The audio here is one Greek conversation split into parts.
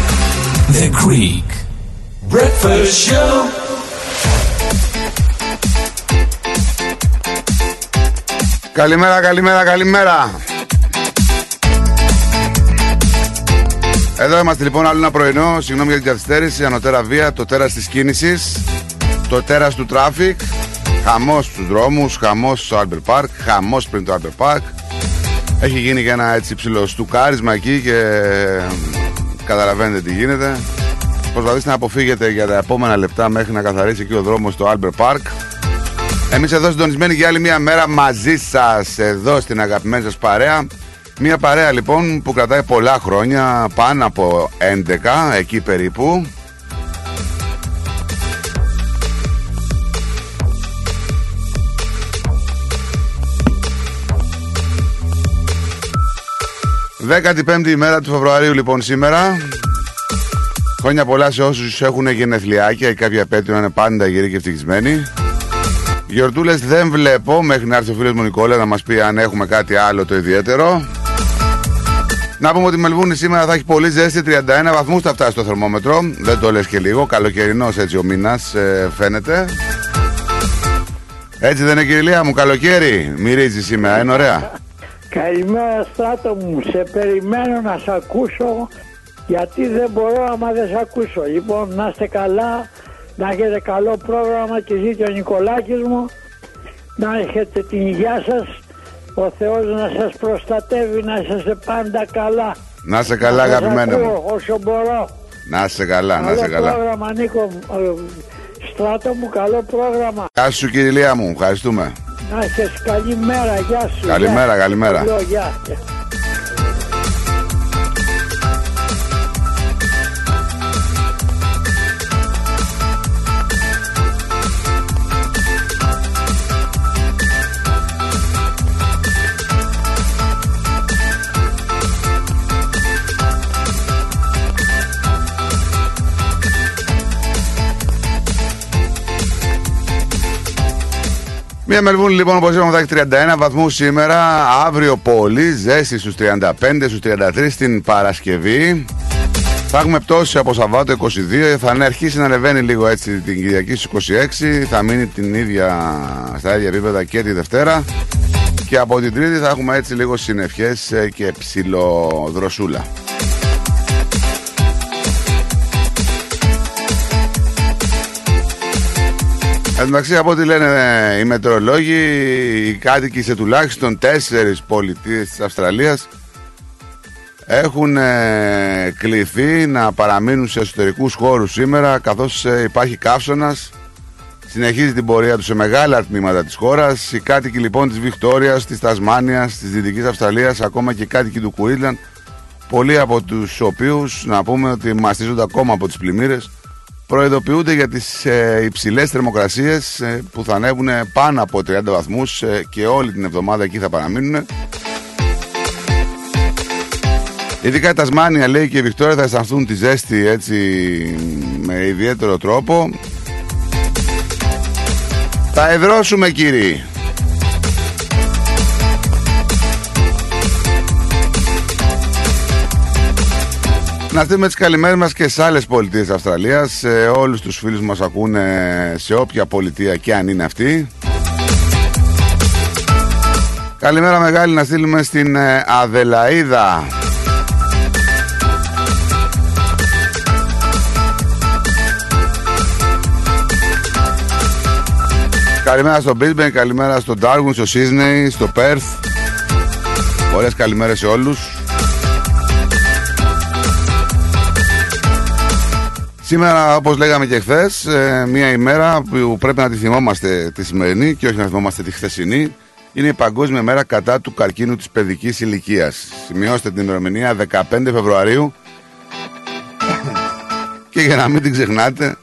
The Greek Breakfast Show. Καλημέρα, καλημέρα, καλημέρα. Εδώ είμαστε λοιπόν άλλο ένα πρωινό. Συγγνώμη για την καθυστέρηση. Ανωτέρα βία, το τέρας της κίνησης, το τέρας του traffic. Χαμός στους δρόμους, χαμός στο Albert Park, χαμός πριν το Albert Park. Έχει γίνει και ένα έτσι ψηλό στουκάρισμα εκεί και ε, καταλαβαίνετε τι γίνεται. Προσπαθήστε να αποφύγετε για τα επόμενα λεπτά μέχρι να καθαρίσει εκεί ο δρόμος στο Albert Park. Εμείς εδώ συντονισμένοι για άλλη μια μέρα μαζί σας, εδώ στην αγαπημένη σας παρέα. Μια παρέα λοιπόν που κρατάει πολλά χρόνια, πάνω από 11, εκεί περίπου. Δέκατη πέμπτη ημέρα του Φεβρουαρίου λοιπόν σήμερα Χρόνια πολλά σε όσους έχουν γενεθλιάκια ή κάποια επέτειο να είναι πάντα γυροί και ευτυχισμένοι Γιορτούλες δεν βλέπω μέχρι να έρθει ο φίλος μου Νικόλα να μας πει αν έχουμε κάτι άλλο το ιδιαίτερο να πούμε ότι η Μελβούνη σήμερα θα έχει πολύ ζέστη, 31 βαθμούς θα φτάσει στο θερμόμετρο. Δεν το λες και λίγο, καλοκαιρινός έτσι ο μήνας ε, φαίνεται. Έτσι δεν είναι κυρία μου, καλοκαίρι, μυρίζει σήμερα, είναι ωραία. Καλημέρα Στράτο μου, σε περιμένω να σε ακούσω γιατί δεν μπορώ άμα δεν σε ακούσω. Λοιπόν, να είστε καλά, να έχετε καλό πρόγραμμα και ζήτω ο Νικολάκης μου, να έχετε την υγεία σας, ο Θεός να σας προστατεύει, να είσαστε πάντα καλά. Να είσαι καλά Να σας αγαπημένο μου. ακούω Όσο μπορώ. Να είσαι καλά, να είσαι Καλό καλά. πρόγραμμα Νίκο, ε, Στράτο μου, καλό πρόγραμμα. Γεια σου κυρία μου, ευχαριστούμε. Να έχεις καλή μέρα, γεια σου. Καλημέρα, γεια. καλημέρα. Καλό, γεια. Μια Μελβούνη λοιπόν όπως είπαμε θα έχει 31 βαθμούς σήμερα. Αύριο πολύ ζέστη στους 35 στους 33 την Παρασκευή. Θα έχουμε πτώση από Σαββάτο 22 Θα αρχίσει να ανεβαίνει λίγο έτσι την Κυριακή στους 26 Θα μείνει την ίδια, στα ίδια επίπεδα και τη Δευτέρα. Και από την Τρίτη θα έχουμε έτσι λίγο συννεφιές ε, και ψιλοδροσούλα Εν τω μεταξύ, από ό,τι λένε ε, οι μετεωρολόγοι, οι κάτοικοι σε τουλάχιστον τέσσερις πολιτείες της Αυστραλίας έχουν ε, κληθεί να παραμείνουν σε εσωτερικούς χώρους σήμερα καθώς ε, υπάρχει καύσωνας. Συνεχίζει την πορεία τους σε μεγάλα τμήματα της χώρας. Οι κάτοικοι λοιπόν της Βικτόριας, της Τασμάνιας, της Δυτικής Αυστραλίας ακόμα και οι κάτοικοι του Κουίτλαν πολλοί από τους οποίους να πούμε ότι μαστίζονται ακόμα από τις πλημμύρες προειδοποιούνται για τις ε, υψηλές θερμοκρασίες ε, που θα ανέβουν πάνω από 30 βαθμούς ε, και όλη την εβδομάδα εκεί θα παραμείνουν. Ειδικά η Τασμάνια λέει και η Βικτόρια θα αισθανθούν τη ζέστη έτσι με ιδιαίτερο τρόπο. Θα εδρώσουμε κύριοι. Να στείλουμε τις καλημέρες μας και σε άλλες πολιτείες της Αυστραλίας. Σε όλους τους φίλους μας ακούνε σε όποια πολιτεία και αν είναι αυτή. Καλημέρα μεγάλη να στείλουμε στην ε, Αδελαίδα. Καλημέρα στο Brisbane, καλημέρα στο Darwin, στο Sydney, στο Perth. Ωραίες καλημέρες σε όλους Σήμερα, όπως λέγαμε και χθες, μια ημέρα που πρέπει να τη θυμόμαστε τη σημερινή και όχι να θυμόμαστε τη χθεσινή, είναι η Παγκόσμια Μέρα κατά του καρκίνου της παιδικής ηλικίας. Σημειώστε την ημερομηνία 15 Φεβρουαρίου. Και για να μην την ξεχνάτε,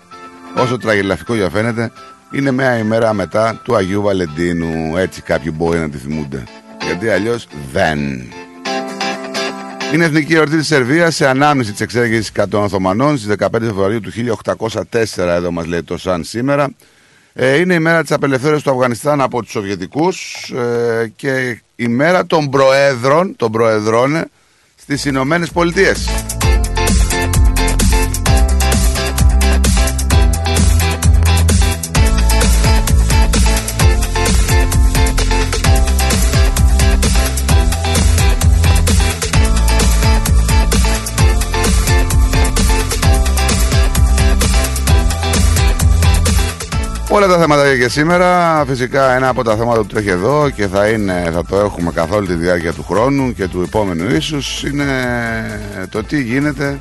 όσο τραγελαφικό για φαίνεται, είναι μια ημέρα μετά του Αγίου Βαλεντίνου. Έτσι κάποιοι μπορεί να τη θυμούνται. Γιατί αλλιώς δεν. Είναι εθνική εορτή της Σερβίας σε ανάμνηση της εξέγερσης 100 Οθωμανών στις 15 Φεβρουαρίου του 1804, εδώ μας λέει το Σαν σήμερα. Ε, είναι η μέρα της απελευθέρωσης του Αφγανιστάν από τους Σοβιετικούς ε, και η μέρα των Προέδρων, των Προεδρών ε, στις Ηνωμένες Πολιτείες. Όλα τα θέματα για σήμερα. Φυσικά ένα από τα θέματα που τρέχει εδώ και θα, είναι, θα το έχουμε καθ' όλη τη διάρκεια του χρόνου και του επόμενου ίσους είναι το τι γίνεται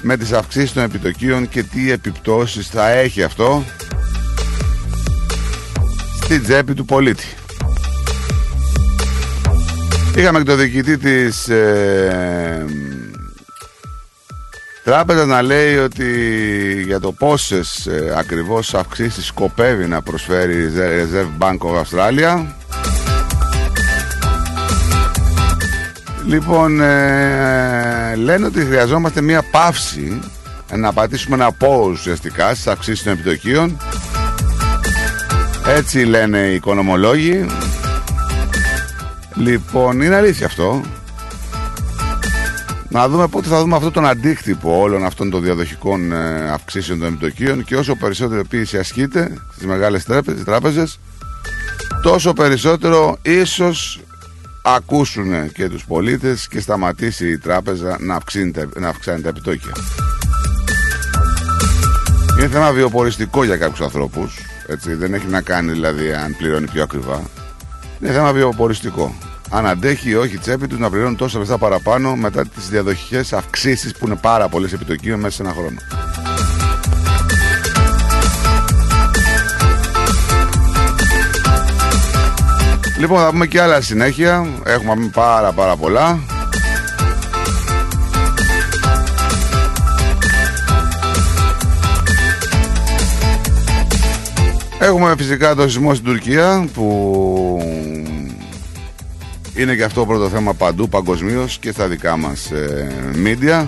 με τις αυξήσεις των επιτοκίων και τι επιπτώσεις θα έχει αυτό στη τσέπη του πολίτη. Είχαμε και το διοικητή της ε, τράπεζα να λέει ότι για το πόσες ε, ακριβώς αυξήσεις σκοπεύει να προσφέρει η Reserve Bank of Australia. Λοιπόν, ε, λένε ότι χρειαζόμαστε μία παύση να πατήσουμε ένα pause ουσιαστικά στις αυξήσεις των επιτοκίων. Έτσι λένε οι οικονομολόγοι. Λοιπόν, είναι αλήθεια αυτό να δούμε πότε θα δούμε αυτό τον αντίκτυπο όλων αυτών των διαδοχικών ε, αυξήσεων των επιτοκίων και όσο περισσότερο πίεση ασκείται στις μεγάλες τράπεζες τόσο περισσότερο ίσως ακούσουν και τους πολίτες και σταματήσει η τράπεζα να, να αυξάνει τα επιτόκια. Είναι θέμα βιοποριστικό για κάποιους ανθρώπους, έτσι, δεν έχει να κάνει δηλαδή αν πληρώνει πιο ακριβά. Είναι θέμα βιοποριστικό αν αντέχει ή όχι η τσέπη τους να πληρώνουν τόσα λεφτά παραπάνω μετά τις διαδοχικές αυξήσεις που είναι πάρα πολλές επιτοκίων μέσα σε ένα χρόνο. Λοιπόν, θα πούμε και άλλα συνέχεια. Έχουμε πάρα πάρα πολλά. Έχουμε φυσικά το σεισμό στην Τουρκία που είναι και αυτό πρώτο θέμα παντού παγκοσμίως και στα δικά μας ε, media.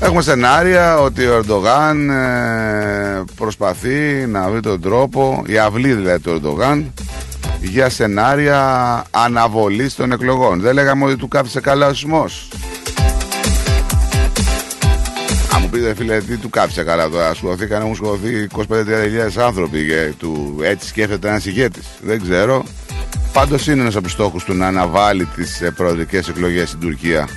Έχουμε σενάρια ότι ο Ερντογάν ε, προσπαθεί να βρει τον τρόπο, η αυλή δηλαδή του Ερντογάν, για σενάρια αναβολής των εκλογών. Δεν λέγαμε ότι του κάφησε καλά ο σεισμός. Αν μου πείτε φίλε τι του κάφησε καλά τώρα, σκοτωθήκαν έχουν σκοτωθεί 25.000 άνθρωποι και του έτσι σκέφτεται ένας ηγέτης. Δεν ξέρω. Πάντως είναι ένας από τους στόχους του να αναβάλει τις ε, προεδρικέ εκλογές στην Τουρκία.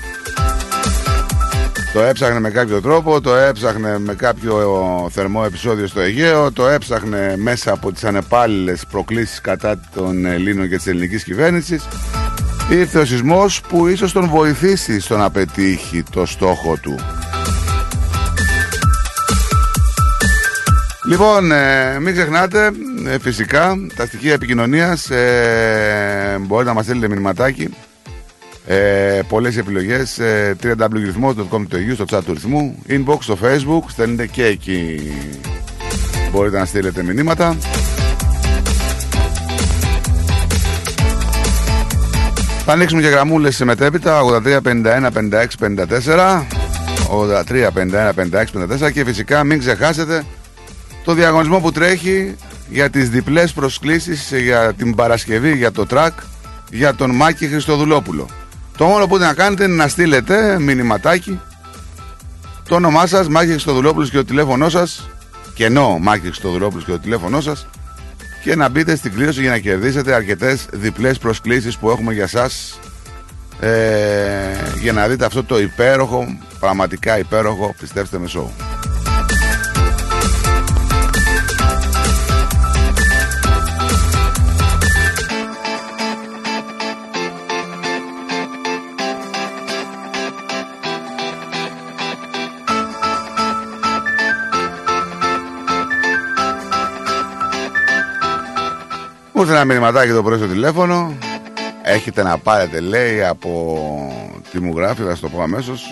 Το έψαχνε με κάποιο τρόπο, το έψαχνε με κάποιο θερμό επεισόδιο στο Αιγαίο, το έψαχνε μέσα από τις ανεπάλληλες προκλήσεις κατά των Ελλήνων και της ελληνικής κυβέρνησης. Ήρθε ο σεισμός που ίσως τον βοηθήσει στο να πετύχει το στόχο του. Λοιπόν, ε, μην ξεχνάτε ε, φυσικά τα στοιχεία επικοινωνίας ε, μπορείτε να μας στείλετε μηνυματάκι. Ε, πολλές επιλογές ε, www.rhythmos.com.au στο chat του ρυθμού inbox στο facebook στέλνετε και εκεί. Μπορείτε να στείλετε μηνύματα. Θα ανοίξουμε και γραμμούλες μετέπειτα 83 51 56 54 83 51 56 54 και φυσικά μην ξεχάσετε το διαγωνισμό που τρέχει για τις διπλές προσκλήσεις για την Παρασκευή για το τρακ για τον Μάκη Χριστοδουλόπουλο. Το μόνο που να κάνετε είναι να στείλετε μηνυματάκι το όνομά σας, Μάκη Χριστοδουλόπουλος και το τηλέφωνό σας και ενώ Μάκη Χριστοδουλόπουλος και το τηλέφωνό σας και να μπείτε στην κλήρωση για να κερδίσετε αρκετές διπλές προσκλήσεις που έχουμε για σας ε, για να δείτε αυτό το υπέροχο, πραγματικά υπέροχο, πιστέψτε με σώου. Ακούτε ένα μηνυματάκι το πρωί τηλέφωνο. Έχετε να πάρετε, λέει, από τι μου γράφει, θα το πω αμέσως.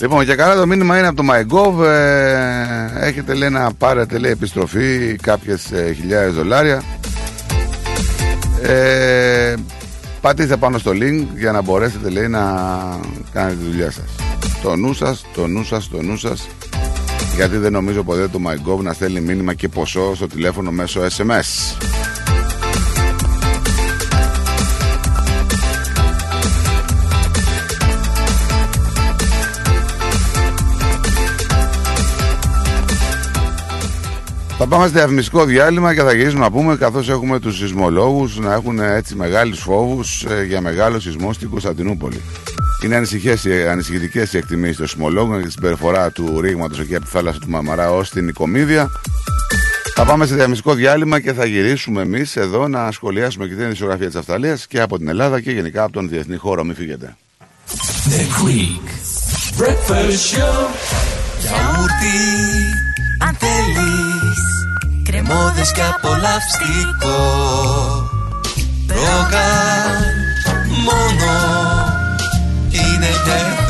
Λοιπόν και καλά το μήνυμα είναι από το MyGov ε, Έχετε λέει να πάρετε λέει επιστροφή κάποιες ε, χιλιάδες δολάρια ε, πατήστε πάνω στο link για να μπορέσετε λέει, να κάνετε τη δουλειά σας. Το νου σας, το νου σας, το νου σας. Γιατί δεν νομίζω ποτέ το MyGov να στέλνει μήνυμα και ποσό στο τηλέφωνο μέσω SMS. Θα πάμε σε διαφημιστικό διάλειμμα και θα γυρίσουμε να πούμε καθώς έχουμε τους σεισμολόγους να έχουν έτσι μεγάλους φόβους ε, για μεγάλο σεισμό στην Κωνσταντινούπολη. Είναι ανησυχητικές οι εκτιμήσεις των σεισμολόγων για την συμπεριφορά του ρήγματος εκεί από τη θάλασσα του Μαμαρά ως την Οικομίδια. Θα πάμε σε διαφημιστικό διάλειμμα και θα γυρίσουμε εμείς εδώ να σχολιάσουμε και την ισογραφία της Αυστραλίας και από την Ελλάδα και γενικά από τον διεθνή χώρο. Μην φύγετε. The Greek Breakfast Show. Γιαούρτι, αν θέλεις Κρεμόδες και απολαυστικό. Ρόγαν μόνο Είναι τετρεπτικό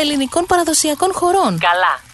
ελληνικών παραδοσιακών χωρών. Καλά.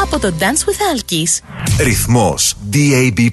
από το Dance with Alkis. Ρυθμός DAB+.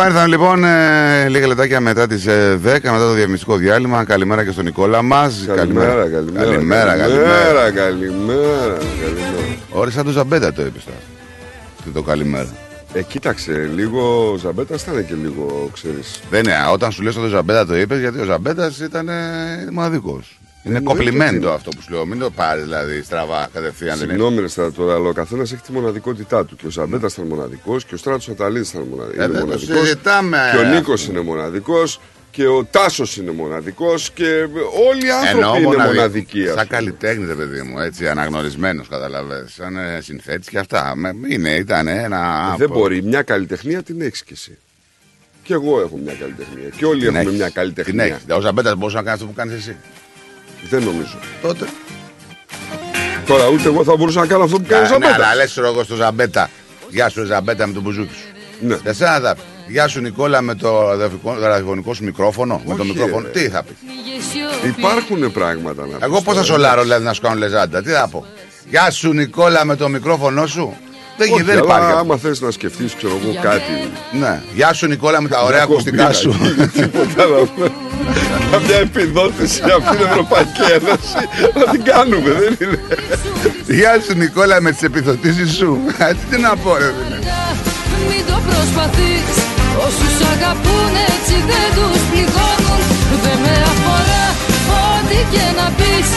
Επανήλθαμε λοιπόν ε, λίγα λεπτάκια μετά τις 10, μετά το διαφημιστικό διάλειμμα. Καλημέρα και στον Νικόλα μας. Καλημέρα, καλημέρα. Καλημέρα, καλημέρα. Καλημέρα, καλημέρα. Ωραία, σαν το Ζαμπέτα το είπες τώρα. Και το καλημέρα. Ε, κοίταξε, λίγο ο Ζαμπέτα ήταν και λίγο, ξέρεις. Δεν είναι, όταν σου λες ότι ο Ζαμπέτα το είπες, γιατί ο Ζαμπέτας ήταν ε, μοναδικός. Είναι Εννοείται κοπλιμέντο ότι- αυτό που σου λέω. Μην το πάρεις δηλαδή στραβά κατευθείαν. δεν είναι. Συγγνώμη, ρε Στράτο, τώρα, αλλά ο καθένα έχει τη μοναδικότητά του. Και ο Ζαμπέτα ήταν μοναδικός και ο Στράτος Αταλής ήταν μοναδικός. Ε, δεν το συζητάμε. Και ο Νίκος είναι μοναδικός και ο Τάσος είναι μοναδικός και όλοι οι άνθρωποι Εννοώ είναι μοναδι- μοναδικοί. ας Σαν πούμε. καλλιτέχνη, ρε παιδί μου, έτσι, αναγνωρισμένος, καταλαβαίνεις. Σαν ε, συνθέτης και αυτά. Με- Είναι, ήταν ένα. Δεν μπορεί. Μια καλλιτεχνία την έχεις κι εσύ. Και εγώ έχω μια καλλιτεχνία. Και όλοι Την έχουμε έχεις. μια Την καλλιτεχνία. έχεις. Ο Ζαμπέτα μπορούσε να κάνει αυτό που κάνεις εσύ. Δεν νομίζω. Τότε. Τώρα ούτε εγώ θα μπορούσα να κάνω αυτό που κάνει ο Κα- Ναι, Ζαμπέτα. αλλά λες εγώ στο Ζαμπέτα. Γεια σου, Ζαμπέτα με τον μπουζούκι σου. Ναι. Δεν θα θα πει. Γεια σου, Νικόλα, με το ραδιοφωνικό- ραδιοφωνικό σου μικρόφωνο. με το Όχι, μικρόφωνο. ρε. Τι θα πεις. Υπάρχουν πράγματα να Εγώ πεις πώς θα τώρα. σολάρω, δηλαδή, να σου κάνω λεζάντα. Τι θα πω. Γεια σου, Νικόλα, με το μικρόφωνο σου. Δεν, Όχι, δεν αλλά υπάρχει. αυτό. άμα θες να σκεφτείς, ξέρω εγώ, κάτι. Ναι. Γεια σου, Νικόλα, με τα ωραία Μια ακουστικά κομπίνα, σου. Τίποτα άλλο. Μια επιδότηση από την Ευρωπαϊκή Ένωση να την κάνουμε, δεν είναι. Γεια σου, Νικόλα, με τις επιδοτήσεις σου. Ε, Τι να πω, ρε. φίλε. Μην το προσπαθείς Όσους αγαπούν έτσι δεν τους πληγώνουν Δεν με αφορά ό,τι και να πεις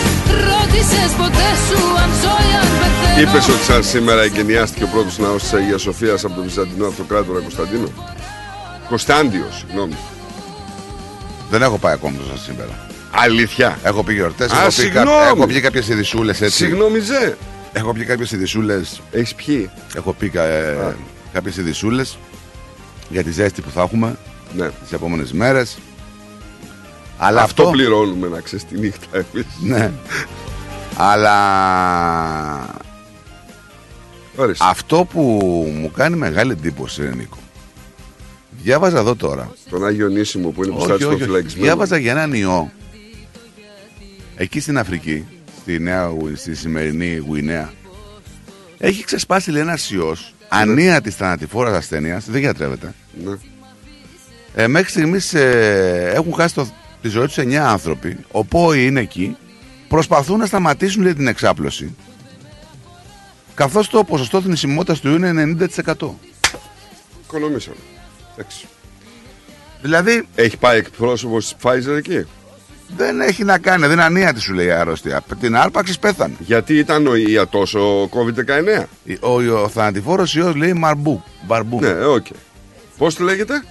Ρώτησες ποτέ σου αν ζω ή αν πεθαίνω Είπες ότι σαν σήμερα εγκαινιάστηκε ο πρώτος ναός της Αγίας Σοφίας από τον Βυζαντινό Αυτοκράτορα Κωνσταντίνο. Κωνσταντιο, συγγνώμη. Δεν έχω πάει ακόμα τόσο σήμερα. Αλήθεια. Έχω πει γιορτές. Α, Έχω, πει κα- συγγνώμη. έχω πει κάποιες ειδισούλε έτσι. Συγγνώμη, Ζε. Έχω πει κάποιες ειδισούλε. Έχεις πιει; Έχω πει κα... κάποιες ειδισούλε για τη ζέστη που θα έχουμε Ναι. τις επόμενες μέρες. Αλλά αυτό, αυτό. πληρώνουμε να ξέρεις τη νύχτα εμείς. Ναι. Αλλά Ορίστε. αυτό που μου κάνει μεγάλη εντύπωση, ρε Νίκο. Διάβαζα εδώ τώρα. Τον Άγιο Νήσιμο που είναι Όχι, μπροστά όχι, στο όχι. φυλακισμένο. Διάβαζα για έναν ιό. Εκεί στην Αφρική, στη, νέα, Γου- στη σημερινή Γουινέα, έχει ξεσπάσει λέει ένας ιός ανία τη θανατηφόρας ασθένειας, δεν γιατρεύεται. Ναι. Ε, μέχρι στιγμής έχουν χάσει το, τη ζωή τους 9 άνθρωποι. Ο ΠΟΗ είναι εκεί. Προσπαθούν να σταματήσουν λέει, την εξάπλωση. Καθώς το ποσοστό θνησιμότητας του ιού είναι 90%. Οικονομήσαμε. Εντάξει. Δηλαδή Έχει πάει εκπρόσωπο της Pfizer εκεί; δεν έχει να κάνει, δεν είναι ανία τη σου λέει η αρρώστια. Την άρπαξη πέθανε. Γιατί ήταν ο ιατός ο COVID-19; Ο, ο, ο θανατηφόρος ιός λέει μαρμπού. Μπαρμπούν. Ναι, οκ. Πώς τη λέγεται,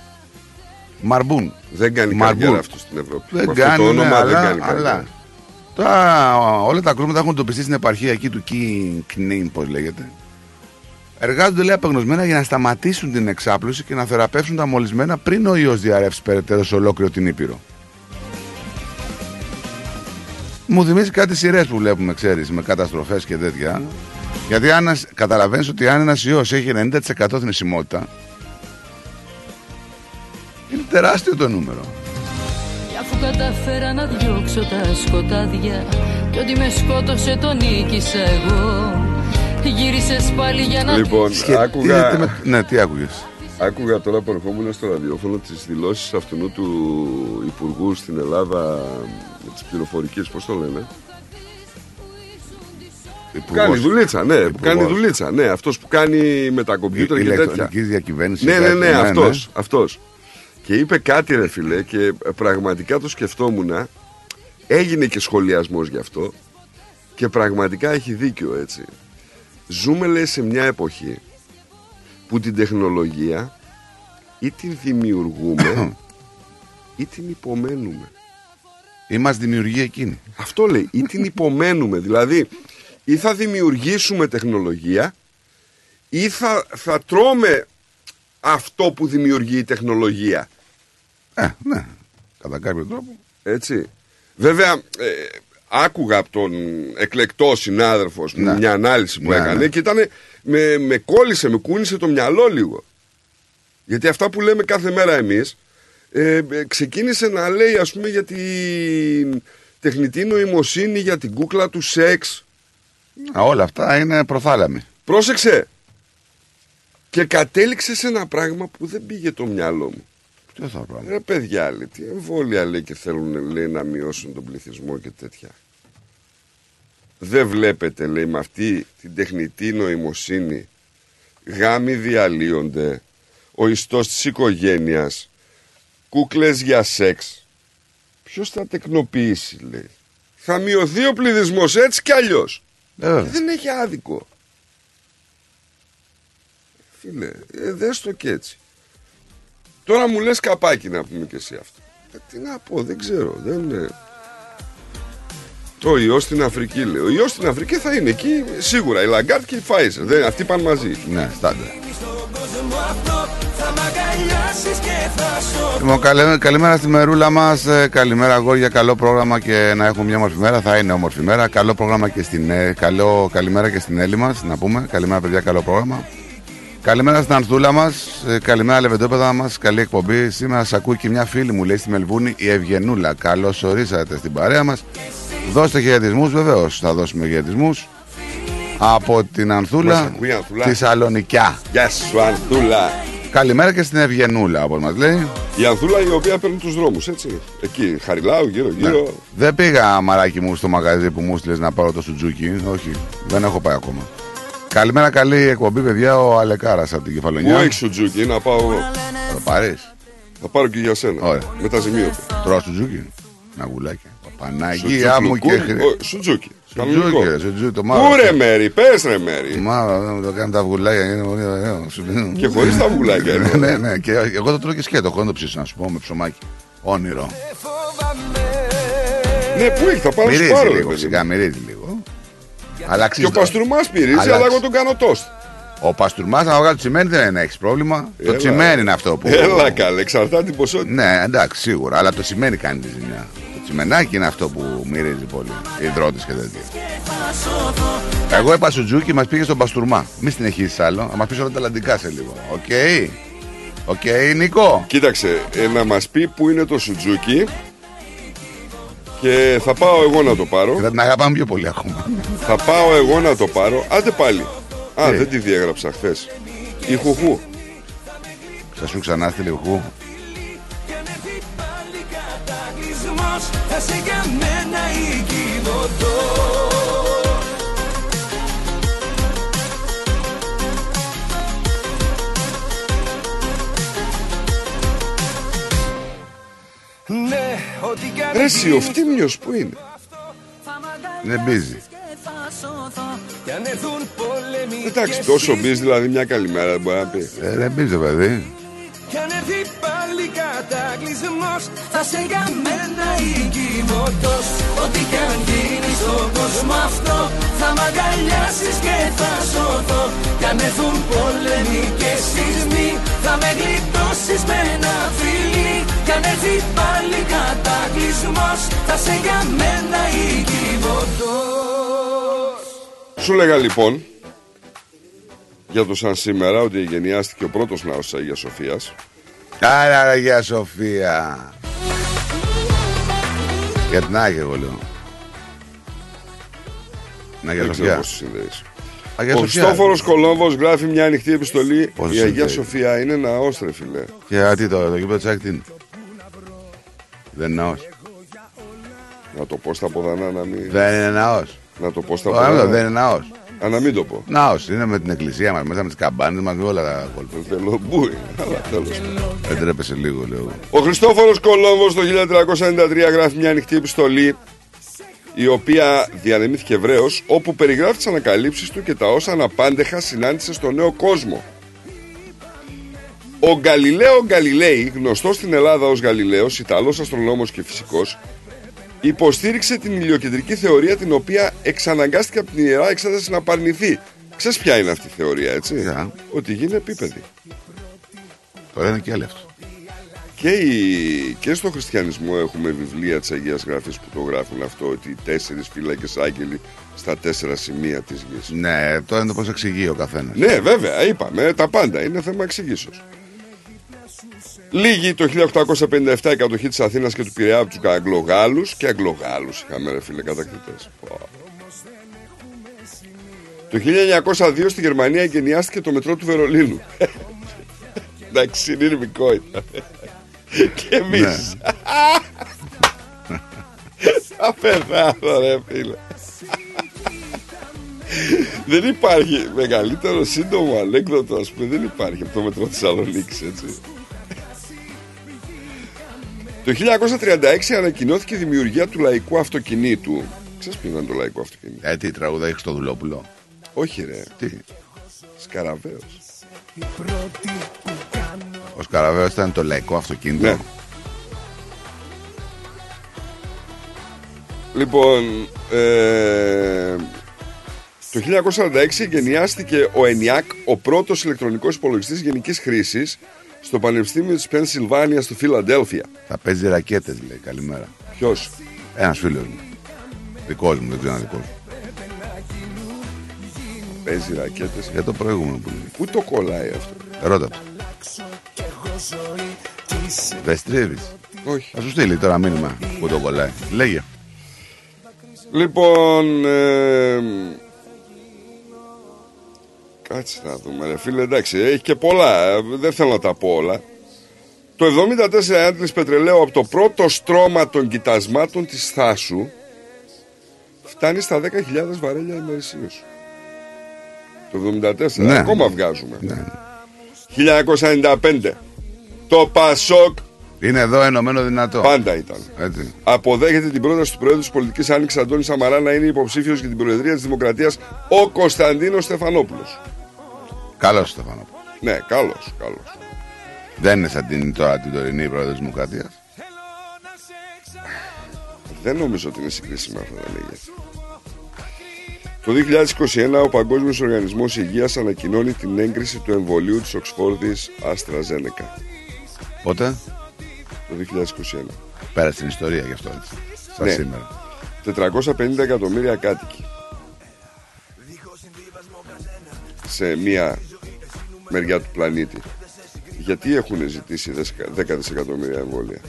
Μαρμπούν. Δεν κάνει Μαρμπούν. καριέρα αυτός στην Ευρώπη. Δεν Με αυτό κάνει, το όνομα ναι, δεν αλλά, κάνει καριέρα. αλλά. Τώρα όλα τα κρούσματα έχουν τοπιστεί στην επαρχία εκεί του Κινίν, πώς λέγεται. Εργάζονται λέει απεγνωσμένα για να σταματήσουν την εξάπλωση και να θεραπεύσουν τα μολυσμένα πριν ο ιός διαρρεύσει περαιτέρω σε ολόκληρο την Ήπειρο. Μου θυμίζει κάτι σειρές που βλέπουμε, ξέρεις, με καταστροφές και τέτοια. Γιατί αν καταλαβαίνεις ότι αν ένας ιός έχει 90% θνησιμότητα, είναι τεράστιο το νούμερο. Κι αφού καταφέρα να διώξω τα σκοτάδια Κι ότι με σκότωσε τον νίκησα εγώ Γύρισες πάλι για να Λοιπόν, Σχε- άκουγα, τι- τι με- Ναι, τι άκουγες; άκουγα τώρα που ερχόμουν στο ραδιόφωνο τις δηλώσεις αυτού του Υπουργού στην Ελλάδα με τις πληροφορικές, πώς το λένε; Που κάνει δουλίτσα, ναι, που κάνει δουλίτσα. Ναι, αυτός που κάνει με τα κομπιούτερ και τέτοια. Ηλεκτρονικής διακυβέρνησης. Ναι, ναι, κάτι, ναι, αυτός, αυτός. Και είπε κάτι ρε φίλε και πραγματικά το σκεφτόμουν. Έγινε και σχολιασμός γι' αυτό και πραγματικά έχει δίκιο έτσι. Ζούμε λέει σε μια εποχή που την τεχνολογία ή την δημιουργούμε ή την υπομένουμε. Ή μας δημιουργεί εκείνη. Αυτό λέει, ή την υπομένουμε. Δηλαδή, ή θα δημιουργήσουμε τεχνολογία ή θα, θα τρώμε αυτό που δημιουργεί η τεχνολογία. Ε, ναι. Κατά κάποιο τρόπο. Έτσι. Βέβαια, ε, άκουγα από τον εκλεκτό συνάδελφος μου Ναι. μια ανάλυση που Ναι, έκανε ναι. και ήταν, με, με κόλλησε, με κούνησε το μυαλό λίγο. Γιατί αυτά που λέμε κάθε μέρα εμείς ε, ε, ξεκίνησε να λέει ας πούμε για την τεχνητή νοημοσύνη, για την κούκλα του σεξ. Α, όλα αυτά είναι προθάλαμοι. Πρόσεξε. Και κατέληξε σε ένα πράγμα που δεν πήγε το μυαλό μου. Τι θα πράγμα. Ρε παιδιά, λέει, τι εμβόλια λέει και θέλουν λέει, να μειώσουν τον πληθυσμό και τέτοια. Δεν βλέπετε, λέει, με αυτή την τεχνητή νοημοσύνη γάμοι διαλύονται, ο ιστός της οικογένειας, κούκλες για σεξ. Ποιος θα τεκνοποιήσει, λέει. Θα μειωθεί ο πληθυσμός έτσι κι αλλιώς. Ε, Δεν έχει άδικο. Φίλε, ε, δες το και έτσι. Τώρα μου λες καπάκι να πούμε και εσύ αυτό. Ε, τι να πω, δεν ξέρω. Δεν είναι... Το ιό στην Αφρική λέει. Ο ιός στην Αφρική θα είναι εκεί σίγουρα. Η Λαγκάρτ και η Φάιζερ. Δεν, αυτοί πάνε μαζί. Ναι, στάντα. Λοιπόν, καλη- καλημέρα στη μερούλα μας. Καλημέρα, αγόρια. Καλό πρόγραμμα και να έχουμε μια όμορφη μέρα. Θα είναι όμορφη μέρα. Καλό πρόγραμμα και στην. ε, Καλό, καλημέρα και στην Έλλη μας. Να πούμε. Καλημέρα, παιδιά. Καλό πρόγραμμα. Καλημέρα στην Ανθούλα μας. Καλημέρα, λεβεντόπεδα μας. Καλή εκπομπή. Σήμερα σας ακούει και μια φίλη μου, λέει στη Μελβούνη, η Ευγενούλα. Καλώς ορίσατε στην παρέα μας. Δώστε χαιρετισμούς, βεβαίως. Θα δώσουμε χαιρετισμούς. Από την Μας Ανθούλα, ακούει η Ανθούλα. τη Σαλονικιά. Γεια σου, Ανθούλα. Καλημέρα και στην Ευγενούλα, όπως μας λέει. Η Ανθούλα η οποία παίρνει τους δρόμους, έτσι. Εκεί, Χαριλάου, γύρω-γύρω. Ναι. Δεν πήγα μαράκι μου στο μαγαζί που μου στείλες να πάρω το σουτζούκι. Όχι, δεν έχω πάει ακόμα. Καλημέρα, καλή εκπομπή, παιδιά. Ο Αλεκάρας από την Πού Κεφαλονιά. έχεις σουτζούκι, να πάω εγώ. Θα το πάρεις. Θα πάρω και για σένα. Ωραία. Με τα ζημίωτα. Τρώω σουτζούκι. Να γουλάκια. Παναγία Σουτζούκι μου και λουκούμι. χρη... Ω, Σουτζούκι. Κανονικό. Σουτζούκι, ρε, σουτζούκι, το μαύρο. Πού ρε μέρη, πες ρε μέρη. Μαύρο, δεν μου το κάνουν τα αυγουλάκια. Είναι πολύ ωραίο. Σου- Και χωρίς τα αυγουλάκια, Ναι, είναι ναι, ναι. Και εγώ το τρώω και σκέτο. Έχω να το ψήσω, να σου πω, με ψωμάκι. Όνειρο. Ναι, πού έχει, θα πάω να σου Μυρίζει πάρω. ρε λίγο, παιδί μου. σιγά, μυρίζει λίγο. Αλλά Και αξίζει ο το- Παστουρμάς μυρίζει, Αλλά αλλά εγώ αξίζει. τον κάνω τόστ. Ο Παστουρμάς, να βγάλει το τσιμένι δεν έχεις πρόβλημα. Το Έλα. τσιμένι είναι αυτό που. Έλα καλέ, εξαρτάται την ποσότητα. Ναι, εντάξει, σίγουρα. Αλλά το τσιμένι κάνει τη ζημιά. Το τσιμενάκι είναι αυτό που μυρίζει πολύ. Ιδρώτα και τέτοια. Εγώ είπα Σουτζούκι, μας πήγε στον Παστουρμά. Μη συνεχίσεις άλλο. Θα μας πεις όλα τα Ατλαντικά σε λίγο. Ok. Ok, Νίκο. Κοίταξε, ε, να μας πει που είναι το Σουτζούκι και θα πάω εγώ να το πάρω. Και θα την αγαπάμε πιο πολύ ακόμα. Θα πάω εγώ να το πάρω. Άντε πάλι. Α, Τι; δεν τη διέγραψα χθες. Η Χουχού. Θα σου ξανά στη λιγού. Θα σε για μένα οικειβωτώ Ναι, ό,τι κάνει Ρε εσύ, ο Φτύμιος που είναι. Δεν μπίζει. Κι αν έρθουν πόλεμοι Εντάξει, και τόσο μπει δηλαδή μια καλημέρα δεν μπορεί να πει. Ε, δεν μπίζει, παιδί. Κατακλυσμός Θα σε για μένα οικειβωτός Ό,τι κι αν γίνει στον κόσμο αυτό Θα μ' αγκαλιάσεις και θα σωθώ. Κι αν έρθουν πόλεμοι και σεισμοί Θα με γλιτώσεις με ένα φιλί. Κι αν έρθει πάλι κατακλυσμός Θα σε για μένα οικειβωτός Σου λέγα λοιπόν για το σαν σήμερα ότι γενιάστηκε ο πρώτος ναός της Αγίας Σοφίας Άρα, ρε, Αγία Σοφία. Για την Άγια, εγώ λέω. Να, Αγία Δεν ξέρω Σοφία. πώς το συνδέεις. Αγία Ο Σοφιά. Χριστόφορος Κολόμβος γράφει μια ανοιχτή επιστολή Πώς Η το Αγία συνδέει. Σοφία είναι ναός ρε φίλε Και τι το, το γήπεδο της ΑΕΚ τι είναι; Δεν είναι ναός. Να το πω στα ποδανά να μην Δεν είναι ναός. Να το πω στα Ο Άμετο ποδανά δεν είναι ναός. Α, να μην το πω Ναός είναι με την εκκλησία μας, μέσα με τις καμπάνες μας, με όλα τα κόλπα. Θέλω μπούι Αλλά τέλος πάντων. Δεν τρέπεσαι λίγο, λέω. Ο Χριστόφορος Κολόμβος το 1393 γράφει μια ανοιχτή επιστολή η οποία διανεμήθηκε ευρέως όπου περιγράφει τις ανακαλύψεις του και τα όσα αναπάντεχα συνάντησε στο νέο κόσμο. Ο Γκαλιλαίο Γκαλιλέη, γνωστός στην Ελλάδα ως Γαλιλαίος, Ιταλός αστρονόμος και φυσικός, υποστήριξε την ηλιοκεντρική θεωρία την οποία εξαναγκάστηκε από την Ιερά Εξέταση να απαρνηθεί. Ξέρεις ποια είναι αυτή η θεωρία, έτσι; Ποια; Ότι γίνει επίπεδη. Τώρα είναι και άλλο αυτό. Και, η- και στο χριστιανισμό έχουμε βιβλία της Αγίας Γραφής που το γράφουν αυτό ότι οι τέσσερις φύλακες άγγελοι στα τέσσερα σημεία της γης. Ναι, τώρα είναι το πώς εξηγεί ο καθένας. Ναι, βέβαια, είπαμε τα πάντα. Είναι θέμα εξηγήσεως. Λίγη το 1857 η κατοχή της Αθήνας και του Πειραιά από τους Αγγλογάλους και Αγγλογάλους είχαμε ρε φίλε κατακτητές. Πω. Το 1902 στη Γερμανία εγκαινιάστηκε το μετρό του Βερολίνου. Εντάξει, συνειρμικό ήταν. Και εμείς. Ναι. Θα πεθάνω, ρε φίλε. Δεν υπάρχει μεγαλύτερο σύντομο ανέκδοτο, ας πούμε, δεν υπάρχει από το μετρό Θεσσαλονίκης, έτσι. Το 1936 ανακοινώθηκε η δημιουργία του λαϊκού αυτοκινήτου. Ξέρεις ποιο ήταν το λαϊκό αυτοκίνητο. Ε, τι τραγούδα έχει στο δουλόπουλο. Όχι ρε, Τι; Σκαραβαίος. Ο Σκαραβαίο ήταν το λαϊκό αυτοκίνητο; Ναι. Λοιπόν, ε, το 1946 εγκαινιάστηκε ο ENIAC, ο πρώτος ηλεκτρονικός υπολογιστής γενικής χρήσης, στο Πανεπιστήμιο της Πενσιλβάνιας στο Φιλαδέλφια. Θα παίζει ρακέτες, λέει. Καλημέρα. Ποιος; Ένας φίλος μου. Δικός μου, δεν ξέρω αν δικός μου. Παίζει ρακέτες. Για το προηγούμενο που λέει. Πού το κολλάει αυτό; Ρώτα το. Δεν στρίβει. Όχι. Θα σου στείλει τώρα μήνυμα που το κολλάει. Λέγε. Λοιπόν, ε, κάτσε να δούμε ρε φίλε, εντάξει, έχει και πολλά, ε, δεν θέλω να τα πω όλα. Το 74 άντλης πετρελαίου από το πρώτο στρώμα των κοιτασμάτων της Θάσου φτάνει στα 10.000 βαρέλια ημερησίως. Το 74, Ναι. ακόμα βγάζουμε. Ναι. 1995, το Πασόκ Είναι εδώ ενωμένο δυνατό. πάντα ήταν. Έτσι. Αποδέχεται την πρόταση του Προέδρου της Πολιτικής Άνοιξης Αντώνης Σαμαρά να είναι υποψήφιος για την Προεδρία της Δημοκρατίας ο Κωνσταντίνος Στεφανόπουλος. Καλός Στεφανό. Ναι, καλός, καλός. Δεν είναι σαν την, τώρα την τωρινή πρόεδρος της Δημοκρατίας. Δεν νομίζω ότι είναι συγκρίσιμα αυτά τα μέγεθη. Το 2021 ο Παγκόσμιος Οργανισμός Υγείας ανακοινώνει την έγκριση του εμβολίου της Οξφόρδης AstraZeneca Πότε; Το 2021. πέρασε την ιστορία γι' αυτό έτσι. Σαν Ναι. σήμερα. 450 εκατομμύρια κάτοικοι σε μία μεριά του πλανήτη. Γιατί έχουν ζητήσει 10 δισεκατομμύρια εμβόλια;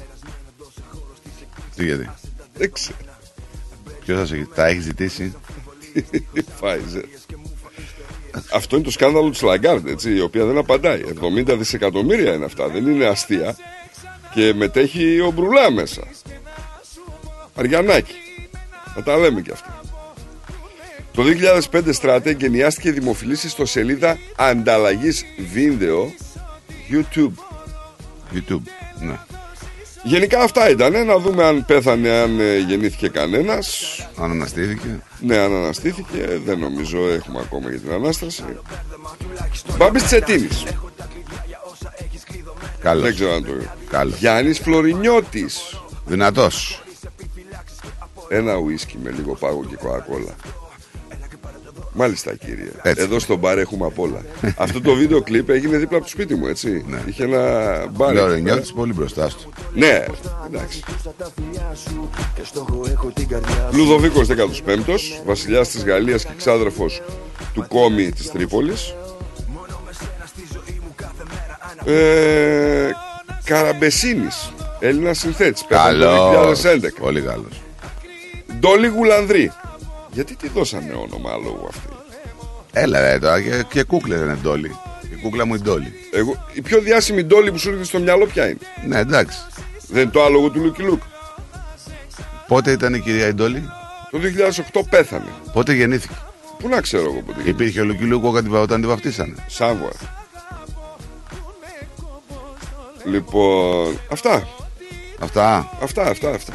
Τι γιατί; Δεν ξέρω. Ποιος θα τα έχεις ζητήσει; Η Pfizer. Αυτό είναι το σκάνδαλο της Λαγκάρντ, έτσι, η οποία δεν απαντάει. 70 δισεκατομμύρια είναι αυτά, δεν είναι αστεία. Και μετέχει ο Μπρουλά μέσα. Αριανάκη. Να τα λέμε κι αυτά. Το 2005 στράτε εγκαινιάστηκε δημοφιλής ιστοσελίδα ανταλλαγής βίντεο YouTube. YouTube. Ναι. Γενικά αυτά ήταν. Να δούμε αν πέθανε, αν ε, γεννήθηκε κανένας. Αν αναστήθηκε. Ναι, αν αναστήθηκε, δεν νομίζω έχουμε ακόμα για την Ανάσταση. Μπάμπης Τσετίνης. Καλός. Δεν ξέρω αν το Καλός. Γιάννης Φλωρινιώτης. Δυνατός. Ένα ουίσκι με λίγο πάγο και κοακόλα. Μάλιστα κύριε. Έτσι. Εδώ στο μπαρ έχουμε απ' όλα. Αυτό το βίντεο κλιπ έγινε δίπλα από το σπίτι μου, έτσι. Ναι. Είχε ένα μπαρ. εκεί Λέω πέρα. νιώθει πολύ μπροστά σου. Ναι, εντάξει. Λουδοβίκος 15ος, βασιλιάς της Γαλλίας και ξάδερφος του Κόμι της Τρίπολης. Ε, Καραμπεσίνης, Έλληνας συνθέτης, πέθανε το Καλό. 2011. Πολύ καλός. Ντόλι Γουλανδρή. Γιατί τη δώσανε όνομα λόγω αυτή; Έλα ρε τώρα και, και κούκλε δεν είναι ντόλι. Η κούκλα μου είναι ντόλι. Εγώ, η πιο διάσημη ντόλι που σου έρχεται στο μυαλό ποια είναι; Ναι, εντάξει. Δεν είναι το άλογο του Λούκι Λούκ. Πότε ήταν η κυρία η ντόλι, Το 2008 πέθανε. πότε γεννήθηκε; Πού να ξέρω εγώ πότε. Υπήρχε ο Λουκιλούκο όταν τη- όταν τη βαφτίσανε. Σάβουα. Λοιπόν, αυτά. Αυτά. Αυτά, αυτά, αυτά.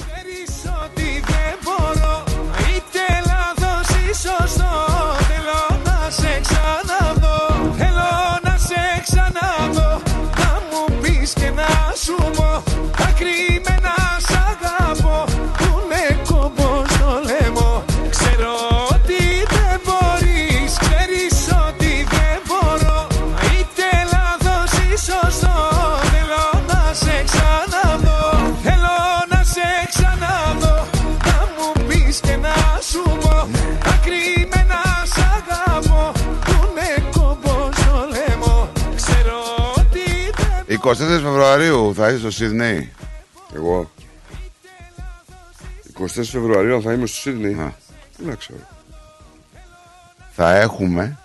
24 Φεβρουαρίου θα είσαι στο Σιδνέι. Εγώ. 24 Φεβρουαρίου θα είμαι στο Σίδνεϊ. Α. Τι να ξέρω. θα έχουμε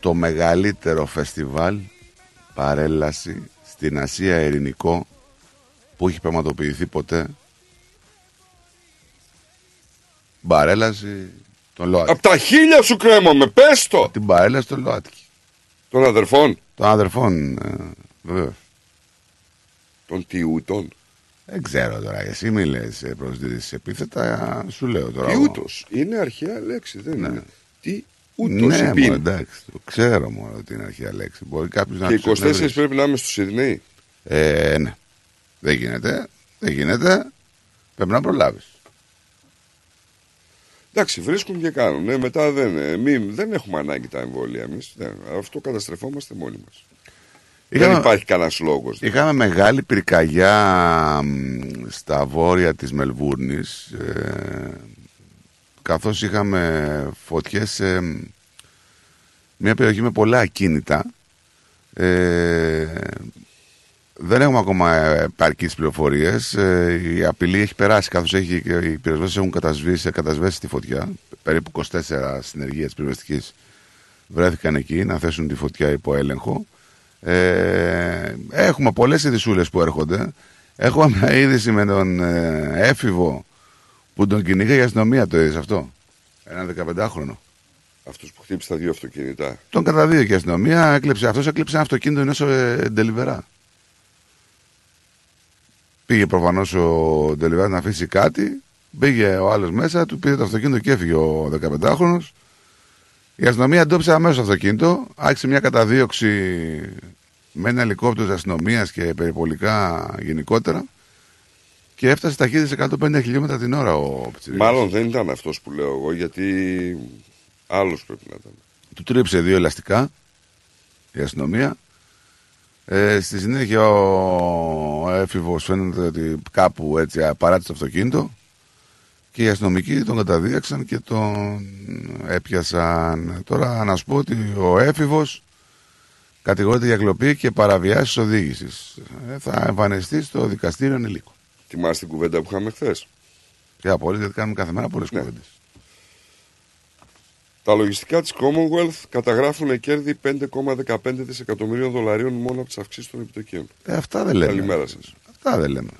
το μεγαλύτερο φεστιβάλ παρέλαση στην Ασία Ειρηνικό που έχει πραγματοποιηθεί ποτέ. Παρέλαση των ΛΟΑΤΚΙ. Απ' τα χίλια σου κρέμομαι, πες το! Την παρέλαση των ΛΟΑΤΚΙ. Των αδερφών, Των αδερφών, ε, βεβαίως. των τιούτων. Δεν ξέρω τώρα, εσύ μη λες ε, προσδίδεις επίθετα, σου λέω τώρα. εγώ. Τιούτος. Είναι αρχαία λέξη, δεν είναι. Τι ούτος Ναι, υπήν. μου, εντάξει, το ξέρω μόνο ότι είναι αρχαία λέξη. Μπορεί κάποιος να Και τους 24 εκνευρίσει. πρέπει να είμαι στο Σιδνέι; Ε, ναι. Δεν γίνεται. Δεν γίνεται. Πρέπει να προλάβεις. Εντάξει, βρίσκουν και κάνουν. Ναι, μετά δεν, ε, μη, δεν έχουμε ανάγκη τα εμβόλια εμείς. Αυτό καταστρεφόμαστε μόνοι μας. Είχαμε- Δεν υπάρχει κανένας λόγος. Είχαμε μεγάλη πυρκαγιά μ, στα βόρεια της Μελβούρνης ε, καθώς είχαμε φωτιές σε μ, μια περιοχή με πολλά ακίνητα ε, δεν έχουμε ακόμα επαρκείς πληροφορίες ε, η απειλή έχει περάσει καθώς έχει, οι πυροσβέστες έχουν κατασβήσει, κατασβέσει τη φωτιά περίπου 24 συνεργείες πυροσβεστικής βρέθηκαν εκεί να θέσουν τη φωτιά υπό έλεγχο ε, έχουμε πολλές ειδησούλες που έρχονται. Έχω μια είδηση με τον ε, έφηβο που τον κυνήγα η αστυνομία, το είδες αυτό; Ένα 15χρονο. Αυτός που χτύπησε τα δύο αυτοκίνητα. Τον καταδίωκε η αστυνομία, έκλεψε, αυτός έκλεψε ένα αυτοκίνητο ενός ε, ντελιβερά. Πήγε προφανώς ο ντελιβερά να αφήσει κάτι, πήγε ο άλλος μέσα, του πήρε το αυτοκίνητο και έφυγε ο 15χρονος. Η αστυνομία εντόπισε αμέσως το αυτοκίνητο, άρχισε μια καταδίωξη με ένα ελικόπτερο της αστυνομίας και περιπολικά γενικότερα και έφτασε ταχύτητα 150 χιλιόμετρα την ώρα ο Πιτσιρίκας. Μάλλον δεν ήταν αυτός που λέω εγώ, γιατί άλλος πρέπει να ήταν. Του τρίψε δύο ελαστικά η αστυνομία. Ε, στη συνέχεια ο έφηβος φαίνεται ότι κάπου έτσι παράτησε το αυτοκίνητο και οι αστυνομικοί τον καταδίωξαν και τον έπιασαν. Τώρα να σου πω ότι ο έφηβος κατηγορείται για κλοπή και παραβιάσεις οδήγησης. Ε, θα εμφανιστεί στο δικαστήριο ενηλίκων. Θυμάστε την κουβέντα που είχαμε χθες. Και απόλυτα γιατί κάνουμε κάθε μέρα πολλές Ναι. κουβέντες. Τα λογιστικά της Commonwealth καταγράφουν κέρδη 5,15 δισεκατομμυρίων δολαρίων μόνο από τις αυξήσεις των επιτοκίων. Ε, αυτά δεν λέμε. Καλημέρα σας. Αυτά δεν λέμε.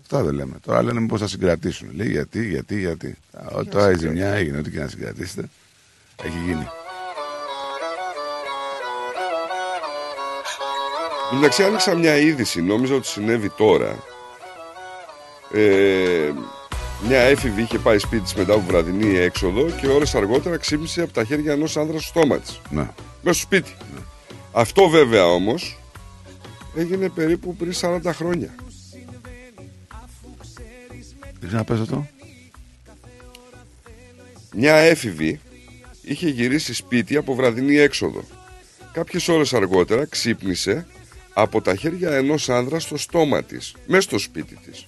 Αυτά δεν λέμε. Τώρα λένε μήπως θα συγκρατήσουν. Λέει γιατί, γιατί, γιατί. Α, Τώρα η ζημιά έγινε, ό,τι και να συγκρατήσετε. Έχει γίνει. Εντάξει, άνοιξα μια είδηση, νόμιζα ότι συνέβη τώρα. Ε, μια έφηβη είχε πάει σπίτι της μετά από βραδινή έξοδο και ώρες αργότερα ξύπνησε από τα χέρια ενός άνδρας στο στόμα της. Ναι. Μέσα στο σπίτι. Αυτό βέβαια όμως έγινε περίπου πριν 40 χρόνια. Δεν να πες αυτό. Μια έφηβη είχε γυρίσει σπίτι από βραδινή έξοδο. Κάποιες ώρες αργότερα ξύπνησε από τα χέρια ενός άνδρας στο στόμα της, μέσα στο σπίτι της.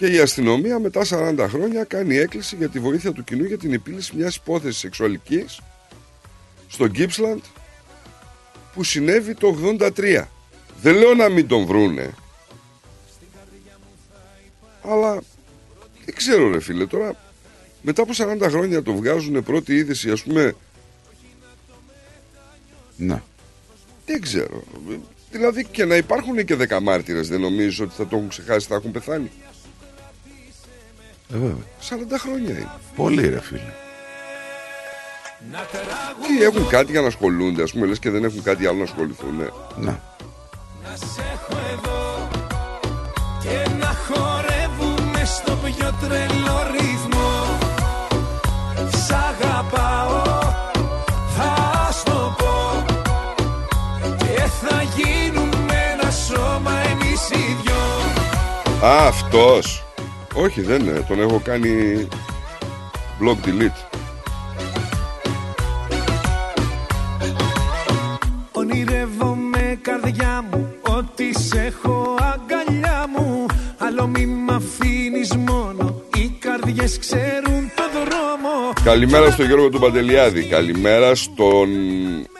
Και η αστυνομία μετά 40 χρόνια κάνει έκκληση για τη βοήθεια του κοινού για την επίλυση μιας υπόθεσης σεξουαλικής στο Gippsland που συνέβη το 83. Δεν λέω να μην τον βρούνε. Αλλά δεν ξέρω ρε φίλε τώρα μετά από 40 χρόνια το βγάζουν πρώτη είδηση ας πούμε Ναι. δεν ξέρω. Δηλαδή και να υπάρχουν και 10 μάρτυρες δεν νομίζω ότι θα το έχουν ξεχάσει, θα έχουν πεθάνει. Ε, βέβαια. 40 χρόνια είναι. Πολύ ρε φίλε. Τι έχουν κάτι για να ασχολούνται, ας πούμε, λες και δεν έχουν κάτι άλλο να ασχοληθούν. Ναι. Ναι. Και να χορεύουμε στο πιο τρελό ρυθμό Σ' αγαπάω, θα στο πω Και θα γίνουμε ένα σώμα εμείς οι δυο Α, αυτός. Όχι, δεν είναι. Τον έχω κάνει block delete. Ονειρεύομαι καρδιά μου ότι σε έχω αγκαλιά μου Άλλο μη μ' αφήνεις μόνο Οι καρδιές ξέρουν το δρόμο Καλημέρα στον Γιώργο του Παντελιάδη. Καλημέρα στον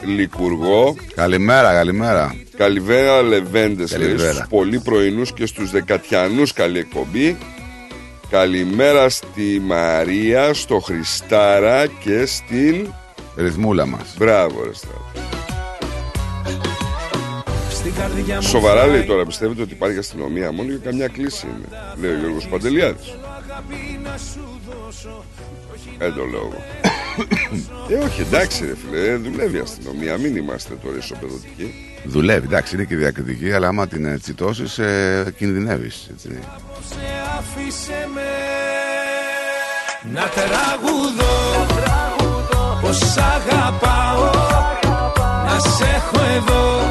Λικουργό. Καλημέρα, καλημέρα. Καλημέρα Λεβέντες. Καλημέρα. Στου πολύ πρωινούς και στους Δεκατιανούς καλή εκπομπή. Καλημέρα στη Μαρία, στο Χριστάρα και στην Ρυθμούλα μας. Μπράβο, ρε Στράτο. Στην καρδιά μου Σοβαρά φοράει λέει τώρα, πιστεύετε ότι υπάρχει αστυνομία μόνο για καμιά κλίση είναι. Λέει ο Γιώργος Παντελιάδης. αγάπη να σου δώσω Δεν το λέω εγώ. ε, όχι, εντάξει, ρε φίλε, ε, δουλεύει η αστυνομία. Μην είμαστε τώρα ισοπεδωτικοί. Δουλεύει, εντάξει, είναι και διακριτική, αλλά άμα την ε, τσιτώσεις, ε, κινδυνεύεις. Έτσι. σε άφησε με να τραγουδώ πως σ' αγαπάω να σε έχω εδώ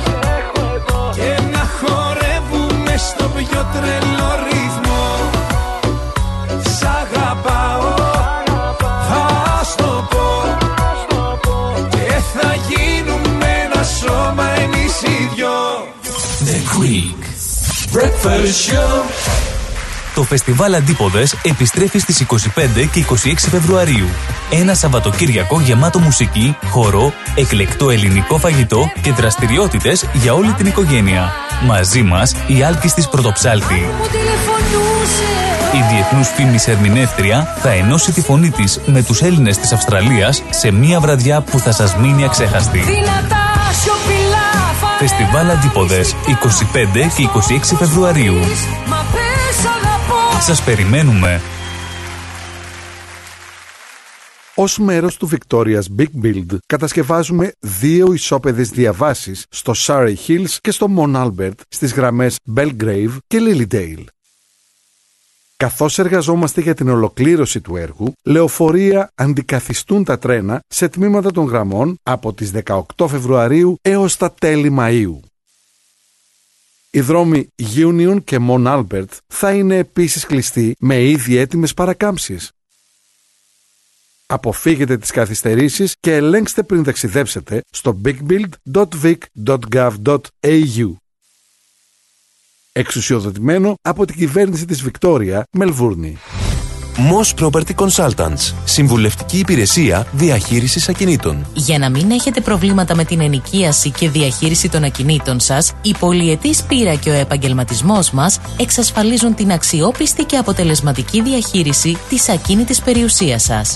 και να χορεύουμε στο πιο τρελό ρυθμό εμείς οι δυο The Greek Breakfast Show. Το φεστιβάλ Αντίποδες επιστρέφει στις 25 και 26 Φεβρουαρίου. Ένα Σαββατοκύριακο γεμάτο μουσική, χορό, εκλεκτό ελληνικό φαγητό και δραστηριότητες για όλη την οικογένεια. Μαζί μας η Άλκης της Πρωτοψάλτη. Μου τηλεφωνούσε Η διεθνούς φήμης ερμηνεύτρια θα ενώσει τη φωνή της με τους Έλληνες της Αυστραλίας σε μία βραδιά που θα σας μείνει αξέχαστη. Δυνατά σιωπηλά Φεστιβάλ Αντίποδες 25 και 26 Φεβρουαρίου. Μα πες αγαπώ Σας περιμένουμε. Ως μέρος του Victoria's Big Build κατασκευάζουμε δύο ισόπεδες διαβάσεις στο Surrey Hills και στο Mount Albert στις γραμμές Belgrave και Lilydale. Καθώς εργαζόμαστε για την ολοκλήρωση του έργου, λεωφορεία αντικαθιστούν τα τρένα σε τμήματα των γραμμών από τις 18 Φεβρουαρίου έως τα τέλη Μαΐου. Οι δρόμοι Union και Mount Albert θα είναι επίσης κλειστοί με ήδη έτοιμες παρακάμψεις. Αποφύγετε τις καθυστερήσεις και ελέγξτε πριν ταξιδέψετε στο bigbuild.vic.gov.au. Εξουσιοδοτημένο από την κυβέρνηση της Βικτόρια, Μελβούρνη. Moss Property Consultants. Συμβουλευτική υπηρεσία διαχείρισης ακινήτων. Για να μην έχετε προβλήματα με την ενοικίαση και διαχείριση των ακινήτων σας, η πολυετής πείρα και ο επαγγελματισμός μας εξασφαλίζουν την αξιόπιστη και αποτελεσματική διαχείριση της ακίνητης περιουσίας σας.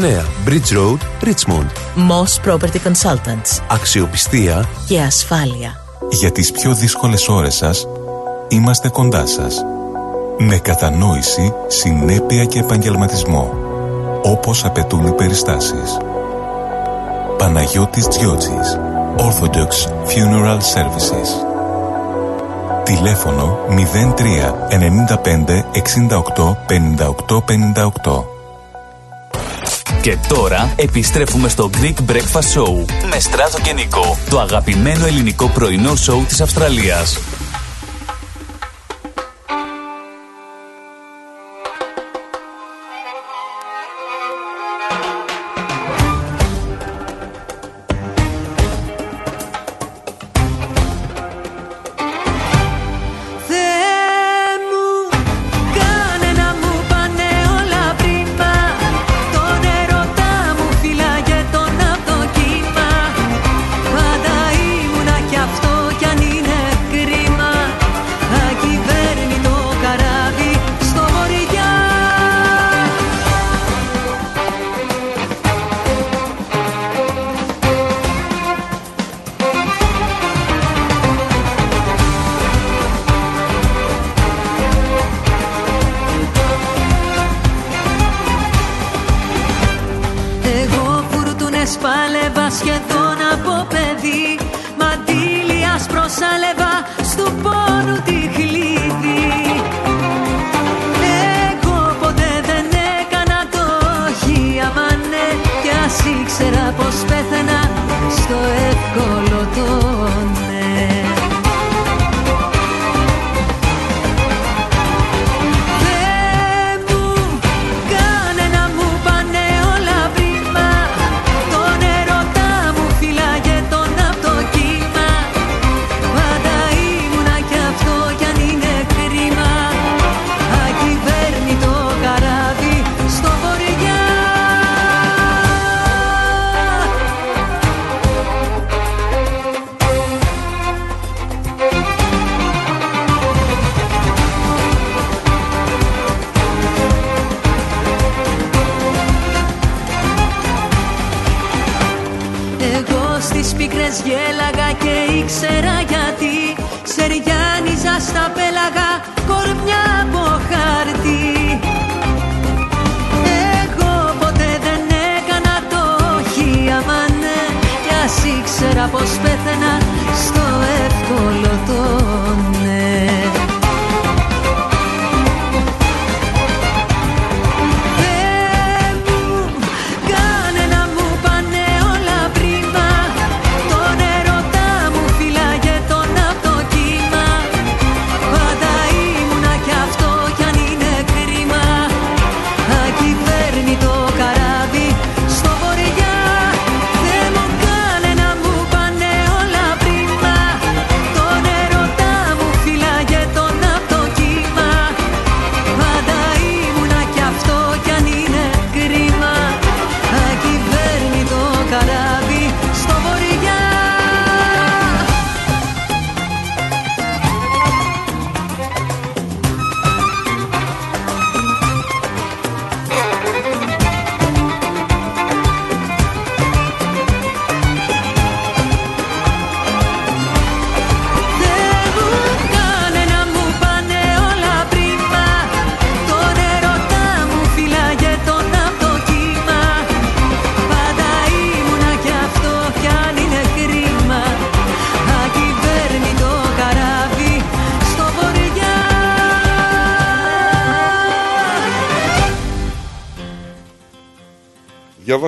Bridge Road, Richmond. Moss Property Consultants. Αξιοπιστία Και ασφάλεια. Για τις πιο δύσκολες ώρες σας, είμαστε κοντά σας. Με κατανόηση, συνέπεια και επαγγελματισμό. Όπως απαιτούν οι περιστάσεις. Παναγιώτης Τζιότσης. Orthodox Funeral Services. Τηλέφωνο 03 95 68 58 58. Και τώρα επιστρέφουμε στο Greek Breakfast Show με Στράτο και Νικό, το αγαπημένο ελληνικό πρωινό σοου της Αυστραλίας. Φουρτούνες πάλευα σχεδόν από παιδί. Μαντήλιας προσάλευα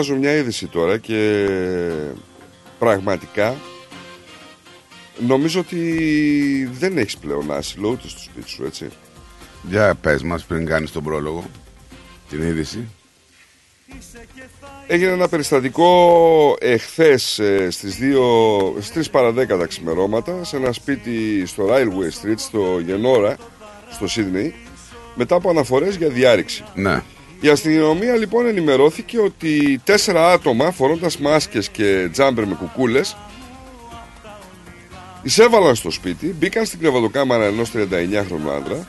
Διαβάζω μια είδηση τώρα και πραγματικά νομίζω ότι δεν έχεις πλέον άσυλο ούτε στο σπίτι σου, έτσι. Για πες μας πριν κάνεις τον πρόλογο Την είδηση Έγινε ένα περιστατικό εχθές ε, στις, 2, στις 3 παρα 10 τα ξημερώματα σε ένα σπίτι στο Railway Street στο Γενόρα, στο Σίδνεϊ μετά από αναφορές για διάρρηξη. Ναι Η αστυνομία λοιπόν ενημερώθηκε ότι τέσσερα άτομα φορώντας μάσκες και τζάμπερ με κουκούλες εισέβαλαν στο σπίτι, μπήκαν στην κρεβατοκάμαρα ενός 39χρονου άντρα,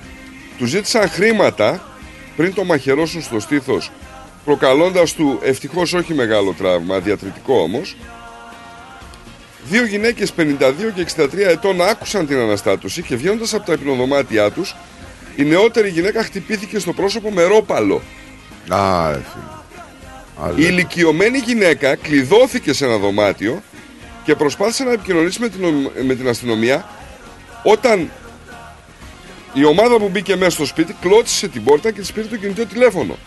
τους ζήτησαν χρήματα πριν το μαχαιρώσουν στο στήθος προκαλώντας του ευτυχώς όχι μεγάλο τραύμα, διατριτικό όμως. Δύο γυναίκες 52 και 63 ετών άκουσαν την αναστάτωση και βγαίνοντας από τα υπνοδωμάτια τους η νεότερη γυναίκα χτυπήθηκε στο πρόσωπο με ρόπαλο. Α, ρε φίλε. Η ηλικιωμένη γυναίκα κλειδώθηκε σε ένα δωμάτιο και προσπάθησε να επικοινωνήσει με την, ομ- με την αστυνομία όταν η ομάδα που μπήκε μέσα στο σπίτι κλώτσισε την πόρτα και της πήρε το κινητό τηλέφωνο.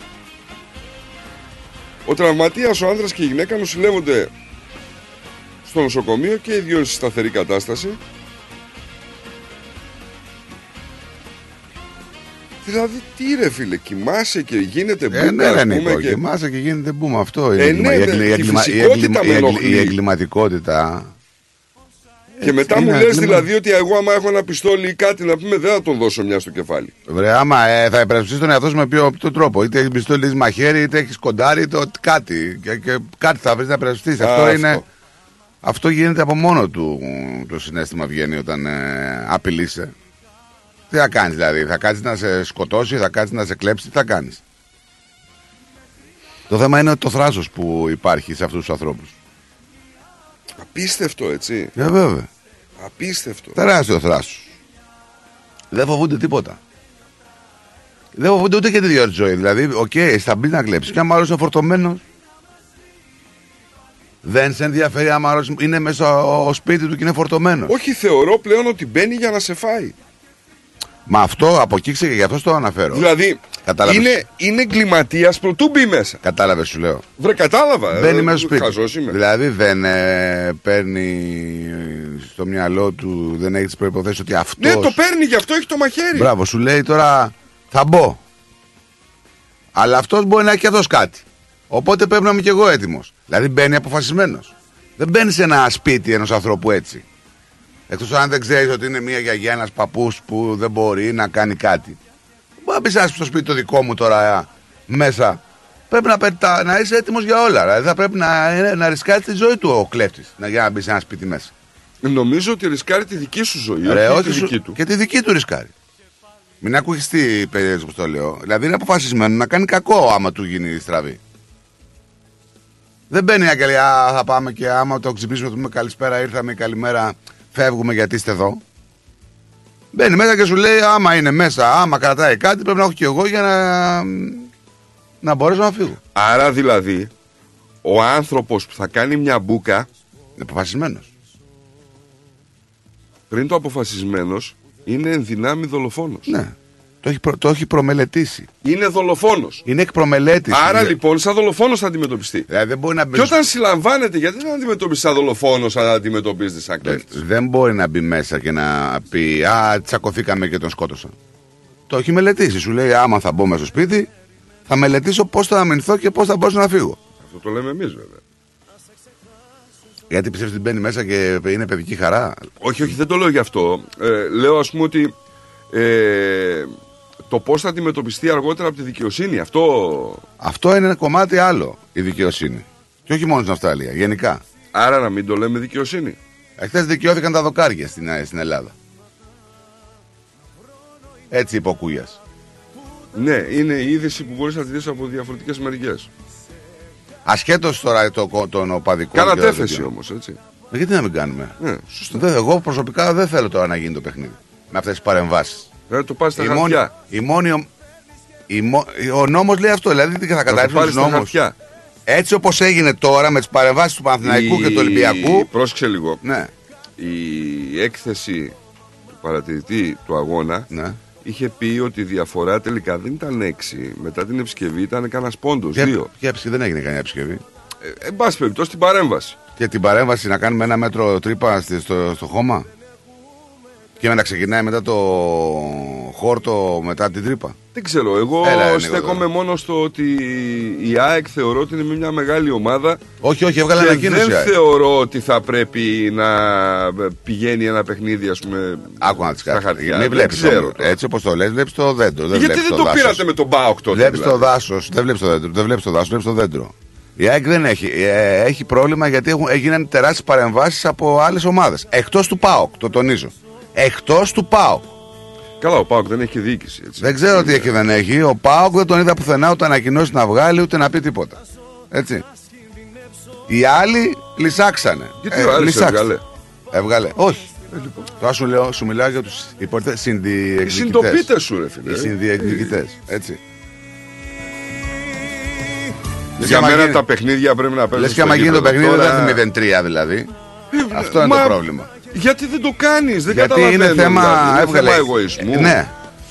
Ο τραυματίας, ο άνδρας και η γυναίκα νοσηλεύονται στο νοσοκομείο και οι δύο σε σταθερή κατάσταση. Δηλαδή, τι ρε φίλε, κοιμάσαι και γίνεται μπουκα, Ε, ναι, ας ρε πούμε, Νίκο, και- κοιμάσαι και γίνεται μπούμ αυτό. Η, Ε, εγκλημα- ναι, η, ναι, εγκλη- η η εγκλημα- η φυσικότητα εγκλημα- με η εγκλη- ενοχλεί. η εγκληματικότητα. Και μετά είναι μου λες έγκλημα. δηλαδή ότι εγώ άμα έχω ένα πιστόλι ή κάτι να πούμε δεν θα τον δώσω μια στο κεφάλι. Βρε, άμα ε, θα υπερασπιστεί τον εαυτό σου με ποιο, ποιο τρόπο. Είτε έχεις πιστόλι, είτε έχεις μαχαίρι, είτε έχεις κοντάρι, είτε ό,τι- κάτι. Και, και κάτι θα βρεις να υπερασπιστείς. Α, Αυτό, αυτό. είναι. Αυτό γίνεται από μόνο του το συνέστημα βγαίνει όταν ε, απειλείσαι. Τι θα κάνεις δηλαδή, θα κάτσεις να σε σκοτώσει, θα κάτσεις να σε κλέψει, τι θα κάνεις; Το θέμα είναι το θράσος που υπάρχει σε αυτούς τους ανθρώπους. Απίστευτο έτσι. Ε, βέβαια. Απίστευτο. Τεράστιο θράσος. Δεν φοβούνται τίποτα. Δεν φοβούνται ούτε και την ίδια ζωή. Δηλαδή, οκ, θα μπεις να κλέψεις. Και άμα άλλο είναι φορτωμένος. Δεν σε ενδιαφέρει άμα άλλος είναι μέσα ο, ο σπίτι του και είναι φορτωμένος. Όχι, θεωρώ πλέον ότι μπαίνει για να σε φάει. Μα αυτό από εκεί ξέρει, γι' αυτό το αναφέρω. Δηλαδή, Κατάλαβες. είναι, είναι εγκληματίας πρωτού μπει μέσα. Κατάλαβες, σου λέω. Βρε, κατάλαβα. Μπαίνει ε, μέσα στο σπίτι. χαζός είμαι. Δηλαδή δεν ε, παίρνει στο μυαλό του, δεν έχει τις προποθέσει ότι αυτό. Ναι, το παίρνει, γι' αυτό έχει το μαχαίρι. Μπράβο, σου λέει τώρα θα μπω. Αλλά αυτός μπορεί να έχει και αυτός κάτι. Οπότε πρέπει να είμαι και εγώ έτοιμος. Δηλαδή μπαίνει αποφασισμένος. Δεν μπαίνει σε ένα σπίτι ενός ανθρώπου έτσι. Εκτός αν δεν ξέρεις ότι είναι μια γιαγιά, ένας παππούς που δεν μπορεί να κάνει κάτι. Μπορεί να μπει στο σπίτι το δικό μου τώρα ε, μέσα. Πρέπει να, πετά, να είσαι έτοιμος για όλα. Δηλαδή θα πρέπει να, ε, να ρισκάρεις τη ζωή του ο κλέφτης για να μπει σε ένα σπίτι μέσα. Νομίζω ότι ρισκάρει τη δική σου ζωή, Ρε, όχι όχι τη σου- δική του. Και τη δική του ρισκάρει. Μην ακούγεις τι περίεργο που το λέω. Δηλαδή είναι αποφασισμένο να κάνει κακό άμα του γίνει στραβή. Δεν μπαίνει η αγκαλιά, θα πάμε και άμα το ξυπνήσουμε, του πούμε καλησπέρα, ήρθαμε, καλημέρα. Φεύγουμε γιατί είστε εδώ. Μπαίνει μέσα και σου λέει άμα είναι μέσα, άμα κρατάει κάτι πρέπει να έχω και εγώ για να, να μπορέσω να φύγω. Άρα δηλαδή, ο άνθρωπος που θα κάνει μια μπουκα Είναι αποφασισμένος. πριν το αποφασισμένος είναι εν δυνάμει δολοφόνος. Ναι. Το έχει, προ- το έχει προμελετήσει. Είναι δολοφόνος. Είναι εκ προμελέτηση. Άρα Δηλαδή, λοιπόν σαν δολοφόνος θα αντιμετωπιστεί. δεν μπορεί να μπει. Και όταν συλλαμβάνεται, γιατί δεν αντιμετωπίζεις σαν δολοφόνος, αλλά αντιμετωπίζεται σαν Δεν, κλέφτης. δεν μπορεί να μπει μέσα και να πει Α, τσακωθήκαμε και τον σκότωσα. Το έχει μελετήσει. Σου λέει Άμα θα μπω μέσα στο σπίτι, θα μελετήσω πώς θα αμυνθώ και πώς θα μπορέσω να φύγω. Αυτό το λέμε εμείς βέβαια. Γιατί πιστεύεις ότι μπαίνει μέσα και είναι παιδική χαρά; Όχι, όχι, δεν το λέω γι' αυτό. Ε, λέω ας πούμε ότι ε, το πώς θα αντιμετωπιστεί αργότερα από τη δικαιοσύνη. Αυτό Αυτό είναι ένα κομμάτι άλλο η δικαιοσύνη. Και όχι μόνος στην Αυστραλία, γενικά. άρα να μην το λέμε δικαιοσύνη. Εχθές δικαιώθηκαν τα δοκάρια στην, ε, στην Ελλάδα. Έτσι είπε ο Κούγιας. Ναι, είναι η είδηση που μπορείς να τη δεις από διαφορετικές μεριές. Ασχέτως τώρα το, το, των οπαδικών. Κάνατε και των έφεση δικαιών. όμως, έτσι. Ε, Γιατί να μην κάνουμε; Ναι, Δεν, εγώ προσωπικά δεν θέλω τώρα να γίνει το παιχνίδι. Με αυτές τις παρεμβάσεις. Δηλαδή το πας στα η μόνη, χαρτιά. η μόνη, ο- η μο- ο νόμος λέει αυτό. Δηλαδή τι θα το καταρρύψουν πάρεις τους στα νόμους. χαρτιά. Έτσι όπως έγινε τώρα με τις παρεμβάσεις του Παναθηναϊκού και του Ολυμπιακού. Πρόσεξε λίγο. Ναι. Η έκθεση του παρατηρητή του αγώνα Ναι. είχε πει ότι η διαφορά τελικά δεν ήταν 6. Μετά την επισκευή ήταν κανένας πόντος. Ποια- Δύο. ποια επισκευή δεν έγινε κανένα επισκευή. Ε, εν πάση περιπτώσει την παρέμβαση. Και την παρέμβαση να κάνουμε ένα μέτρο τρύπα στη- στο, στο χώμα; Και να ξεκινάει μετά το χόρτο μετά την τρύπα. Δεν ξέρω. Εγώ Έλα, Νίκο, στέκομαι τώρα. μόνο στο ότι η ΑΕΚ θεωρώ ότι είναι μια μεγάλη ομάδα. Όχι, όχι, έβγαλε και ανακοίνωση. η δεν ΑΕΚ. θεωρώ ότι θα πρέπει να πηγαίνει ένα παιχνίδι, ας πούμε. Άκου να τις στα κάνεις. χαρτιά. Μην Δεν βλέπεις ξέρω. όμως. Έτσι όπως το λες, βλέπεις το δέντρο. Δεν Γιατί βλέπεις δεν το το δάσος. πήρατε με τον Μπάουκ τότε. Βλέπεις το δηλαδή; δάσος, δεν βλέπεις το δέντρο. Δεν βλέπεις το δάσος, βλέπεις το δέντρο. Η ΑΕΚ δεν έχει. Ε, έχει πρόβλημα γιατί έχουν, έγιναν τεράστιες παρεμβάσεις από άλλες ομάδες. Εκτός του ΠΑΟΚ, το τονίζω. Εκτός του ΠΑΟΚ. Καλά, ο Πάουκ δεν έχει και διοίκηση. Έτσι. Δεν ξέρω τι έχει δεν έχει. Ο ΠΑΟΚ δεν τον είδα πουθενά ούτε ανακοινώσει να βγάλει ούτε να πει τίποτα. Έτσι. Οι άλλοι λυσάξανε. Γιατί ο Άρης λυσάξανε. έβγαλε; Έβγαλε. Όχι. Τώρα σου, λέω, σου μιλάω για τους υποτίθεται Οι συνδιεκδικητέ. συντοπίτε σου, ρε φίλε. Οι συνδιεκδικητές. Έτσι. Λες Για και άμα μένα γίνει- τα παιχνίδια πρέπει να παίζουν. Λες και άμα γίνει το παιχνίδι δεν θα έρθει 0-3 δηλαδή. Αυτό είναι Μα το πρόβλημα. Γιατί δεν το κάνεις, δεν Γιατί καταλαβαίνω. είναι θέμα- δηλαδή. Είναι έβγαλε- θέμα εγωισμού. Ε, ναι.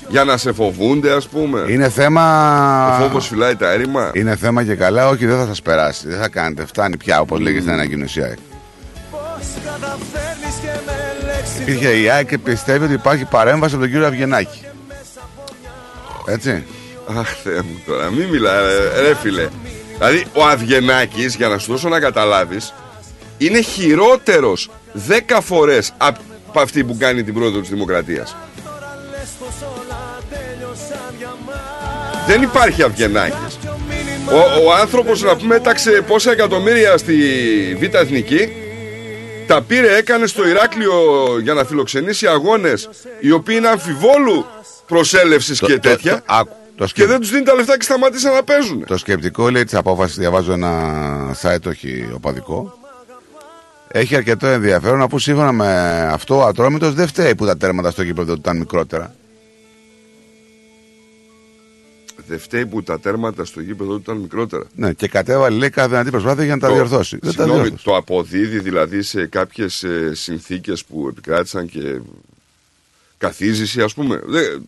Για να σε φοβούνται, ας πούμε. Είναι θέμα. Ο φόβος φυλάει τα έρημα. Είναι θέμα και καλά, όχι δεν θα σας περάσει. Δεν θα κάνετε. Φτάνει πια όπως λέγεται στην ανακοίνωση η ΑΕΚ. Υπήρχε η ΑΕΚ και πιστεύει ότι υπάρχει παρέμβαση από τον κύριο Αυγενάκη. Έτσι. Αχ, Θεέ μου τώρα, μην μιλά, ρε, ρε φίλε. Δηλαδή, ο Αυγενάκης, για να σου δώσω να καταλάβεις, είναι χειρότερος 10 φορές από αυτή που κάνει την πρόεδρο της Δημοκρατίας. Δεν υπάρχει Αυγενάκης. Ο, ο άνθρωπος να πούμε έταξε πόσα εκατομμύρια στη Β' Εθνική τα πήρε, έκανε στο Ηράκλειο για να φιλοξενήσει αγώνες οι οποίοι είναι αμφιβόλου προσέλευσης και τέτοια Το, άκου, το, και σκε- δεν τους δίνει τα λεφτά και σταμάτησαν να παίζουν. το σκεπτικό λέει τη απόφαση, διαβάζω ένα site, όχι οπαδικό. Έχει αρκετό ενδιαφέρον αφού σύμφωνα με αυτό ο Ατρόμητος δεν φταίει που τα τέρματα στο γήπεδο του ήταν μικρότερα. Δεν φταίει που τα τέρματα στο γήπεδο του ήταν μικρότερα. Ναι, και κατέβαλε λέει κάθε δυνατή προσπάθεια για να τα Το- διορθώσει. Δεν τα Συγγνώμη, διόρθωσε. το αποδίδει δηλαδή σε κάποιες ε, συνθήκες που επικράτησαν και καθίζηση ας πούμε. Δεν,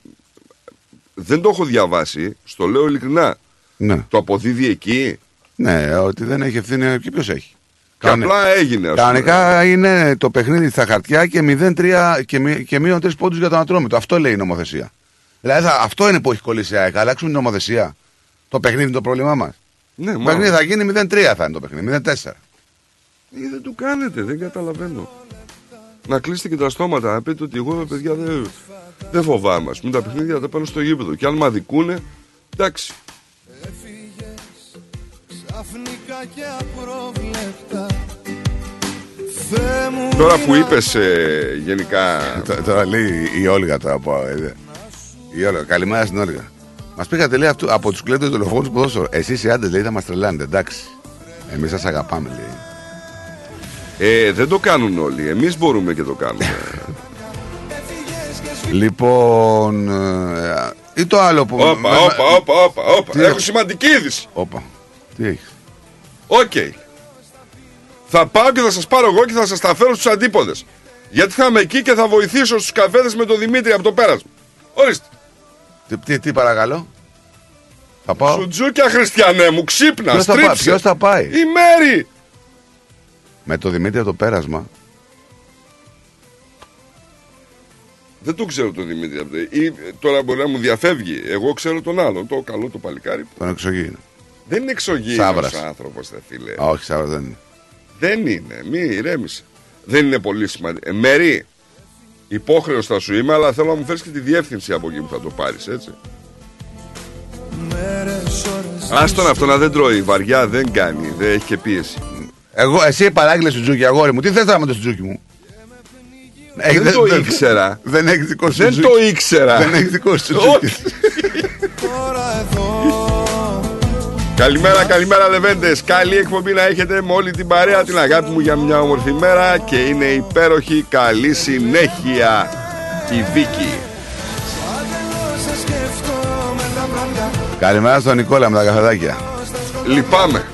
δεν το έχω διαβάσει, στο λέω ειλικρινά. Ναι. Το αποδίδει εκεί; Ναι, ότι δεν έχει ευθύνη και ποιος έχει; Και Κάνε- απλά έγινε ας πούμε. Κανονικά είναι το παιχνίδι στα χαρτιά και 0-3 και, μη- και μείον 3 πόντους για τον Ατρόμητο. Αυτό λέει η νομοθεσία. Δηλαδή θα- αυτό είναι που έχει κολλήσει η ΑΕΚ. Αλλάξουμε την νομοθεσία. Το παιχνίδι είναι το πρόβλημά μας. Ναι, το μα- παιχνίδι θα γίνει 0-3 θα είναι το παιχνίδι. 0-4. Ε, δεν του κάνετε, δεν καταλαβαίνω. Να κλείσετε και τα στόματα, να πείτε ότι εγώ παιδιά δεν, δεν φοβάμαι. Ας πούμε τα παιχνίδια τα παίρνω στο γήπεδο. Και αν με αδικούνε, εντάξει. Ξαφνικά και απρόβλεπτα Θεέ μου Τώρα που είπες ε, γενικά. Τ- Τώρα λέει η Όλγα τώρα από. ε, Η Όλγα. Καλημέρα στην Όλγα. Μας πήγατε λέει αυτού, από τους κλέτου δολοφόνου του ποδόσφαιρου. Εσείς οι άντρες λέει θα μας τρελάνετε, εντάξει. Εμείς σας αγαπάμε λέει. Ε, δεν το κάνουν όλοι. Εμείς μπορούμε και το κάνουμε. Λοιπόν. ε, ή το άλλο που. Όπα, με- όπα, όπα, όπα, όπα. Τι Έχω έχεις; σημαντική είδηση. Όπα. Τι έχεις; Οκ. Θα πάω και θα σας πάρω εγώ και θα σας τα φέρω στους αντίποδες. Γιατί θα είμαι εκεί και θα βοηθήσω στους καφέδες με τον Δημήτρη από το Πέρασμα. Ορίστε. Τι, τι, τι παρακαλώ. Θα πάω. Σουτζούκια χριστιανέ μου, ξύπνα, Ποιος θα πάει, στρίψε. ποιος θα πάει; Η Μέρη. Με το Δημήτρη από το Πέρασμα. Δεν το ξέρω τον Δημήτρη. από το- Ή, τώρα μπορεί να μου διαφεύγει. Εγώ ξέρω τον άλλον, το καλό το παλικάρι. Τον εξωγήινο. Δεν είναι εξωγήινος Σάβρας. άνθρωπος, δε φίλε. Α, όχι, Σάβρας δεν είναι. Δεν είναι. Μη ηρέμησε. Δεν είναι πολύ σημαντικό. Ε, Μέρη, υπόχρεος θα σου είμαι, αλλά θέλω να μου φέρεις και τη διεύθυνση από εκεί που θα το πάρεις, έτσι. Άστον αυτό να δεν τρώει. Βαριά δεν κάνει. Δεν έχει και πίεση. Εγώ, εσύ παράγγειλες Σουτζούκι, αγόρι μου. Τι θες τώρα με το Σουτζούκι μου; Έχει- δεν το ήξερα. Δεν έχει δικό σου Δεν Σουτζούκι. το ήξερα. Δεν έχει δικό σου Σουτζούκι. Καλημέρα, καλημέρα Λεβέντες. Καλή εκπομπή να έχετε με όλη την παρέα Την αγάπη μου για μια όμορφη μέρα Και είναι υπέροχη. Καλή συνέχεια. Η Βίκη. Καλημέρα στον Νικόλα με τα καφεδάκια. Λυπάμαι.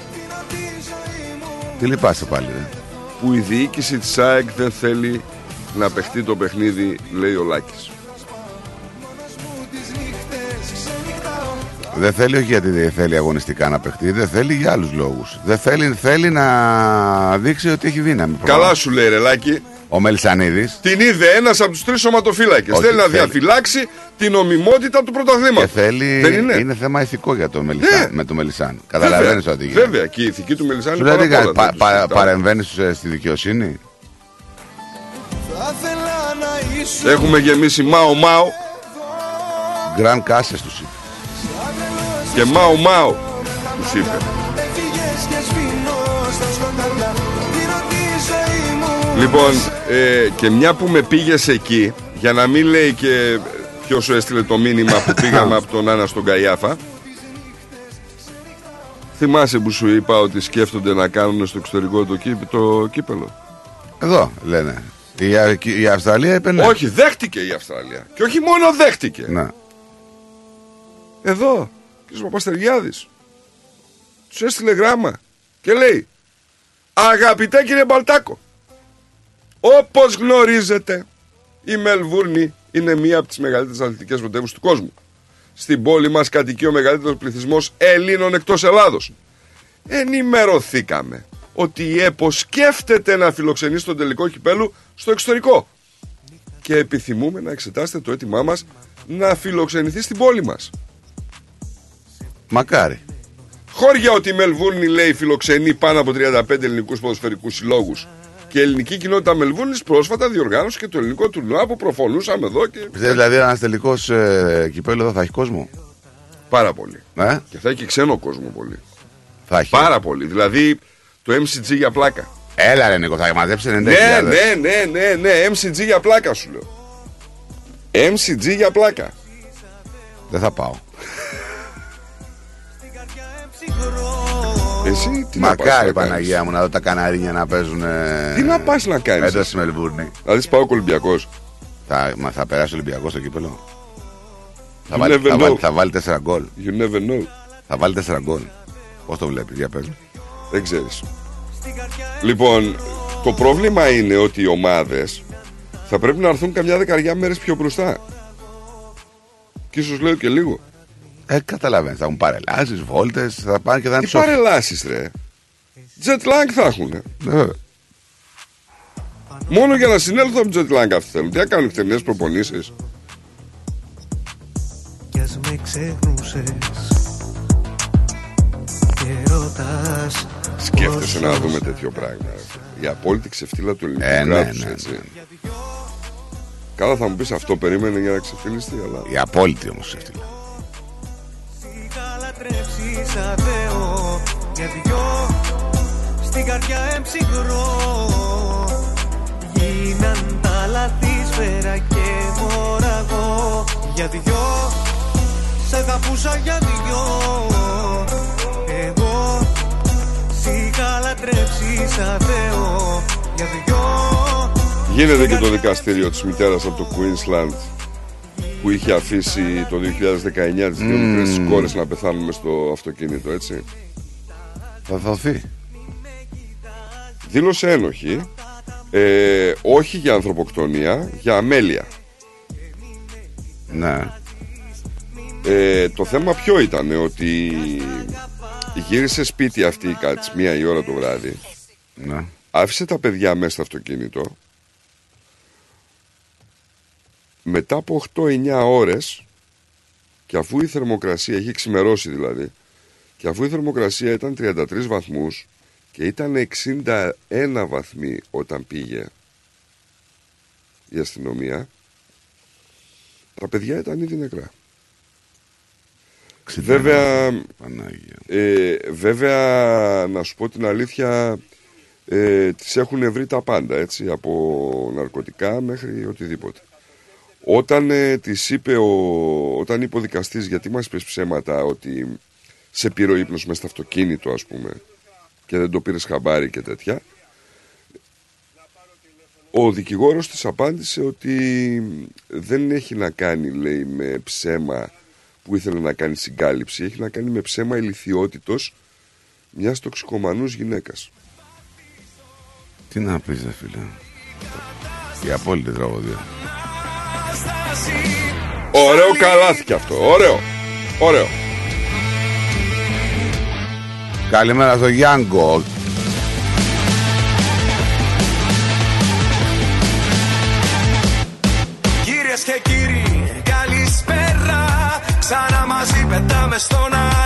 Τι λυπάσαι πάλι, ρε. Που η διοίκηση της ΑΕΚ δεν θέλει Να παιχτεί το παιχνίδι Λέει ο Λάκης Δεν θέλει όχι γιατί δεν θέλει αγωνιστικά να παιχτεί, δεν θέλει για άλλους λόγους. Δεν θέλει, θέλει να δείξει ότι έχει δύναμη. Καλά σου λέει ρε Λάκη Ο Μελισανίδης Την είδε ένας από τους τρεις σωματοφύλακες Όχι, Θέλει να θέλει. διαφυλάξει την νομιμότητα του και πρωταθλήματος θέλει. Δεν είναι; θέμα ηθικό για το Μελισάν, Ναι. με το Μελισάν. Καταλαβαίνεις Βέβαια, ότι γίνεται. Βέβαια και η ηθική του Μελισάνη Σου λέει είναι τι πάρα κάνει, πολλά, πα, δεν πα, το συζητάω. παρεμβαίνεις, ε, στη δικαιοσύνη; Έχουμε γεμίσει μάο μάο Γκραν κάσε του είπε. Και μάο μάο τους είπε Λοιπόν, ε, και μια που με πήγες εκεί, για να μην λέει και ποιος σου έστειλε το μήνυμα που πήγαμε από τον Άννα στον Καϊάφα. Θυμάσαι που σου είπα ότι σκέφτονται να κάνουν στο εξωτερικό το, κύπ, το κύπελο; Εδώ λένε. Η, Α- η Αυστραλία είπε ναι. Όχι, δέχτηκε η Αυστραλία. Και όχι μόνο δέχτηκε. Ναι. Εδώ, κ. Παπαστεργιάδης Τους έστειλε γράμμα και λέει Αγαπητέ κύριε Μπαλτάκο Όπως γνωρίζετε Η Μελβούρνη είναι μία από τις μεγαλύτερες αθλητικές πρωτεύουσες του κόσμου Στην πόλη μας κατοικεί ο μεγαλύτερος πληθυσμός Ελλήνων εκτός Ελλάδος Ενημερωθήκαμε ότι η ΕΠΟ σκέφτεται να φιλοξενήσει τον τελικό κυπέλου στο εξωτερικό και επιθυμούμε να εξετάσετε το αίτημά μας να φιλοξενηθεί στην πόλη μας. Μακάρι. Χώρια ότι η Μελβούρνη λέει φιλοξενεί πάνω από 35 ελληνικούς ποδοσφαιρικούς συλλόγους και η ελληνική κοινότητα Μελβούρνης πρόσφατα διοργάνωσε και το ελληνικό τουρνουά που προφωνούσαμε εδώ και Πιστεύει δηλαδή ένας τελικός ε, κυπέλο εδώ θα έχει κόσμο; πάρα πολύ. Ε; Και θα έχει και ξένο κόσμο πολύ. Θα έχει. Πάρα πολύ. Δηλαδή το MCG για πλάκα. Έλα ρε Νίκο, θα μαζέψει 90.000. Ναι, ναι, ναι, ναι, ναι, MCG για πλάκα σου λέω. MCG για πλάκα. Δεν θα πάω. Εσύ τι να πας Μακάρι να Παναγία μου να δω τα καναρίνια να παίζουν. ε, Τι να πας να κάνεις, Εδώ εσύ; στη Μελβούρνη. Να δεις πάω Ολυμπιακός. Θα, μα θα περάσει ο Ολυμπιακός στο κύπελο. Θα You βάλει, never θα, know. βάλει, θα βάλει 4 γκολ. You never know. Θα βάλει 4 γκολ. Πώς το βλέπεις, για πες μου. Δεν ξέρεις. Λοιπόν, το πρόβλημα είναι ότι οι ομάδες θα πρέπει να έρθουν καμιά δεκαριά μέρες πιο μπροστά. Και ίσως λέω και λίγο. Ε, καταλαβαίνεις. Θα έχουν παρελάσεις, βόλτες, θα πάνε και θα είναι Τι ψόφοι. παρελάσεις ρε. Jet lag θα έχουν. Ε, Μόνο για να συνέλθουν από jet lag αυτοί θέλουν. Τι να κάνουν χτενές προπονήσεις. Κι ας με ξεχνούσες Και ρωτάς Σκέφτεσαι να δούμε τέτοιο πράγμα. Η απόλυτη ξεφτύλα του ελληνικού Ε, ναι, κράτους, ναι, έτσι. Καλά θα μου πεις αυτό περίμενε για να ξεφτύλιστεί, αλλά... Η απόλυτη όμως αυτή. Λατρέψεις σαν Θεό Για δυο. Στην καρδιά εμψυχρό. Γίναν τα λαθή σφαίρα και μοραγό. Για δυο σ' αγαπούσα για δυο. Εγώ σ' είχα λατρέψει σαν Θεό για δυο. Γίνεται και το δικαστήριο της μητέρας από το Queensland που είχε αφήσει το 2019 τις δύο Μμμ. μικρές της κόρες να πεθάνουν μες στο αυτοκίνητο, έτσι. Θα δοθεί. Δήλωσε ένοχη, ε, όχι για ανθρωποκτονία, για αμέλεια. Ναι. Ε, το θέμα ποιο ήταν, ότι γύρισε σπίτι αυτή κάτι τις μία η ώρα το βράδυ, Ναι. άφησε τα παιδιά μέσα στο αυτοκίνητο, μετά από 8-9 ώρες και αφού η θερμοκρασία, έχει ξημερώσει δηλαδή, και αφού η θερμοκρασία ήταν 33 βαθμούς και ήταν 61 βαθμοί όταν πήγε η αστυνομία, τα παιδιά ήταν ήδη νεκρά. Βέβαια, ε, βέβαια, να σου πω την αλήθεια, ε, τις έχουν βρει τα πάντα, έτσι, από ναρκωτικά μέχρι οτιδήποτε. Όταν ε, της είπε ο, όταν είπε ο δικαστής γιατί μας είπες ψέματα ότι σε πήρε ο ύπνος μες στο αυτοκίνητο ας πούμε και δεν το πήρες χαμπάρι και τέτοια ο δικηγόρος της απάντησε ότι δεν έχει να κάνει λέει με ψέμα που ήθελε να κάνει συγκάλυψη έχει να κάνει με ψέμα ηλικιότητος μιας τοξικομανούς γυναίκας Τι να πεις ρε φίλε. Η απόλυτη τραγωδία. Ωραίο καλάθι κι αυτό. Ωραίο. Ωραίο. Καλημέρα στο Γιάνγκο. Κυρίες και κύριοι, καλησπέρα Ξανά μαζί πετάμε στον αέρα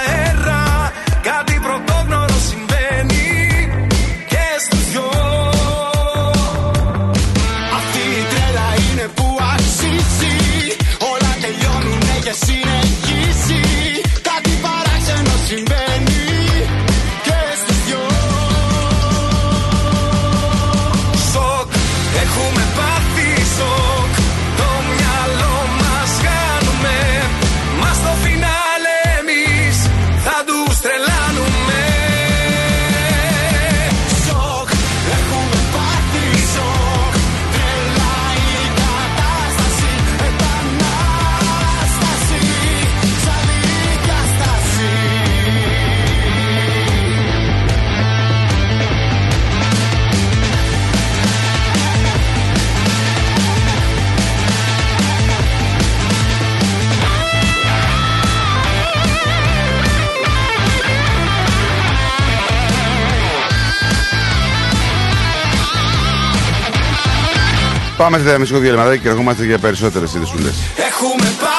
Πάμε σε μισό διαλυματάκι και ερχόμαστε για περισσότερες ειδησούλες. Έχουμε πάθει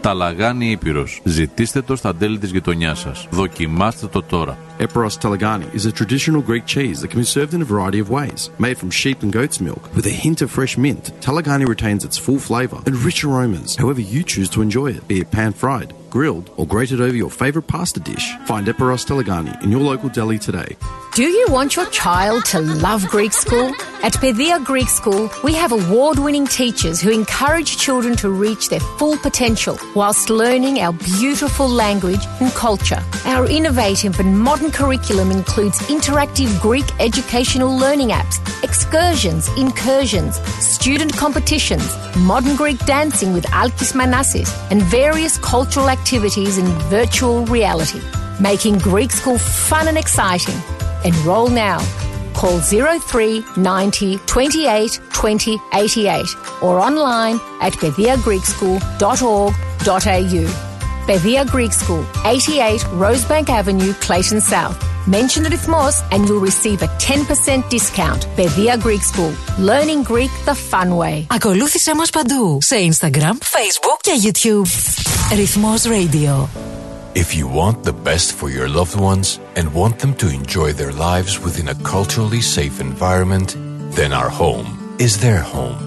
Ταλαγάνι Ήπειρος. Ζητήστε το στα τέλη της γειτονιάς σας. Δοκιμάστε το τώρα. Eperos Telegani is a traditional Greek cheese that can be served in a variety of ways. Made from sheep and goat's milk, with a hint of fresh mint, Telegani retains its full flavour and rich aromas, however you choose to enjoy it, be it pan fried, grilled, or grated over your favourite pasta dish. Find Eperos Telegani in your local deli today. Do you want your child to love Greek school? At Pedia Greek School, we have award winning teachers who encourage children to reach their full potential whilst learning our beautiful language and culture. Our innovative and modern curriculum includes interactive Greek educational learning apps, excursions, incursions, student competitions, modern Greek dancing with Alkis Manassis, and various cultural activities in virtual reality, making Greek school fun and exciting. Enroll now. Call 03 90 28 20 88 or online at bediagreekschool.org.au. Bedia Greek School, 88 Rosebank Avenue, Clayton South. Mention the Rhythmos and you'll receive a 10% discount. Bedia Greek School. Learning Greek the fun way. Ακολούθησέ μας παντού σε Instagram, Facebook και YouTube. Ρυθμός Radio. If you want the best for your loved ones and want them to enjoy their lives within a culturally safe environment, then our home is their home.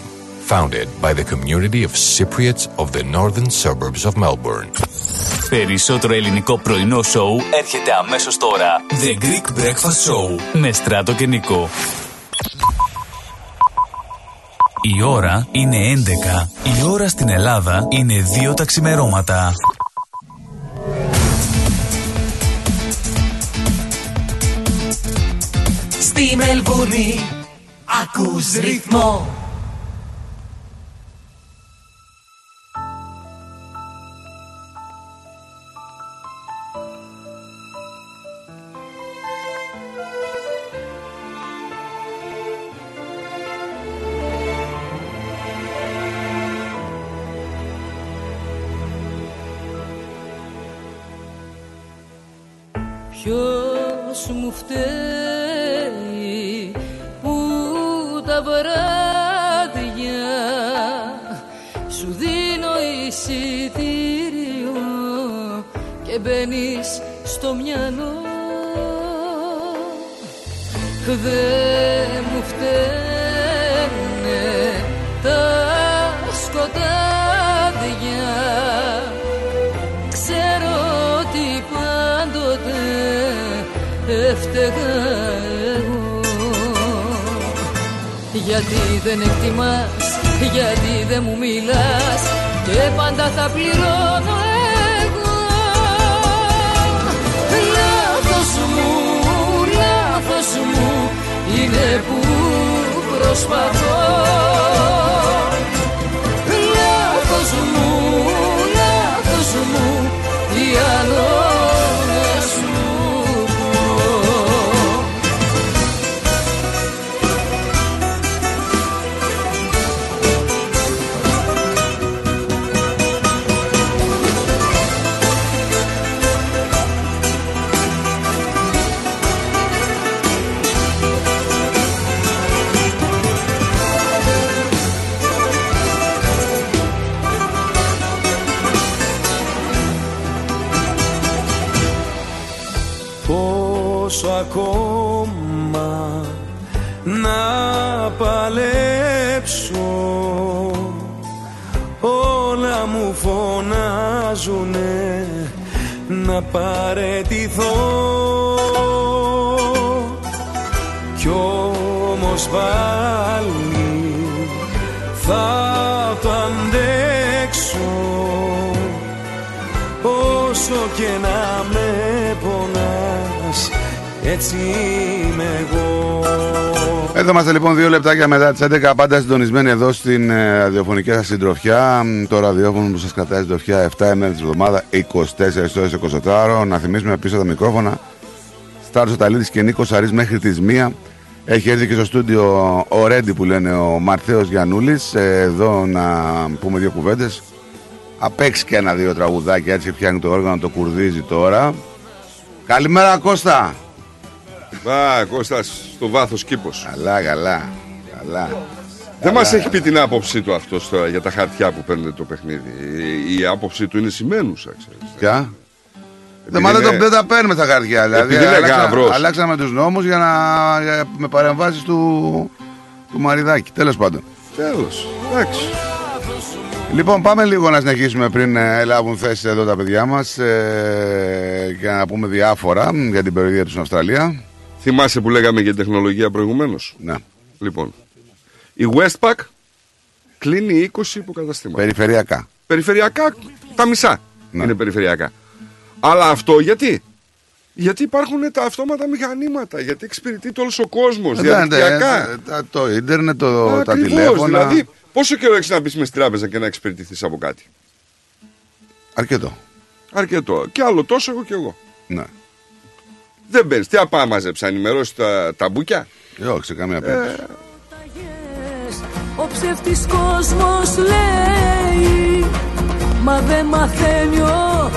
Founded by the community of Cypriots of the northern suburbs of Melbourne. Περισσότερο ελληνικό πρωινό σοου έρχεται αμέσως τώρα. The Greek Breakfast Show με Στράτο και Νικό. Η ώρα είναι 11. Η ώρα στην Ελλάδα είναι 2 τα ξημερώματα. Στη Μελβούνι ακούς ρυθμό λεπτάκια μετά τις 11 πάντα συντονισμένοι εδώ στην ε, ραδιοφωνική σας συντροφιά. Μ, το ραδιόφωνο που σας κρατάει συντροφιά 7 ημέρες της εβδομάδα 24 ώρες 24 Να θυμίσουμε πίσω τα μικρόφωνα. Στάρος Αταλίδης και Νίκος Αρής μέχρι τις 1 Έχει έρθει και στο στούντιο ο Ρέντι που λένε ο Μαρθέος Γιαννούλης. Ε, Εδώ να πούμε δύο κουβέντες. Απέξει και ένα-δύο τραγουδάκια έτσι φτιάχνει το όργανο, το κουρδίζει τώρα. Καλημέρα Κώστα. Α, Κώστας, στο βάθος κήπος. Καλά, καλά. Καλά. Δεν Καλά. μας έχει πει την άποψή του αυτός τώρα για τα χαρτιά που παίρνετε το παιχνίδι. Η, η άποψη του είναι σημαίνουσα, ξέρεις. Ποια; Δεν, Επειδή μα δεν, το- είναι- δεν τα παίρνουμε τα χαρτιά. Δηλαδή, Επειδή είναι αλλάξα- γάβρος. αλλάξαμε τους νόμους για να, για- με παρεμβάσεις του, του Μαριδάκη. Τέλος πάντων. Τέλος, εντάξει. Λοιπόν, πάμε λίγο να συνεχίσουμε πριν ε, λάβουν θέση εδώ τα παιδιά μας ε, και να πούμε διάφορα μ, για την περιοδία του στην Αυστραλία. Θυμάσαι που λέγαμε για τεχνολογία προηγουμένως; Ναι. Λοιπόν, η Westpac κλείνει 20 υποκαταστήματα. Περιφερειακά. Περιφερειακά τα μισά Ναι. είναι περιφερειακά. Αλλά αυτό γιατί; Γιατί υπάρχουν τα αυτόματα μηχανήματα, γιατί εξυπηρετεί το όλος ο κόσμος, Ε, δεν, διαδικτυακά. ε, τα- Το ίντερνετ, το, τα Ακριβώς, τηλέφωνα. Δηλαδή, πόσο καιρό έχεις να μπεις μες στην τράπεζα και να εξυπηρετηθείς από κάτι; Αρκετό. Αρκετό. Και άλλο τόσο έχω κι εγώ. Ναι. Δεν μπαίνεις. Τι απά μαζέψα, ενημερώσεις τα, τα μπουκιά; Ε, όχι, σε καμία περίπτωση. Ο ψεύτης κόσμος λέει Μα δεν μαθαίνει ο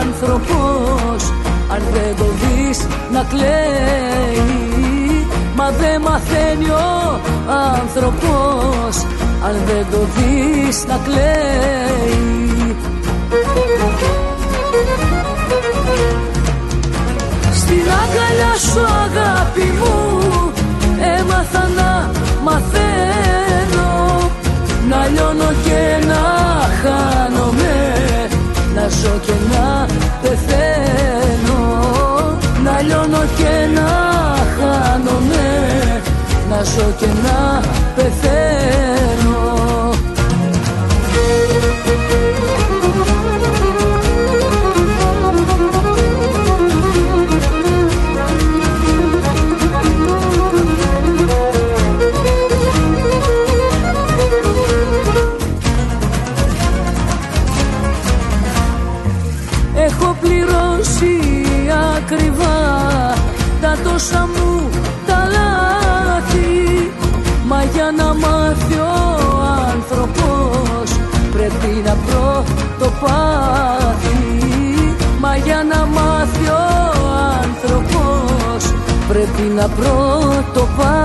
άνθρωπος. Αν δεν το δεις να κλαίει Μα δεν μαθαίνει ο άνθρωπος. Αν δεν το δεις να κλαίει. Στην αγκαλιά σου αγάπη μου Έμαθα να μαθαίνω Να λιώνω και να χάνομαι Να ζω και να πεθαίνω. Να λιώνω και να χάνομαι Να ζω και να πεθαίνω τα τόσα μου τα λάθη. Μα για να μάθει ο άνθρωπος πρέπει να πρωτοπάθει Μα για να μάθει ο άνθρωπος πρέπει να πρωτοπάθει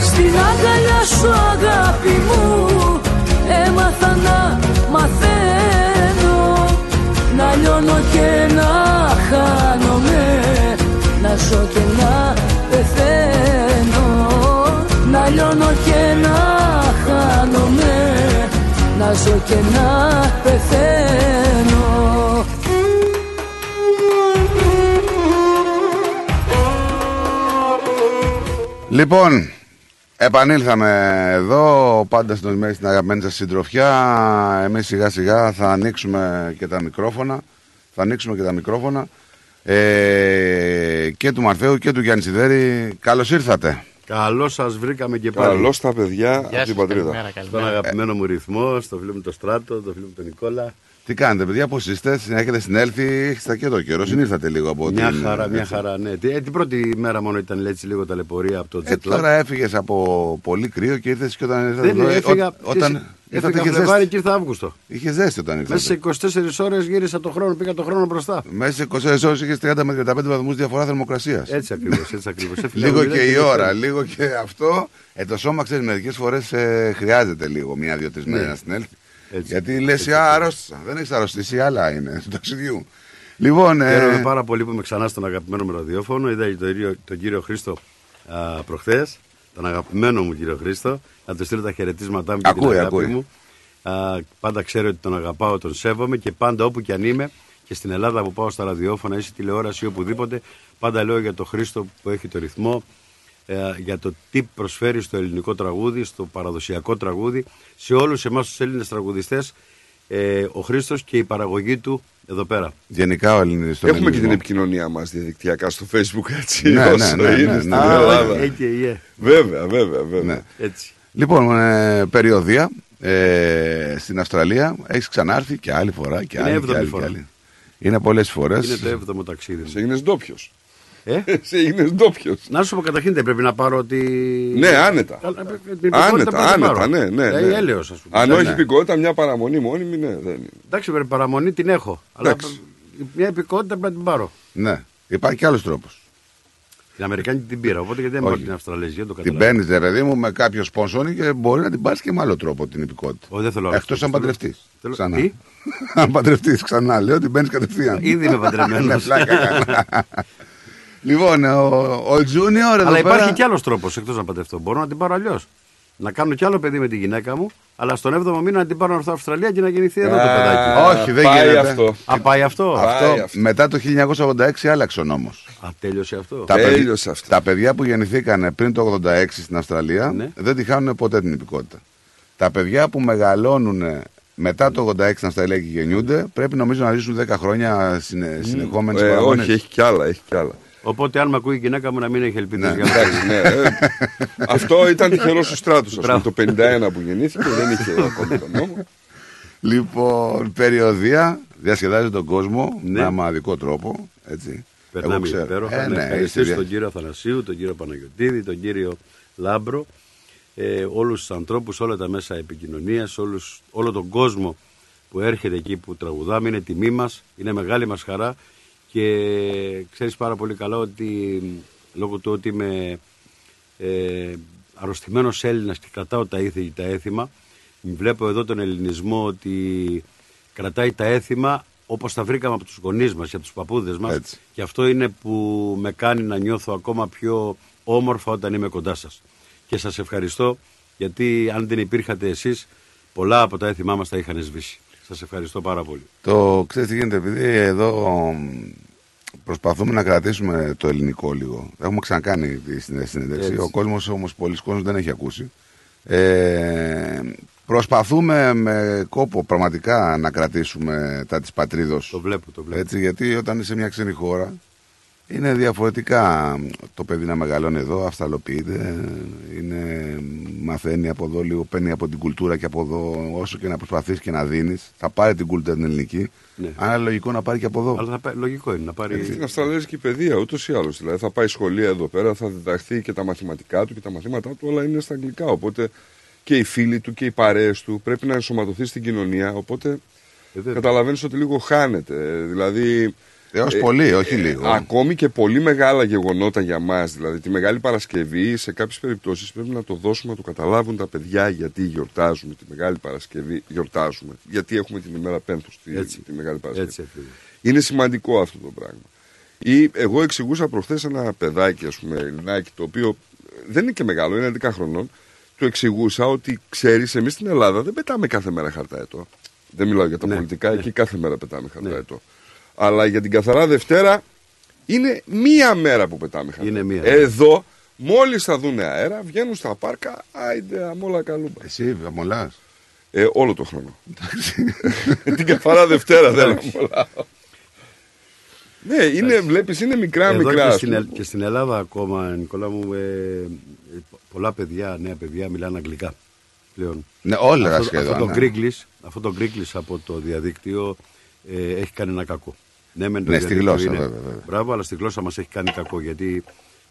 Στην αγκαλιά σου αγάπη μου Να ζω και να πεθαίνω Να λιώνω και να χάνομαι Να ζω και να πεθαίνω Λοιπόν, επανήλθαμε εδώ, πάντα συντονισμένοι στην αγαπημένη σας συντροφιά. Εμείς σιγά σιγά θα ανοίξουμε και τα μικρόφωνα. Θα ανοίξουμε και τα μικρόφωνα. Ε, και του Μαρθέου και του Γιάννη Σιδέρη. Καλώς ήρθατε. Καλώς σας βρήκαμε και πάλι. Καλώς τα παιδιά από Γεια την σας, πατρίδα. καλημέρα, καλημέρα. Στον αγαπημένο μου ρυθμό, στο φίλο μου τον Στράτο, το φίλο μου τον Νικόλα. Τι κάνετε, παιδιά, πώς είστε, έχετε συνέλθει, έχετε και εδώ καιρό, συνήρθατε λίγο από Μια την- χαρά, μια έτσι. χαρά, ναι. Τι- ε, την πρώτη μέρα μόνο ήταν έτσι λίγο ταλαιπωρία από το Ε, jet lag. τώρα έφυγες από πολύ κρύο και ήρθες και όταν ήρθες Δεν εδώ, έφυγα, ό- όταν ήρθατε έφυγα είχε Φλεβάρι ζέστη. και ήρθα Αύγουστο. Είχε ζέστη όταν ήρθατε. Μέσα σε 24 ώρες γύρισα το χρόνο, πήγα το χρόνο μπροστά. Μέσα σε 24 ώρες είχες 30 με 35 βαθμούς διαφορά θερμοκρασίας. Έτσι ακριβώς, έτσι ακριβώς. λίγο και η ώρα, λίγο και αυτό. Ε, το σώμα ξέρεις, μερικές φορές ε, χρειάζεται λίγο, μία-δύο-τρει μέρε Ναι. να συνέλθει. Έτσι. Γιατί λες, α, αρρώστησα. Δεν έχεις αρρωστήσει, άλλα είναι του ταξιδιού. Λοιπόν, ε, Χαίρομαι πάρα πολύ που είμαι ξανά στον αγαπημένο μου ραδιόφωνο. Είδα τον, κύριο- τον κύριο Χρήστο προχθές, τον αγαπημένο μου κύριο Χρήστο, να του στείλω τα χαιρετίσματά μου και Ακούει, την αγάπη ακούει. μου. Α, πάντα ξέρω ότι τον αγαπάω, τον σέβομαι και πάντα όπου και αν είμαι και στην Ελλάδα που πάω στα ραδιόφωνα ή στη τηλεόραση ή οπουδήποτε, πάντα λέω για τον Χρήστο που έχει το ρυθμό, ε, για το τι προσφέρει στο ελληνικό τραγούδι, στο παραδοσιακό τραγούδι, σε όλους εμάς τους Έλληνες τραγουδιστές, ε, ο Χρήστος και η παραγωγή του εδώ πέρα. γενικά ο Ελληνικό. Έχουμε και την επικοινωνία μας διαδικτυακά στο facebook έτσι. Ναι, όσο ναι, ναι, είναι ναι, στην ναι. Ελλάδα. Ε, και η, ε. Βέβαια, βέβαια, βέβαια. Ναι. Έτσι. Λοιπόν, ε, περιοδία ε, στην Αυστραλία. Έχεις ξανάρθει και άλλη φορά και Είναι άλλη. έβδομη και άλλη, φορά. και άλλη. Είναι πολλές φορές. Είναι το έβδομο ταξίδι μου. Σε έγινε ντόπιος. Ε; Εσύ έγινε ντόπιος. Να σου πω καταρχήν δεν πρέπει να πάρω τη. Ναι, άνετα. Καλά, την υπηκότητα Άνετα, πρέπει να άνετα, πάρω. ναι, ναι. Ε, ναι. η έλεος, ας πούμε. Αν Ναι, όχι ναι. υπηκότητα, μια παραμονή μόνιμη, ναι, δεν είναι. Εντάξει, πρέπει παραμονή την έχω. Αλλά Εντάξει. μια υπηκότητα πρέπει να την πάρω. Ναι. Υπάρχει και άλλος τρόπος. Την Αμερικάνικη την πήρα, οπότε γιατί δεν Όχι. πάρω την Αυστραλέζια, το Την καταλαβαίνω. παίρνεις, ρε παιδί μου, με κάποιο σπόνσορ και μπορεί να την πάρεις και με άλλο τρόπο την υπηκότητα. Όχι, δεν θέλω άλλο. Εκτός αν Θέλω- παντρευτείς. θέλω- Ξανά. Τι; αν παντρευτείς ξανά, λέω την παίρνει κατευθείαν. Ήδη είμαι παντρεμένος. Ναι, πλάκα κάνω. λοιπόν, ο, ο Junior εδώ Αλλά υπάρχει πέρα- κι άλλος τρόπος εκτός να παντρευτώ. Μπορώ να την πάρω αλλιώς. Να κάνω κι άλλο παιδί με τη γυναίκα μου, αλλά στον 7ο μήνα να την πάρω στην Αυστραλία και να γεννηθεί εδώ το Α, παιδάκι. Όχι, δεν πάει γίνεται. αυτό. Α, πάει αυτό; Αυτό μετά το 1986 άλλαξε ο νόμος. Α, τέλειωσε αυτό. Τα, παιδι- Τέλειωσε αυτό. τα παιδιά που γεννηθήκαν πριν το 86 στην Αυστραλία Ναι. δεν τη χάνουν ποτέ την υπηκότητα. Τα παιδιά που μεγαλώνουν μετά το 86 στην Αυστραλία και γεννιούνται πρέπει νομίζω να ζήσουν 10 χρόνια συνε, συνεχόμενες Ε, παραγωγές. όχι, έχει κι άλλα, έχει κι άλλα. Οπότε αν με ακούει η γυναίκα μου να μην έχει ελπίδες Ναι. για Εντάξει, ναι. ε, αυτό ήταν τυχερός ο στράτο. Μπράβο. Το 51 που γεννήθηκε δεν είχε ακόμη τον νόμο. Λοιπόν, περιοδεία διασκεδάζει τον κόσμο Ναι. με ομαδικό τρόπο. Έτσι. Περνάμε Εγώ ξέρω. υπέροχα. Ε, να ναι, ευχαριστήσω είστε τον δια- κύριο Αθανασίου, τον κύριο Παναγιωτίδη, τον κύριο Λάμπρο, ε, όλους τους ανθρώπους, όλα τα μέσα επικοινωνίας, όλους, όλο τον κόσμο που έρχεται εκεί που τραγουδάμε. Είναι τιμή μας, είναι μεγάλη μας χαρά και ξέρεις πάρα πολύ καλά ότι λόγω του ότι είμαι ε, αρρωστημένος Έλληνας και κρατάω τα ήθη τα έθιμα, βλέπω εδώ τον ελληνισμό ότι κρατάει τα έθιμα όπως τα βρήκαμε από τους γονείς μας και από τους παππούδες μας Έτσι. και αυτό είναι που με κάνει να νιώθω ακόμα πιο όμορφα όταν είμαι κοντά σας. Και σας ευχαριστώ γιατί αν δεν υπήρχατε εσείς πολλά από τα έθιμά μας τα είχαν σβήσει. Σας ευχαριστώ πάρα πολύ. Το ξέρεις τι γίνεται, επειδή εδώ μ, προσπαθούμε να κρατήσουμε το ελληνικό λίγο. Έχουμε ξανακάνει τη συνε- συνέντευξη. Έτσι. Ο κόσμος όμως, πολλοί κόσμος δεν έχει ακούσει. Ε, προσπαθούμε με κόπο πραγματικά να κρατήσουμε τα της πατρίδος. Το βλέπω, το βλέπω. Έτσι, γιατί όταν είσαι μια ξένη χώρα είναι διαφορετικά το παιδί να μεγαλώνει εδώ, αυσταλοποιείται, είναι, μαθαίνει από εδώ λίγο, παίρνει από την κουλτούρα και από εδώ όσο και να προσπαθείς και να δίνεις, θα πάρει την κουλτούρα την ελληνική, Ναι. αλλά είναι λογικό να πάρει και από εδώ. Αλλά θα, πά- λογικό είναι να πάρει... Στην Αυστραλέζικη παιδεία ούτως ή άλλως. Δηλαδή θα πάει σχολεία εδώ πέρα, θα διδαχθεί και τα μαθηματικά του και τα μαθήματά του, όλα είναι στα αγγλικά. Οπότε και οι φίλοι του και οι παρέες του πρέπει να ενσωματωθεί στην κοινωνία. Οπότε Ε, βέβαια. καταλαβαίνεις ότι λίγο χάνεται. Ε, Δηλαδή. Έως πολύ, όχι λίγο. Ακόμη και πολύ μεγάλα γεγονότα για μας, δηλαδή τη Μεγάλη Παρασκευή, σε κάποιες περιπτώσεις πρέπει να το δώσουμε να το καταλάβουν τα παιδιά γιατί γιορτάζουμε τη Μεγάλη Παρασκευή. Γιορτάζουμε. Γιατί έχουμε την ημέρα Πέμπτου τη, Έτσι. τη Μεγάλη Παρασκευή. Έτσι ακριβώς. Είναι σημαντικό αυτό το πράγμα. Ή εγώ εξηγούσα προχθές ένα παιδάκι, ας πούμε, Ελληνάκι, το οποίο δεν είναι και μεγάλο, είναι 11 χρονών. Του εξηγούσα ότι ξέρεις, εμείς στην Ελλάδα δεν πετάμε κάθε μέρα χαρταετό. Δεν μιλάω για τα Ναι, πολιτικά, ναι. εκεί κάθε μέρα πετάμε χαρταετό. Αλλά για την καθαρά Δευτέρα είναι μία μέρα που πετάμε χαρταετό. Είναι μία. Εδώ, μόλις θα δουν αέρα, βγαίνουν στα πάρκα, άιντε αμόλα καλούμπα. Εσύ, αμολάς. Ε, όλο το χρόνο. την καθαρά Δευτέρα δεν αμολάω. Ναι, είναι, βλέπεις, είναι μικρά Εδώ μικρά. και ας στην, πούμε. Ε- και στην Ελλάδα ακόμα, Νικόλα μου, ε, ε, πολλά παιδιά, νέα παιδιά μιλάνε αγγλικά πλέον. Ναι, όλα αυτό, σχεδόν, Αυτό το, ναι. Greeklish, αυτό το Greeklish από το διαδίκτυο ε, έχει κάνει ένα κακό. Ναι, μεν το Ναι, στη διαδίκτυο γλώσσα, είναι- βέβαια, βέβαια. Μπράβο, αλλά στη γλώσσα μας έχει κάνει κακό γιατί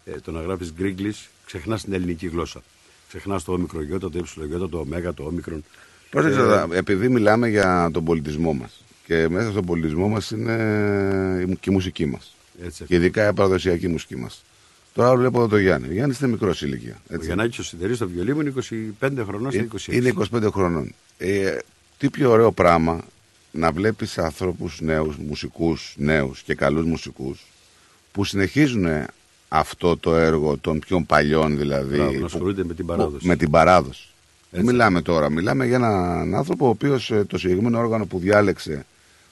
ε, το να γράφεις Greeklish ξεχνάς την ελληνική γλώσσα. Ξεχνάς το όμικρο γιώτα, το ύψιλο γιώτα, το ωμέγα, το όμικρον. Πρόσεξε, Ε, εδώ, επειδή μιλάμε για τον πολιτισμό μας και μέσα στον πολιτισμό μας είναι και η μουσική μας. Έτσι, Και ειδικά η παραδοσιακή μουσική μας. Τώρα βλέπω εδώ τον Γιάννη. Ο Γιάννης είναι μικρός ηλικία. Ο Γιαννάκης ο Σιδερής στο βιολί μου είναι 25 χρονών στα 26. Είναι 25 χρονών. Ε, τι πιο ωραίο πράγμα να βλέπεις ανθρώπους νέους, μουσικούς νέους και καλούς μουσικούς που συνεχίζουν αυτό το έργο των πιο παλιών δηλαδή. Μπράβο, να που- ασχολούνται με την που- παράδοση. με την παράδοση. Έτσι. Μιλάμε τώρα. Μιλάμε για έναν άνθρωπο ο οποίος ε, το συγκεκριμένο όργανο που διάλεξε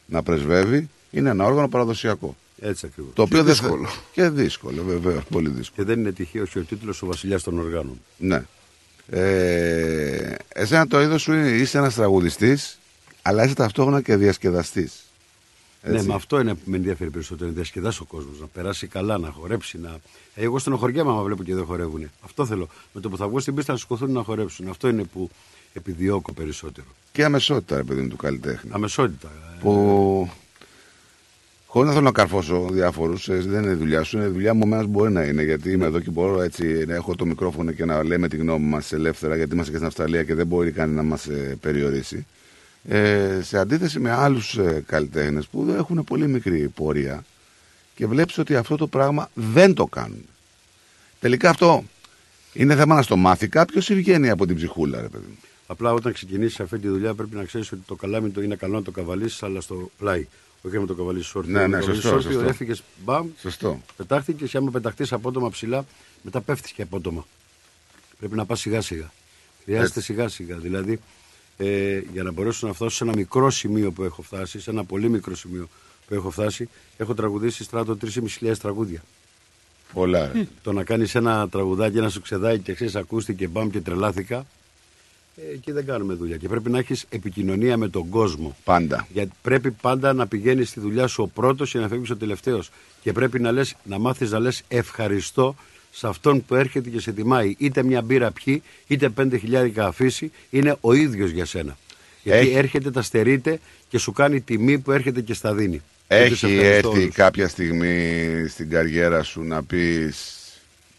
να πρεσβεύει είναι ένα όργανο παραδοσιακό. Έτσι ακριβώς. Το οποίο Και δεν δύσκολο. Και δύσκολο, βεβαίω. Πολύ δύσκολο. Και δεν είναι τυχαίος και ο τίτλος ο βασιλιάς των οργάνων. Ναι. Ε, εσένα το είδος σου είναι, είσαι ένας τραγουδιστής, αλλά είσαι ταυτόχρονα και διασκεδαστής. Ναι, με αυτό είναι που με ενδιαφέρει περισσότερο. Να διασκεδάσει ο κόσμος, να περάσει καλά, να χορέψει. Να... Ε, εγώ στενοχωριέμαι άμα βλέπω και δεν χορεύουν. Αυτό θέλω. Με το που θα βγω στην πίστα να σηκωθούν να χορέψουν. Αυτό είναι που επιδιώκω περισσότερο. Και αμεσότητα, ρε παιδί μου, του καλλιτέχνη. Αμεσότητα. Που Χωρίς να θέλω να καρφώσω διάφορους, δεν είναι δουλειά σου, είναι δουλειά μου. Εμένα μπορεί να είναι, γιατί είμαι εδώ και μπορώ έτσι να έχω το μικρόφωνο και να λέμε τη γνώμη μας ελεύθερα, γιατί είμαστε και στην Αυστραλία και δεν μπορεί κανείς να μας περιορίσει. Ε, σε αντίθεση με άλλους ε, καλλιτέχνες που έχουν πολύ μικρή πορεία και βλέπεις ότι αυτό το πράγμα δεν το κάνουν. Τελικά αυτό είναι θέμα να στο μάθει κάποιος ή βγαίνει από την ψυχούλα, ρε παιδί μου; Απλά όταν ξεκινήσεις αυτή τη δουλειά πρέπει να ξέρεις ότι το καλάμι το είναι καλό να το καβαλήσεις, αλλά στο πλάι. Όχι να το καβαλήσεις όρθιο. Ναι, Να ναι, το καβαλήσεις σωστό, όρθιο, σωστό. Έφυγες μπαμ, Σωστό. πετάχτηκες και άμα πεταχτείς απότομα ψηλά, μετά πέφτεις και απότομα. Πρέπει να πας σιγά σιγά. Χρειάζεται σιγά σιγά. Δηλαδή, ε, για να μπορέσω να φτάσω σε ένα μικρό σημείο που έχω φτάσει, σε ένα πολύ μικρό σημείο που έχω φτάσει, έχω τραγουδήσει στράτο 3.500 τραγούδια. Πολλά. ρε. Το να κάνεις ένα τραγουδάκι, ένα σου ξεδάκι και ξέρεις, ακούστηκε μπαμ και τρελάθηκα. Ε, εκεί δεν κάνουμε δουλειά. Και πρέπει να έχεις επικοινωνία με τον κόσμο. Πάντα. Γιατί πρέπει πάντα να πηγαίνεις στη δουλειά σου ο πρώτος και να φεύγεις ο τελευταίος. Και πρέπει να, λες, να μάθεις να λες ευχαριστώ σε αυτόν που έρχεται και σε τιμάει. Είτε μια μπύρα πιει, είτε πέντε χιλιάρικα αφήσει, είναι ο ίδιος για σένα. Γιατί Έχει- έρχεται, τα στερείται και σου κάνει τιμή που έρχεται και στα δίνει. Γιατί σε Έχει ευχαριστώ έρθει όλους. κάποια στιγμή στην καριέρα σου να πεις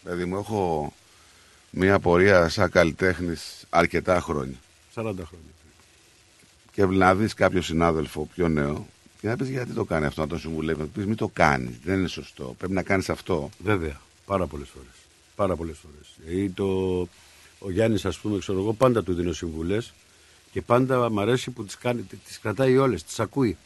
Δηλαδή μου έχω μια πορεία σαν καλλιτέχνης αρκετά χρόνια 40 χρόνια. και να δεις κάποιο συνάδελφο πιο νέο και να πεις γιατί το κάνει αυτό, να τον συμβουλεύει, να του πεις μην το κάνεις, δεν είναι σωστό, πρέπει να κάνεις αυτό. Βέβαια, πάρα πολλές φορές. Πάρα πολλές φορές. Ή το, ο Γιάννης, ας πούμε, ξέρω εγώ, πάντα του δίνω συμβουλές και πάντα μου αρέσει που τις τις κρατάει όλες, τις ακούει.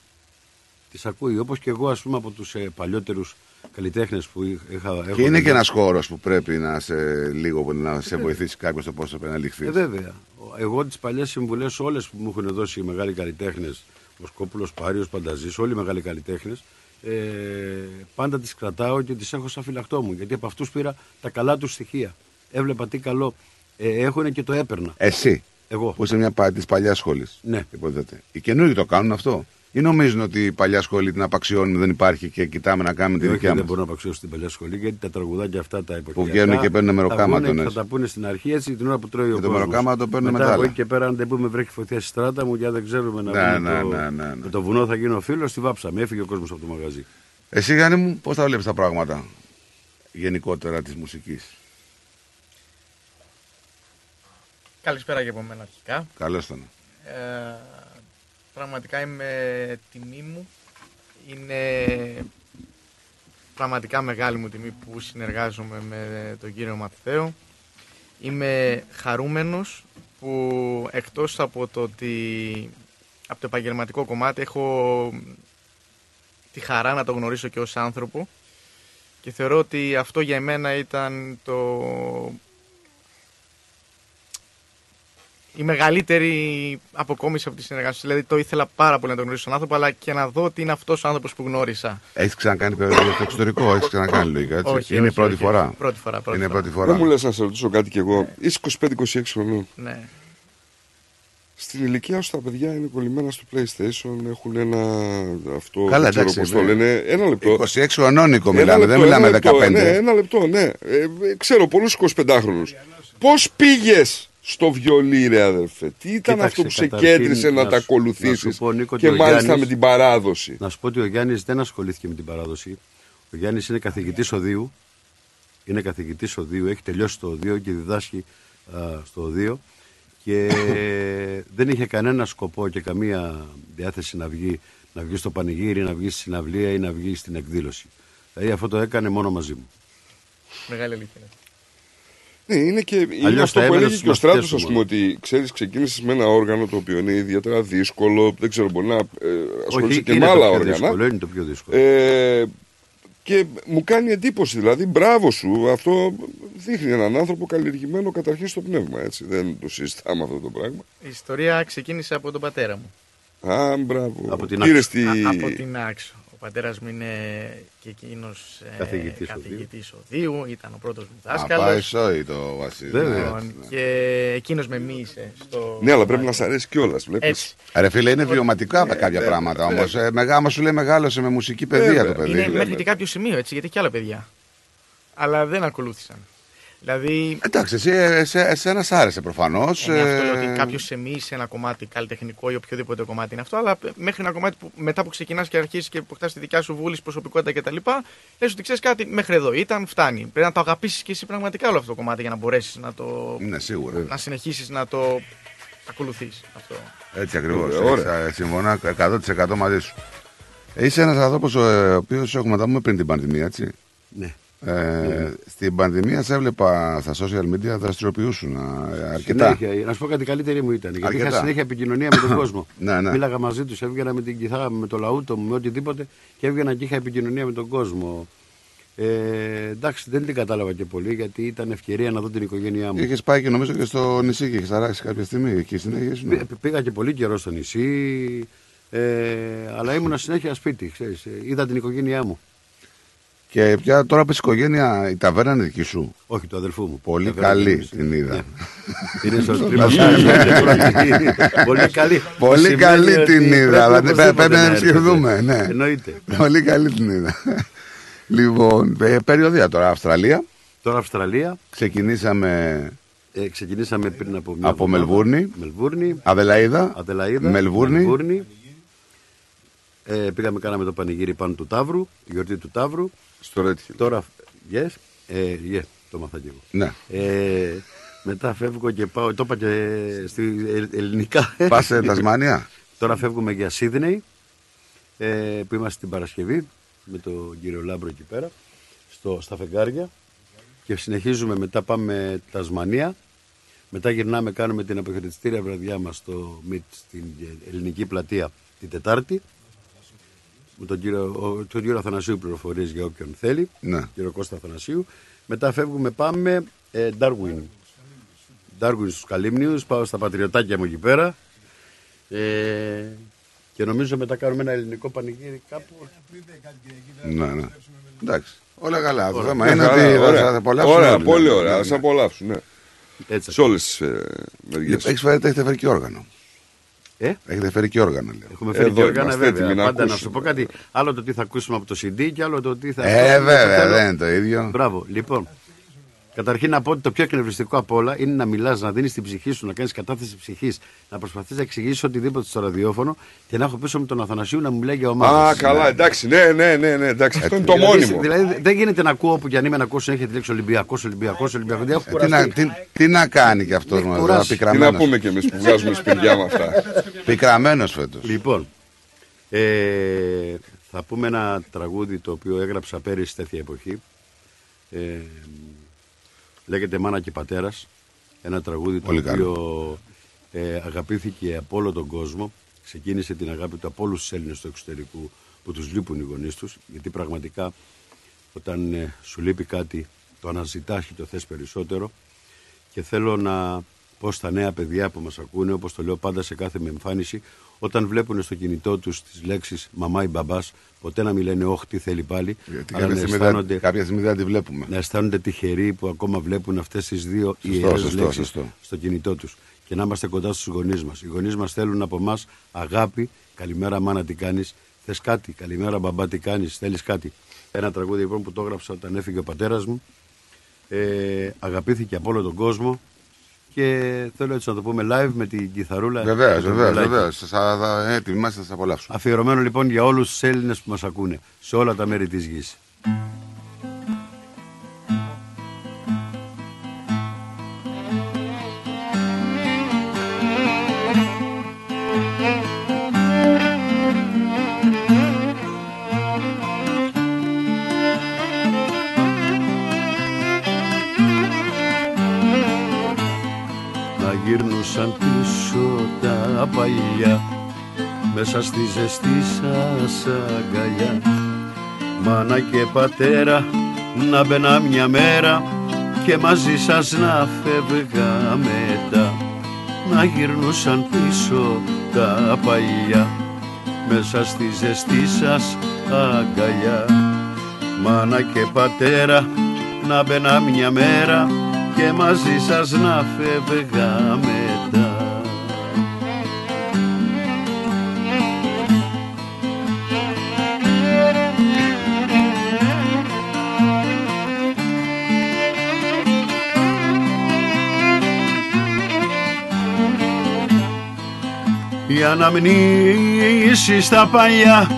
Τις ακούει. Όπως και εγώ, ας πούμε, από τους ε, παλιότερους καλλιτέχνες που είχα. έχω Και είναι δει. και ένας χώρος που πρέπει να σε λίγο να σε βοηθήσει κάποιος το πώς θα πρέπει να ληφθείς. Ε, βέβαια. Εγώ τις παλιές συμβουλές, όλες που μου έχουν δώσει οι μεγάλοι καλλιτέχνες, ο Σκόπουλος, Πάριος, Πανταζής, όλοι οι μεγάλοι καλλιτέχνες, ε, πάντα τις κρατάω και τις έχω σαν φυλακτό μου. Γιατί από αυτούς πήρα τα καλά τους στοιχεία. Έβλεπα τι καλό ε, έχουν και το έπαιρνα. Εσύ, Εγώ. που είσαι μια πα- της παλιάς σχολής. Ναι. Υποθέτε. Οι καινούργοι το κάνουν αυτό; Ή νομίζουν ότι η παλιά σχολή την απαξιώνει, δεν υπάρχει και κοιτάμε να κάνουμε τη Όχι, δικιά δεν μας. μπορώ να απαξιώσω στην παλιά σχολή γιατί τα τραγουδάκια αυτά τα εποχιακά. βγαίνουν και παίρνουν μεροκάματο, Θα, ναι. πούνε- θα τα πούνε στην αρχή έτσι την ώρα που τρώει ο Και το κόσμος. μεροκάματο παίρνουν μετά μετά από άλλα. εκεί και πέρα, αν δεν πούμε βρέχει φωτιά στη στράτα μου, για δεν ξέρουμε να Ναι, βγούμε ναι, το, ναι, ναι, ναι. με το βουνό θα γίνω φίλος, τη βάψαμε. Έφυγε ο κόσμος από το μαγαζί. Εσύ, Γιάννη μου, πώς τα βλέπεις τα πράγματα γενικότερα της μουσικής; Καλησπέρα και από μένα αρχικά. Καλώς ήταν. Ε, πραγματικά είμαι τιμή μου. Είναι πραγματικά μεγάλη μου τιμή που συνεργάζομαι με τον κύριο Μαθαίο. Είμαι χαρούμενος που εκτός από το ότι από το επαγγελματικό κομμάτι έχω τη χαρά να το γνωρίσω και ως άνθρωπο και θεωρώ ότι αυτό για μένα ήταν το η μεγαλύτερη αποκόμιση από τη συνεργασία. Δηλαδή το ήθελα πάρα πολύ να τον γνωρίσω τον άνθρωπο, αλλά και να δω ότι είναι αυτός ο άνθρωπος που γνώρισα. Έχεις ξανακάνει περιοδία στο εξωτερικό, έχεις ξανακάνει λογικά, έτσι; Όχι, είναι η όχι, πρώτη όχι, φορά. όχι. Πρώτη φορά, πρώτη είναι η φορά. πρώτη φορά. Δεν μου λες να σε ρωτήσω κάτι κι εγώ. Είσαι 25-26 χρονών. Ναι. Στην ηλικία σου τα παιδιά είναι κολλημένα στο PlayStation, έχουν ένα αυτό. Καλά, δεν ξέρω εντάξει, πώς ναι. το λένε. Ένα λεπτό. 26 χρονών, Νίκο, Ένα μιλάμε, δεν λεπτό, μιλάμε ένα λεπτό, 15. Ναι, ένα λεπτό, ναι. Ε, ε, ξέρω πολλούς 25χρονου. Πώς πήγες στο βιολί, ρε αδερφέ, τι ήταν Κοίταξε, αυτό που σε καταρχήν, κέντρισε να, να τα σου- ακολουθήσει να σου πω, Νίκο, και ότι ο μάλιστα Γιάννης- με την παράδοση; Να σου πω ότι ο Γιάννης δεν ασχολήθηκε με την παράδοση. Ο Γιάννης είναι καθηγητής οδείου. Είναι καθηγητής οδείου, έχει τελειώσει το οδείο και διδάσκει α, στο οδείο. Και δεν είχε κανένα σκοπό και καμία διάθεση να βγει, να βγει στο πανηγύρι, να βγει στη συναυλία ή να βγει στην εκδήλωση. Δηλαδή αυτό το έκανε μόνο μαζί μου. Μεγάλη αλήθεια. Ναι, είναι και είναι Αλλιώς αυτό θα που έμενε έλεγε στους και ο Στράτος, μαθητές ας του πούμε, μόνο. ότι ξέρεις, ξεκίνησες με ένα όργανο το οποίο είναι ιδιαίτερα δύσκολο. Δεν ξέρω, μπορεί να ε, ασχολείσαι Όχι, και είναι με το άλλα πιο όργανα. δύσκολο, είναι το πιο δύσκολο. Ε, και μου κάνει εντύπωση, δηλαδή, μπράβο σου. Αυτό δείχνει έναν άνθρωπο καλλιεργημένο καταρχήν στο πνεύμα. Έτσι. Δεν το συζητάμε αυτό το πράγμα. Η ιστορία ξεκίνησε από τον πατέρα μου. Α, μπράβο. Από την Πήρες Άξο. τη- Α, από την Άξο. Ο πατέρας μου είναι και εκείνος Καθηγητής καθηγητής οδείου, ήταν ο πρώτος μου Α, πάει δάσκαλο. σόι το Βασίλη. Βέβαια. Ναι, ναι. Και εκείνος με μίλησε στο. Ναι, αλλά πρέπει να σ' αρέσει κιόλας. Έτσι. Ρε φίλε, είναι βιωματικά τα κάποια ναι, πράγματα ναι. όμως. Ε, μεγά, άμα σου λέει μεγάλωσε με μουσική παιδεία Βέβαια. το παιδί. Είναι μέχρι και κάποιο σημείο έτσι, γιατί και άλλα παιδιά. Αλλά δεν ακολούθησαν. Δηλαδή, Εντάξει, εσύ, εσέ, εσένα σ' άρεσε προφανώς. είναι αυτό λέω, ότι κάποιος σε μη σε ένα κομμάτι καλλιτεχνικό ή οποιοδήποτε κομμάτι είναι αυτό, αλλά μέχρι ένα κομμάτι που μετά που ξεκινάς και αρχίσεις και αποκτά τη δικιά σου βούληση, προσωπικότητα κτλ. Λες ότι ξέρεις κάτι, μέχρι εδώ ήταν, φτάνει. Πρέπει να το αγαπήσεις και εσύ πραγματικά όλο αυτό το κομμάτι για να μπορέσεις να το. Ναι, σίγουρα. να συνεχίσεις να το ακολουθείς αυτό. Έτσι ακριβώς. Ωραία, ωραία. Συμφωνώ 100% μαζί σου. Είσαι ένας άνθρωπος ο οποίος έχουμε τα πούμε πριν την πανδημία, έτσι; Ναι. Ε, Στην πανδημία σε έβλεπα στα social media δραστηριοποιούσουν ε, αρκετά. Συνέχεια, να σου πω κάτι καλύτερη μου ήταν. Γιατί Αρκετά. είχα συνέχεια επικοινωνία με τον κόσμο. Ναι, ναι. Μίλαγα μαζί τους, έβγαινα με την κιθάρα, με το λαούτο μου, με οτιδήποτε και έβγαινα και είχα επικοινωνία με τον κόσμο. Ε, εντάξει, δεν την κατάλαβα και πολύ γιατί ήταν ευκαιρία να δω την οικογένειά μου. Είχες πάει και νομίζω και στο νησί και είχε αράξει κάποια στιγμή. Εκεί συνέχεια. Πή- Πήγα και πολύ καιρό στο νησί, ε, αλλά ήμουνα συνέχεια σπίτι. Ξέρεις, ε, είδα την οικογένειά μου. Και πια τώρα που οικογένεια, η ταβέρνα είναι δική σου. Όχι, του αδελφού μου. Πολύ Ταβέρνα καλή εμείς. την είδα. Ναι. Είναι στο τρίμα Πολύ καλή. Πολύ Σημαίνει καλή ότι την είδα. πρέπει Δηλαδή οπωσδήποτε πρέπει να έρθετε. επισκεφθούμε. Ναι. Εννοείται. Πολύ καλή την είδα. Λοιπόν, ε, περιοδία τώρα, Αυστραλία. Τώρα Αυστραλία. Ξεκινήσαμε Ε, ξεκινήσαμε πριν από μια από εβδομάδα. Μελβούρνη, Μελβούρνη. Αδελαίδα, Αδελαίδα, Μελβούρνη. Ε, πήγαμε, κάναμε το πανηγύρι πάνω του Ταύρου, τη γιορτή του Ταύρου. Στο Redhill. Τώρα, yes, ε, yeah, το μάθα και εγώ. Ναι. Ε, μετά φεύγω και πάω, το είπα και στη ε, ελληνικά. Πας σε Τασμάνια; Τώρα φεύγουμε για Σίδνεϊ, ε, που είμαστε την Παρασκευή, με τον κύριο Λάμπρο εκεί πέρα, στο, στα φεγγάρια. Και συνεχίζουμε, μετά πάμε Τασμανία. Μετά γυρνάμε, κάνουμε την αποχαιρετιστήρια βραδιά μας στο ΜΙΤ στην ελληνική πλατεία την Τετάρτη. Με τον κύριο, ο, τον κύριο Αθανασίου πληροφορίες για όποιον θέλει. Ναι. Κύριο Κώστα Αθανασίου. Μετά φεύγουμε, πάμε ε, Darwin. Darwin στους Καλύμνιους, πάω στα πατριωτάκια μου εκεί πέρα. Ε, και νομίζω μετά κάνουμε ένα ελληνικό πανηγύρι κάπου. Ναι, ναι. Εντάξει. Όλα καλά. Το Ωραία. θέμα Ναι, είναι καλά, ότι θα- ωραία. θα απολαύσουν Ωραία, όλοι, πολύ ναι. ωραία. Ναι, Α ναι. απολαύσουν. Ναι. Έτσι. Σε όλες τι ε, μεριές. Έχεις φέρει, έχετε φέρει και όργανο. Ε; Έχετε φέρει και όργανο, λέω. Έχουμε φέρει Εδώ και όργανα είμαστε βέβαια. έτοιμοι να Πάντα να ακούσουμε. σου πω κάτι. Άλλο το τι θα ακούσουμε από το CD και άλλο το τι θα. Ε, ακούσουμε βέβαια, στο τέλος. δεν είναι το ίδιο. Μπράβο. Λοιπόν, καταρχήν να πω ότι το πιο εκνευριστικό απ' όλα είναι να μιλάς, να δίνεις την ψυχή σου, να κάνεις κατάθεση ψυχής, να προσπαθείς να εξηγήσεις οτιδήποτε στο ραδιόφωνο και να έχω πίσω με τον Αθανασίου να μου λέει για ομάδα. Α, καλά, εντάξει. Ναι, ναι, ναι, ναι εντάξει. Αυτό είναι το Δηλαδή, μόνιμο. Δηλαδή δεν γίνεται να ακούω όπου και αν είμαι να ακούω συνέχεια τη λέξη Ολυμπιακός, Ολυμπιακός, Ολυμπιακός. Δεν έχω Ε, τι, να, κουραστεί. τι, τι να κάνει κι αυτός Έχει μας, κουράσει. Τι να πούμε κι εμείς που βγάζουμε σπηριά με αυτά. Πικραμένος φέτος. Λοιπόν, ε, θα πούμε ένα τραγούδι το οποίο έγραψα πέρυσι τέτοια εποχή. Ε, λέγεται «Μάνα και πατέρας». Ένα τραγούδι Πολύ το οποίο ε, αγαπήθηκε από όλο τον κόσμο. Ξεκίνησε την αγάπη του από όλους τους Έλληνες του εξωτερικού που τους λείπουν οι γονείς τους. Γιατί πραγματικά όταν ε, σου λείπει κάτι το αναζητάς και το θες περισσότερο. Και θέλω να πω στα νέα παιδιά που μας ακούνε, όπως το λέω πάντα σε κάθε με εμφάνιση, όταν βλέπουν στο κινητό τους τις λέξεις μαμά ή μπαμπάς, ποτέ να μην λένε όχι τι θέλει πάλι, Γιατί αλλά κάποια να στιγμή, αισθάνονται, δεν, κάποια στιγμή δεν τη βλέπουμε. να αισθάνονται τυχεροί που ακόμα βλέπουν αυτές τις δύο Σωστό, ιερές σωστό, λέξεις σωστό. στο κινητό τους και να είμαστε κοντά στους γονείς μας. Οι γονείς μας θέλουν από εμάς αγάπη, καλημέρα μάνα τι κάνεις, θες κάτι, καλημέρα μπαμπά τι κάνεις, θέλεις κάτι; Ένα τραγούδι λοιπόν που το έγραψα όταν έφυγε ο πατέρας μου, ε, αγαπήθηκε από όλο τον κόσμο και θέλω έτσι να το πούμε live με την κιθαρούλα. Βεβαίως, και το βεβαίως. βιολάκι. Βεβαίως. Έτοιμοι είμαστε να σα απολαύσουμε. Αφιερωμένο λοιπόν για όλους τους Έλληνες που μας ακούνε σε όλα τα μέρη της γης. Να γύρνουσαν πίσω τα παλιά μέσα στη ζεστή σας αγκαλιά. Μάνα και πατέρα να μπαίνα μια μέρα και μαζί σας να φεύγα μετά. Να γυρνούσαν πίσω τα παλιά μέσα στη ζεστή σας αγκαλιά. Μάνα και πατέρα να μπαίνα μια μέρα και μαζί σας να φεύγα μετά. Οι αναμνήσεις τα παλιά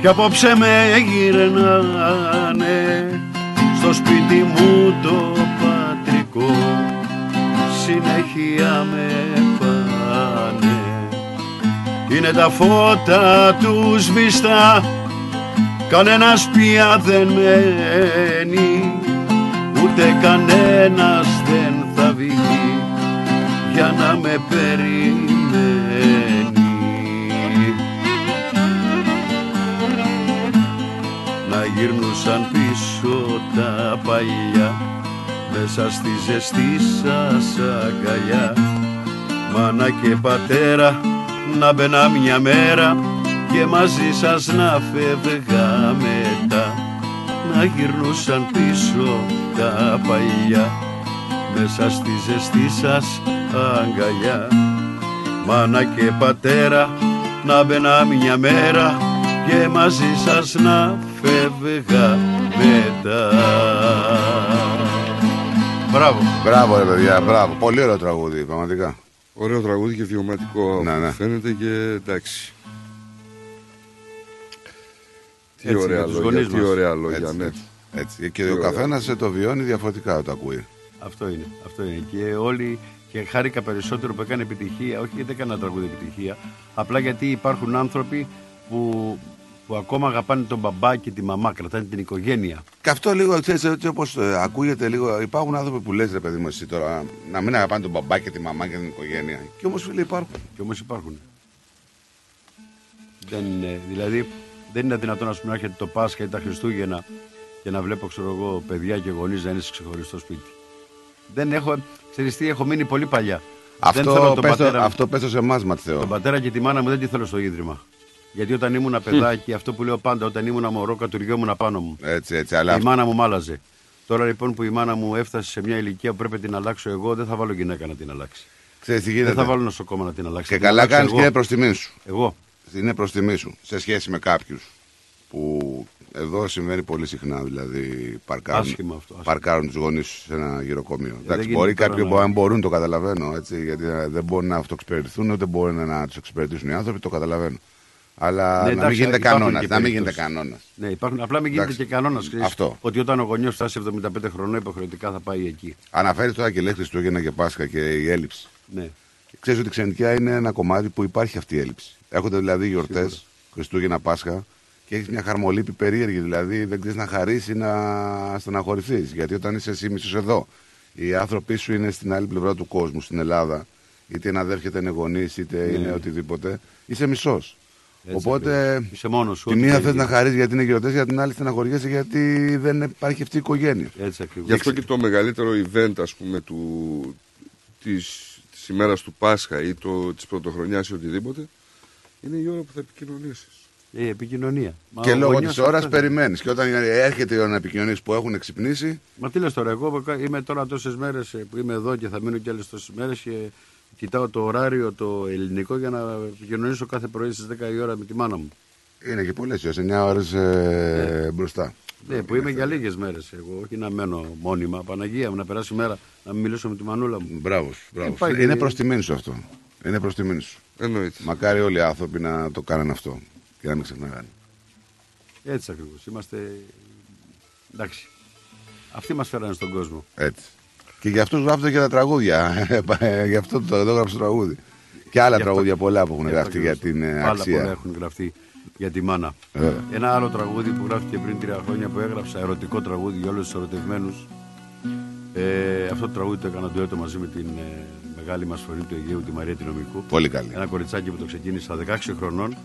κι απόψε με γυρνάνε ναι. στο σπίτι μου το συνέχεια με πάνε. Είναι τα φώτα τους σβηστά κανένας πια δεν μένει ούτε κανένας δεν θα βγει για να με περιμένει. Να γυρνούσαν πίσω τα παλιά μέσα στη ζεστή σας αγκαλιά. Μάνα και πατέρα να μπαίνα μια μέρα και μαζί σας να φεύγα μετά. Να γυρνούσαν πίσω τα παλιά μέσα στη ζεστή σας αγκαλιά. Μάνα και πατέρα να μπαίνα μια μέρα και μαζί σας να φεύγα μετά Μπράβο. Μπράβο, ρε παιδιά, μπράβο. Πολύ ωραίο τραγούδι, πραγματικά. Ωραίο τραγούδι και βιωματικό Ναι, ναι. φαίνεται και εντάξει. Τι Έτσι, ωραία για τους λόγια, γονείς τι μας. ωραία λόγια, Έτσι, ναι. έτσι. Έτσι. Και Τι ο ωραία. καθένας το βιώνει διαφορετικά όταν το ακούει. Αυτό είναι, αυτό είναι. Και όλοι και χάρηκα περισσότερο που έκανε επιτυχία, όχι γιατί έκανα τραγούδι επιτυχία, απλά γιατί υπάρχουν άνθρωποι που, που ακόμα αγαπάνε τον μπαμπά και τη μαμά, κρατάνε την οικογένεια. Και αυτό λίγο, ξέρεις, έτσι όπως ε, ακούγεται λίγο, υπάρχουν άνθρωποι που λες ρε παιδί μου εσύ τώρα, να μην αγαπάνε τον μπαμπά και τη μαμά και την οικογένεια. Και όμως φίλοι υπάρχουν. Και όμως υπάρχουν. Δεν είναι, δηλαδή δεν είναι δυνατόν ας πούμε, να έρχεται το Πάσχα ή τα Χριστούγεννα και να βλέπω ξέρω εγώ, παιδιά και γονείς να είναι σε ξεχωριστό σπίτι. Δεν έχω, ξέρεις τι, έχω μείνει πολύ παλιά. δεν θέλω Αυτό τον πες, το, πατέρα, αυτό πες το σε εμάς Ματθαίο. τον πατέρα και τη μάνα μου δεν τη θέλω στο ίδρυμα. Γιατί όταν ήμουν παιδάκι, αυτό που λέω πάντα, όταν ήμουν μωρό, κατουριόμουν πάνω μου. Έτσι, έτσι, αλλά Η μάνα μου μάλαζε. Τώρα λοιπόν που η μάνα μου έφτασε σε μια ηλικία που πρέπει να την αλλάξω εγώ, δεν θα βάλω γυναίκα να την αλλάξει. ξέρεις τι Δεν γίνεται; θα βάλω νοσοκόμα να την αλλάξει. Και Θα την καλά αλλάξω κάνεις και εγώ. είναι προς τιμή σου. Εγώ. Είναι προς τιμή σου. Σε σχέση με κάποιους που εδώ συμβαίνει πολύ συχνά, δηλαδή παρκάρουν, Άσχημα αυτό, άσχημα. παρκάρουν τους γονείς σε ένα γυροκομείο. Εντάξει, γίνεται μπορεί τώρα κάποιοι να- που αν μπορούν το καταλαβαίνω, έτσι, γιατί ε, δεν μπορούν να αυτοεξυπηρετηθούν, ούτε μπορούν να τους εξυπηρετήσουν οι άνθρωποι, το καταλαβαίνω. Αλλά Ναι, να μην εντάξει, γίνεται υπάρχουν κανόνας. και Να μην περιπτώσεις. γίνεται κανόνας. Ναι, υπάρχουν, απλά μην γίνεται Εντάξει. και κανόνας. Αυτό. Ότι όταν ο γονιός φτάσει 75 χρονών, υποχρεωτικά θα πάει εκεί. Αναφέρει τώρα και λέει Χριστούγεννα και Πάσχα και η έλλειψη. Ναι. Ξέρεις ότι η ξενιτιά είναι ένα κομμάτι που υπάρχει αυτή η έλλειψη. Έρχονται δηλαδή γιορτές, Χριστούγεννα, Πάσχα και έχεις μια χαρμολύπη περίεργη. Δηλαδή δεν ξέρεις να χαρίσει ή να στεναχωρηθείς. Γιατί όταν είσαι εσύ μισός εδώ, οι άνθρωποι σου είναι στην άλλη πλευρά του κόσμου, στην Ελλάδα, είτε είναι αδέρφια, είτε είναι γονείς, είτε Ναι. είναι οτιδήποτε, είσαι μισός. Έτσι Οπότε ακριβώς. Είσαι μόνος σου, τη ό,τι μία θέλεις. θες να χαρίσει γιατί είναι γιορτέ, για την άλλη στεναχωριέσαι γιατί δεν υπάρχει αυτή η οικογένεια. Έτσι ακριβώς. Γι' αυτό και το μεγαλύτερο event ας πούμε του, της, της ημέρας του Πάσχα ή το, της πρωτοχρονιάς ή οτιδήποτε είναι η ώρα που θα επικοινωνήσεις. Η επικοινωνία. Μα και ο λόγω γονιός της ώρας αυτό- περιμένεις. Και όταν έρχεται η ώρα να επικοινωνήσεις που έχουν ξυπνήσει, Μα τι λες τώρα, εγώ είμαι τώρα τόσες μέρες που είμαι εδώ και θα μείνω και άλλες τόσες μέρες και κοιτάω το ωράριο το ελληνικό για να επικοινωνήσω κάθε πρωί στις 10 η ώρα με τη μάνα μου. είναι και πολλές ώρες, 9 ώρες ε, μπροστά. Ναι, που είμαι για λίγες μέρες εγώ, όχι να μένω μόνιμα. Παναγία μου, να περάσει η μέρα να μην μιλήσω με τη μανούλα μου. Μπράβος. μπράβος. Υπάρχει- Είναι προ τιμήν σου αυτό. Είναι προ τιμήν σου. Εννοείται. Μακάρι όλοι οι άνθρωποι να το κάνουν αυτό και να μην ξεχνάγανε. Έτσι ακριβώς. Είμαστε. Εντάξει. Αυτοί μας φέρανε στον κόσμο. Έτσι. Και γι' αυτό γράφονται και τα τραγούδια. γι' αυτό το εδώ γράψω το τραγούδι. Και άλλα Γι' αυτό- τραγούδια πολλά που έχουν γι' γραφτεί αυτό για ακριβώς. την ε, Άλλα πολλά αξία. έχουν γραφτεί για τη μάνα. Βέβαια. Ένα άλλο τραγούδι που γράφτηκε πριν τρία χρόνια που έγραψα, ερωτικό τραγούδι για όλους τους ερωτευμένους. Ε, αυτό το τραγούδι το έκανα ντουέτο μαζί με την ε, μεγάλη μας φωνή του Αιγαίου, τη Μαρία Τινομικού. Πολύ καλή. Ένα κοριτσάκι που το ξεκίνησα 16 χρονών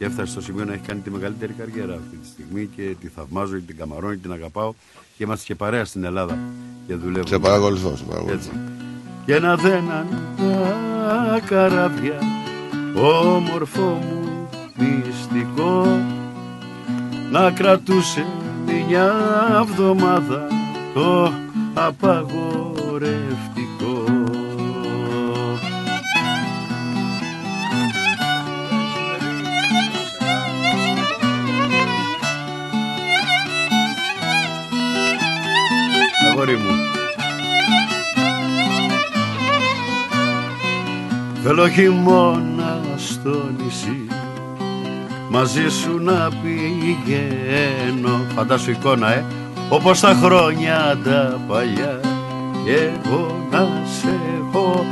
και έφτασε στο σημείο να έχει κάνει τη μεγαλύτερη καριέρα αυτή τη στιγμή και τη θαυμάζω και την καμαρώνω και την αγαπάω και είμαστε και παρέα στην Ελλάδα και δουλεύουμε. Σε παρακολουθώ, σε παρακολουθώ. Έτσι. Και να δέναν τα καράβια όμορφο μου μυστικό να κρατούσε μια εβδομάδα το απαγορευτικό. Αγόρι μου. Θέλω χειμώνα στο νησί μαζί σου να πηγαίνω. Φαντάσου εικόνα ε. Όπως τα χρόνια τα παλιά και εγώ να σε έχω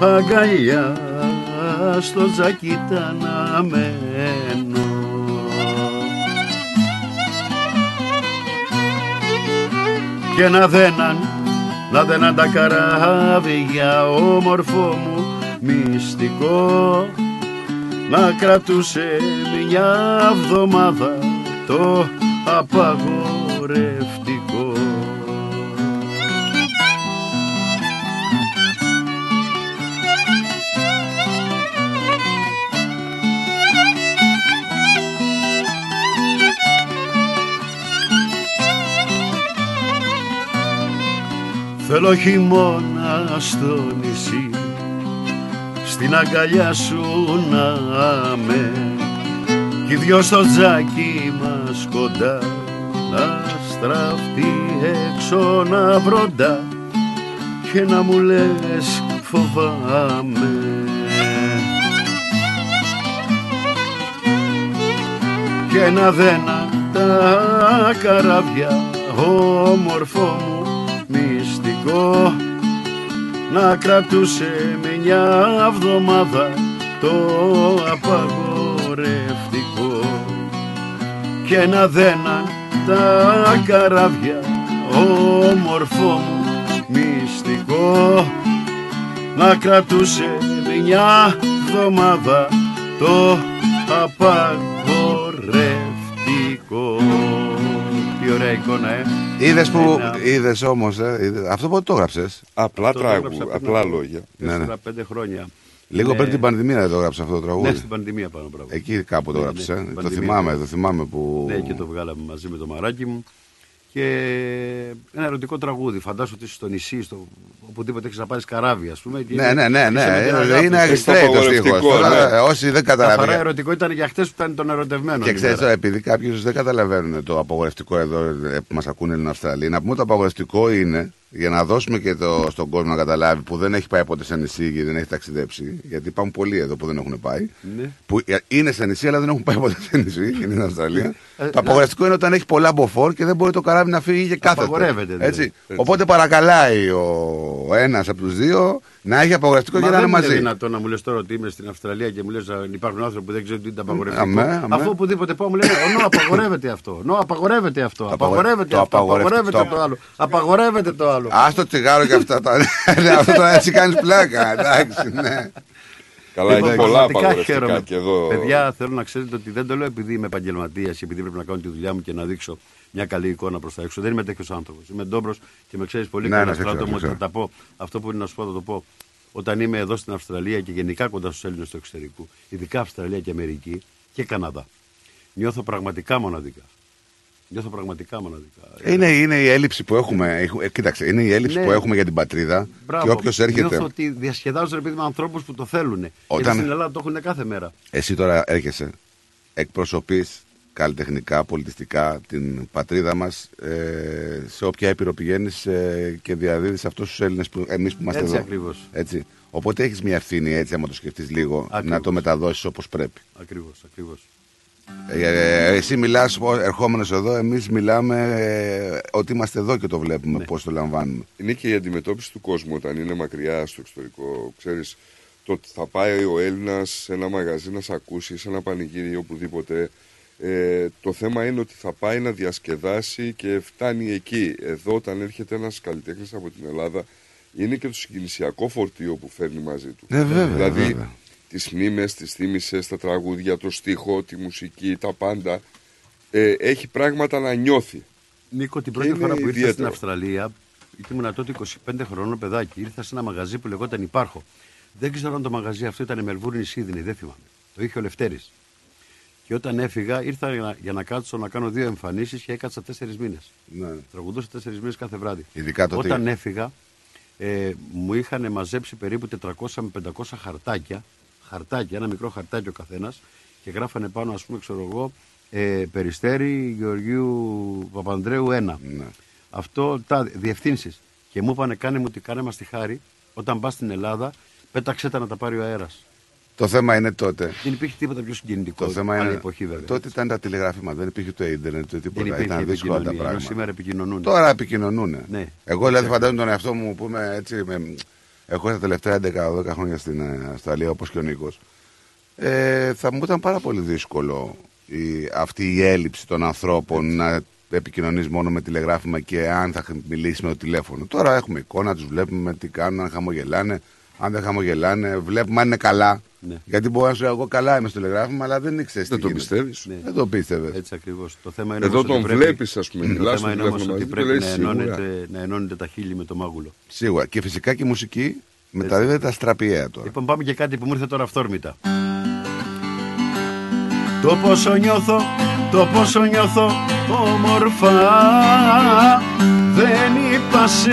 αγκαλιά. Στο τζάκι τα να μένω και να δέναν να δέναν τα καράβια όμορφο μου μυστικό. Να κρατούσε μια βδομάδα το απαγορευτικό Θέλω χειμώνα στο νησί στην αγκαλιά σου να με κι οι δυο στο τζάκι μας κοντά να στραφτεί έξω να βροντά. Και να μου λες φοβάμαι. Και να δένα τα καράβια όμορφο μου μυστικό να κρατούσε με μια εβδομάδα το απαγορευτικό και να δένα τα καράβια όμορφο μου μυστικό. Να κρατούσε μια εβδομάδα το απαγορευτικό. Τι ωραία εικόνα ε Είδες που. Είδες όμως. Ε, είδες- αυτό πότε το έγραψε. Απλά Αυτό το τραγου, έγραψα πριν απλά από λόγια. Ναι, ναι. 4-5 χρόνια Λίγο Ναι. πριν την πανδημία δεν το έγραψε αυτό το τραγούδι. Ναι, στην πανδημία πάνω πράγμα. Εκεί κάπου το Ναι, έγραψες. ναι, ε. στην το πανδημία. θυμάμαι, το θυμάμαι που. Ναι, και το βγάλαμε μαζί με το μαράκι μου. Και ένα ερωτικό τραγούδι. Φαντάσου ότι είσαι στο νησί, στο, οπουδήποτε έχεις να πάρεις καράβι, ας πούμε. και Ναι, είναι- ναι, ναι, ναι. είσαι με την Ε, αγάπη Είναι σου. straight το στίχο. Τώρα, όσοι δεν Καθαρά καταλαβαίνουν. ερωτικό ήταν για χτες που ήταν των ερωτευμένων. Και η ξέρεις μέρα. τώρα, επειδή κάποιοι δεν καταλαβαίνουν το απαγορευτικό εδώ ε, που μας ακούνε Έλληνε Αυστραλοί, να πούμε ότι το απαγορευτικό είναι για να δώσουμε και το, στον κόσμο να καταλάβει που δεν έχει πάει ποτέ σε νησί και δεν έχει ταξιδέψει. Γιατί υπάρχουν πολλοί εδώ που δεν έχουν πάει. Ναι. Που ε, είναι σε νησί, αλλά δεν έχουν πάει ποτέ σε νησί. Είναι στην Αυστραλία. Ε, το απαγορευτικό είναι όταν έχει πολλά μποφόρ και δεν μπορεί το καράβι να φύγει και κάθεται. Απαγορεύεται, δηλαδή. Έτσι. Έτσι. Οπότε παρακαλάει ο ένας από τους δύο να έχει απαγορευτικό Μα για να δεν είναι είναι μαζί. δυνατόν να μου λες τώρα ότι είμαι στην Αυστραλία και μου λες υπάρχουν άνθρωποι που δεν ξέρουν τι είναι το απαγορευτικό. Αμέ, αμέ. Αφού οπουδήποτε πάω μου λένε Νο, απαγορεύεται αυτό. Νο, απαγορεύεται αυτό. Απαγορεύεται το αυτό. απαγορευτικό- Απαγορεύεται το άλλο. Απαγορεύεται το άλλο. Α το τσιγάρο και αυτά. τα- Ναι, Αυτό τώρα έτσι κάνεις πλάκα. Εντάξει, ναι. Καλά, έχει Λοιπόν, πολλά πραγματικά απαγορευτικά χαίρομαι. και εδώ. Παιδιά, θέλω να ξέρετε ότι δεν το λέω επειδή είμαι επαγγελματίας και επειδή πρέπει να κάνω τη δουλειά μου και να δείξω μια καλή εικόνα προς τα έξω. Δεν είμαι τέτοιος άνθρωπος. Είμαι ντόμπρος και με ξέρεις πολύ Ναι, καλά, ναι, ξέρω, στράτο μου, ότι ξέρω. θα τα πω. Αυτό που είναι να σου πω θα το πω. Όταν είμαι εδώ στην Αυστραλία και γενικά κοντά στους Έλληνες του εξωτερικού, ειδικά Αυστραλία και Αμερική και Καναδά, νιώθω πραγματικά μοναδικά. Νιώθω πραγματικά μοναδικά. Είναι, είναι η έλλειψη που έχουμε. Έχου- ε, Κοίταξε, είναι η έλλειψη Ναι. που έχουμε για την πατρίδα. Μπράβο. Και όποιος έρχεται. Νιώθω ότι διασκεδάζω ρε παιδί με ανθρώπους που το θέλουν. Γιατί Όταν- στην Ελλάδα το έχουν κάθε μέρα. Εσύ τώρα έρχεσαι, εκπροσωπείς καλλιτεχνικά, πολιτιστικά την πατρίδα μας ε, σε όποια ήπειρο πηγαίνεις ε, και διαδίδεις αυτούς τους Έλληνες που εμείς που είμαστε Έτσι εδώ. ακριβώς. Έτσι. Οπότε έχεις μια ευθύνη έτσι, άμα το σκεφτείς λίγο, Ακριβώς. να το μεταδώσεις όπως πρέπει. Ακριβώς, ακριβώς. Ε, ε, εσύ μιλάς ερχόμενος εδώ, εμείς μιλάμε ε, ότι είμαστε εδώ και το βλέπουμε Ναι. πώς το λαμβάνουμε. Είναι και η αντιμετώπιση του κόσμου όταν είναι μακριά στο εξωτερικό. Ξέρεις, το ότι θα πάει ο Έλληνας σε ένα μαγαζί να σε ακούσει, σε ένα πανηγύρι ή οπουδήποτε. Ε, το θέμα είναι ότι θα πάει να διασκεδάσει και φτάνει εκεί. Εδώ, όταν έρχεται ένας καλλιτέχνης από την Ελλάδα, είναι και το συγκινησιακό φορτίο που φέρνει μαζί του. Ε, βέβαια, δηλαδή, βέβαια. τις μνήμες, τις θύμησες, τα τραγούδια, το στίχο, τη μουσική, τα πάντα. Ε, έχει πράγματα να νιώθει. Νίκο, την Και πρώτη είναι φορά που ήρθα ιδιαίτερο. στην Αυστραλία, ήμουν τότε 25 χρονών παιδάκι, ήρθα σε ένα μαγαζί που λεγόταν Υπάρχω. Δεν ξέρω αν το μαγαζί αυτό ήταν Μελβούρνη ή Σίδνη, δεν θυμάμαι. Το είχε ο Λευτέρης. Και όταν έφυγα, ήρθα για να, για να κάτσω να κάνω δύο εμφανίσεις και έκατσα τέσσερις μήνες. Ναι. Τραγουδούσα τέσσερις μήνες κάθε βράδυ. Ειδικά τότε- Όταν έφυγα, ε, μου είχαν μαζέψει περίπου 400 με 500 χαρτάκια. Χαρτάκια, ένα μικρό χαρτάκι ο καθένας και γράφανε πάνω, ας πούμε, ξέρω εγώ, ε, Περιστέρη Γεωργίου Παπανδρέου 1. Ναι. Αυτό τα διευθύνσεις. Και μου είπανε, κάνε μου τι κάνε μας τη χάρη, όταν πας στην Ελλάδα, πέταξε τα να τα πάρει ο αέρας. Το θέμα είναι τότε. Δεν υπήρχε τίποτα πιο συγκινητικό. Το θέμα άλλη είναι. εποχή βέβαια. Τότε ήταν τα τηλεγραφήματα, δεν υπήρχε το ίντερνετ, το Δεν τίποτα. υπήρχε Ήταν δύσκολα τα επικοινωνία, ενώ πράγματα. σήμερα επικοινωνούν. Τώρα επικοινωνούν. Ναι. Εγώ δηλαδή φαντάζομαι τον εαυτό μου που είμαι έτσι. Με... Έχω τα τελευταία 11-12 χρόνια στην ε, Αυστραλία όπως και ο Νίκος. Ε, θα μου ήταν πάρα πολύ δύσκολο η, αυτή η έλλειψη των ανθρώπων να επικοινωνείς μόνο με τηλεγράφημα και αν θα μιλήσεις με το τηλέφωνο. Τώρα έχουμε εικόνα, τους βλέπουμε τι κάνουν, αν χαμογελάνε. Αν δεν χαμογελάνε, βλέπουμε αν είναι καλά. Ναι. Γιατί μπορεί να σου λέω εγώ καλά είμαι στο τηλεγράφημα, αλλά δεν ήξερες. Δεν το πιστεύεις. Δεν το πίστευες. Έτσι ακριβώς. Το θέμα είναι Εδώ όμως ότι τον πρέπει- βλέπεις, ας πούμε, Το μιλάς θέμα στο είναι όμως τηλέφωνο ότι μαζί του πρέπει και να λες, σίγουρα. ενώνετε, να ενώνετε τα χείλη με το μάγουλο. Σίγουρα. Και φυσικά και η μουσική μεταδίδεται τα στραπιαία τώρα. Λοιπόν, πάμε και κάτι που μου ήρθε τώρα αυθόρμητα. Το πόσο νιώθω, το πόσο νιώθω όμορφα Δεν είπα σε,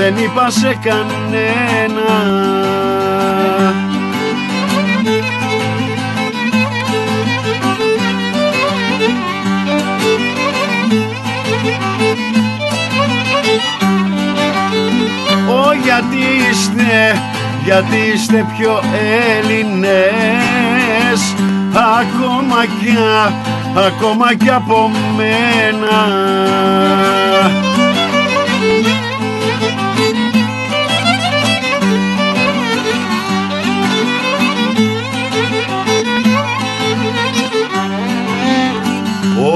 δεν είπα σε κανένα. Ω γιατί είστε, γιατί είστε πιο Έλληνες. Ακόμα κι, ακόμα κι από μένα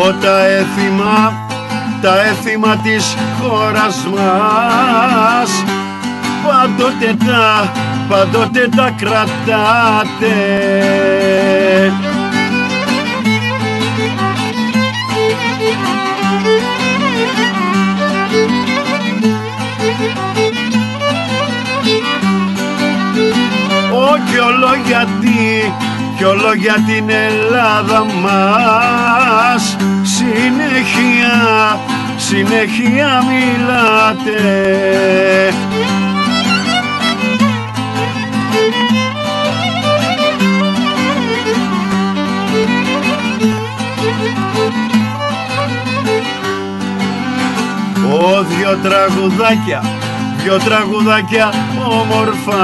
Ω τα έθιμα, τα έθιμα της χώρας μας. Πάντοτε τα, πάντοτε τα κρατάτε. Ω κι όλο γιατί, κι όλο για την Ελλάδα μας. Συνέχεια, συνέχεια μιλάτε. Ω δυο τραγουδάκια, δυο τραγουδάκια όμορφα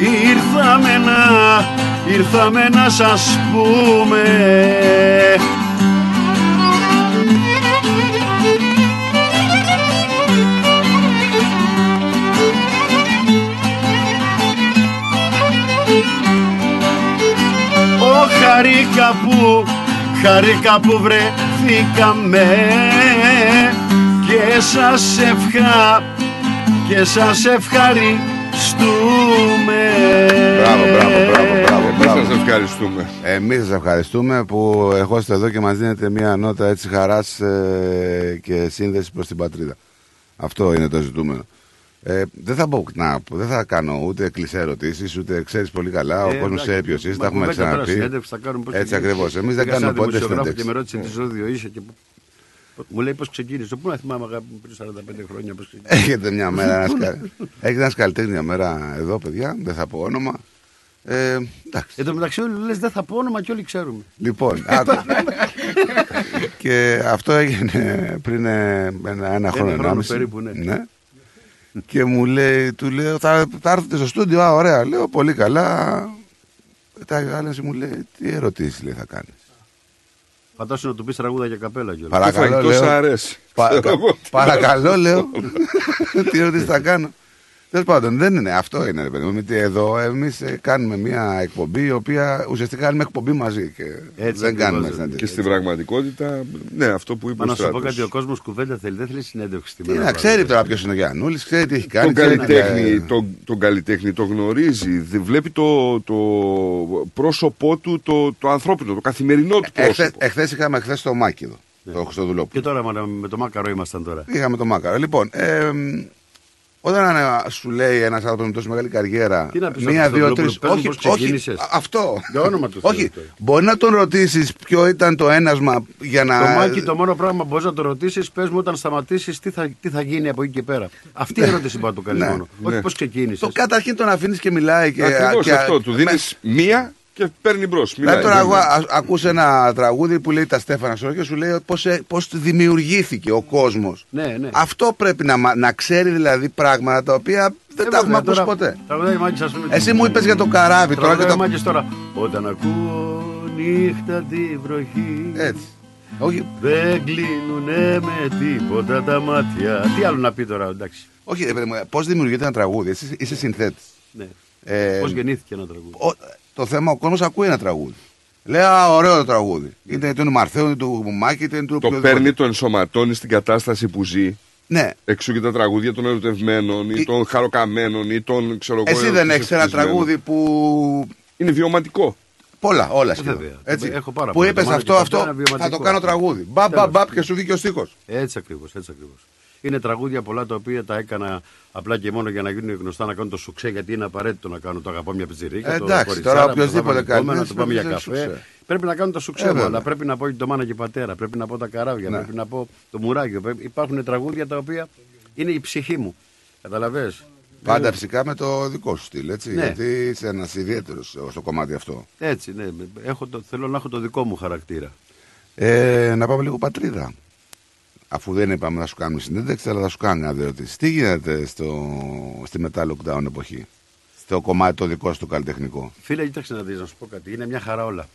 Ήρθαμε να, ήρθαμε να σας πούμε. Ω χαρίκα που, χαρίκα που βρεθήκαμε. Και σας ευχα, και σας ευχαριστούμε Μπράβο, μπράβο, μπράβο, μπράβο. Εμείς μπράβο. σας ευχαριστούμε. Εμείς σας ευχαριστούμε που ερχόστε εδώ και μας δίνετε μια νότα έτσι χαράς ε, και σύνδεση προς την πατρίδα. Αυτό είναι το ζητούμενο. Ε, δεν θα πω να, δεν θα κάνω ούτε κλεισέ ερωτήσεις, ούτε ξέρεις πολύ καλά. ο Ε, κόσμος εντάξει, ξέρει ποιος είσαι, μα τα έχουμε κουβέντα τώρα, ξαναπεί. συνέντευξη θα κάνουμε πώς Έτσι ξεκίνησε. ακριβώς. Εμείς δεν Πήγα σε κάνουμε ένα ποτέ δημοσιογράφο και συνέντευξης. με ρώτησε τι ζώδιο είσαι και πού- μου λέει πώς ξεκίνησε. Πού να θυμάμαι αγάπη μου πριν 45 χρόνια πώς ξεκίνησε. Έχετε μια μέρα, ένας κα- έχετε ένα καλλιτέχνη μια μέρα εδώ, παιδιά. Δεν θα πω όνομα. Ε, εντάξει. Εν τω μεταξύ όλοι λες δεν θα πω όνομα και όλοι ξέρουμε. Λοιπόν, άκου. και αυτό έγινε πριν ε, ένα, ένα χρόνο, χρόνο ενάμιση. περίπου, ναι. Και μου λέει, του λέω, θα, θα έρθετε στο στούντιο, α, ωραία. Λέω, πολύ καλά. Τα άλλα μου λέει, τι ερωτήσεις λέει θα κάνει. Φαντάσου να του πεις τραγούδα για καπέλα κιόλα. Παρακαλώ, λέω. Πα- παρακαλώ, λέω. τι ερωτήσει θα κάνω. Τέλος πάντων, δεν είναι αυτό. Είναι, ρε παιδί μου. Γιατί εδώ εμείς κάνουμε μια εκπομπή η οποία ουσιαστικά κάνουμε εκπομπή μαζί. Και Έτσι δεν ακριβώς, κάνουμε ναι. συνέντευξη. Και στην πραγματικότητα, ναι, αυτό που είπε Μα ο να σου πω Στράτος. κάτι, ο κόσμος κουβέντα θέλει, δεν θέλει συνέντευξη στη Τι μέρα. να του ξέρει αγώνα. τώρα ποιος είναι ο Γιάννουλης, ξέρει τι έχει κάνει. Τον ξέρει τι- καλλιτέχνη, τον, τον καλλιτέχνη το γνωρίζει, δι- βλέπει το, το πρόσωπό του, το, το ανθρώπινο, το καθημερινό του πρόσωπο. Εχθές, εχθές είχαμε χθε το Μάκη εδώ, Ναι. το Χριστοδουλόπουλο. Και τώρα μα, με το μάκαρο ήμασταν τώρα. Είχαμε το Μάκαρο. Λοιπόν, ε, όταν ε, σου λέει ένας άνθρωπος με τόσο μεγάλη καριέρα, Τι να πεις μία, στον δύο, τρεις. Χριστοδουλόπουλο, πες μου Όχι, πώς όχι, ξεκίνησες. α- αυτό. Για όνομα του Θεού Όχι, τώρα. μπορεί να τον ρωτήσεις ποιο ήταν το ένασμα για να. Το Μάκη, το μόνο πράγμα που μπορείς να το ρωτήσεις, πες μου όταν σταματήσεις τι θα, τι θα γίνει από εκεί και πέρα. Αυτή η ερώτηση μπορεί να το κάνει Ναι. μόνο. Όχι Ναι. πώς ξεκίνησες. Το καταρχήν τον αφήνεις και μιλάει. Και, Ακριβώς και- αυτό, του δίνεις μία και παίρνει μπρος. Δηλαδή Μιλάει, τώρα δεν εγώ είναι. α- ακούς ένα τραγούδι που λέει τα Στέφανα Σόρο και σου λέει πώς, ε, πώς δημιουργήθηκε ο κόσμος. Ναι, ναι. Αυτό πρέπει να, μα- να ξέρει δηλαδή πράγματα τα οποία Δεν τα έχουμε ακούσει ποτέ. Τραγουδάει Μάκης, ας πούμε. Εσύ μου είπες για το καράβι τώρα και Τραγουδάει το... Μάκης τώρα. Όταν ακούω νύχτα τη βροχή. Έτσι. Όχι. Δεν κλείνουνε με τίποτα τα μάτια. Τι άλλο να πει τώρα, εντάξει. Όχι, ρε παιδί μου, πώς δημιουργείται ένα τραγούδι. Εσύ είσαι συνθέτης. Ναι. Ε, Πώς γεννήθηκε ένα τραγούδι. ο- το θέμα, ο κόσμος ακούει ένα τραγούδι. Λέει, Α, ωραίο το τραγούδι. Είτε του Μαρθέου, είτε του Μάκη, είτε του Το οποιοδήποτε. παίρνει, το ενσωματώνει στην κατάσταση που ζει. Ναι. Εξού και τα τραγούδια των ερωτευμένων ή των χαροκαμένων ή των ξέρω εγώ, Εσύ δεν έχεις ένα ευτυχισμένων. τραγούδι που. Είναι βιωματικό. Πολλά, όλα Ε, σχεδόν. βέβαια. Έτσι. Έχω πάρα που πολλά. είπες Το Μάνα αυτό, και αυτό, Πατέρα, θα το βιωματικό. κάνω τραγούδι. Μπαμ, μπαμ, Τέλος. μπαμ και σου βγήκε ο στίχος. Έτσι ακριβώς, έτσι ακριβώς. Είναι τραγούδια πολλά τα οποία τα έκανα απλά και μόνο για να γίνουν γνωστά να κάνουν το σουξέ γιατί είναι απαραίτητο να κάνω το αγαπώ μια πιτσιρίκα. Ε, το εντάξει, κοριτσάρα, τώρα το οποιοδήποτε πάμε κάνει, επόμενα, δεν το πάμε για σημαίνει καφέ. σουξέ. Πρέπει να κάνω το σουξέ Ε, μου, βέβαια. αλλά πρέπει να πω και το μάνα και πατέρα, πρέπει να πω τα καράβια, Ναι. πρέπει να πω το μουράγιο. Πρέπει- Υπάρχουν τραγούδια τα οποία είναι η ψυχή μου. Καταλαβες; Πάντα φυσικά με το δικό σου στυλ, έτσι. Ναι. Γιατί είσαι ένας ιδιαίτερος στο κομμάτι αυτό. Έτσι, ναι. Έχω το, θέλω να έχω το δικό μου χαρακτήρα. Ε, να πάμε λίγο πατρίδα. Αφού δεν είπαμε να σου κάνουμε συνέντευξη, αλλά θα σου κάνω μια ερώτηση. Τι γίνεται στο, στη μετά lockdown εποχή, στο κομμάτι το δικό σου το καλλιτεχνικό. Φίλε, κοίταξε να δεις, να σου πω κάτι. Είναι μια χαρά όλα.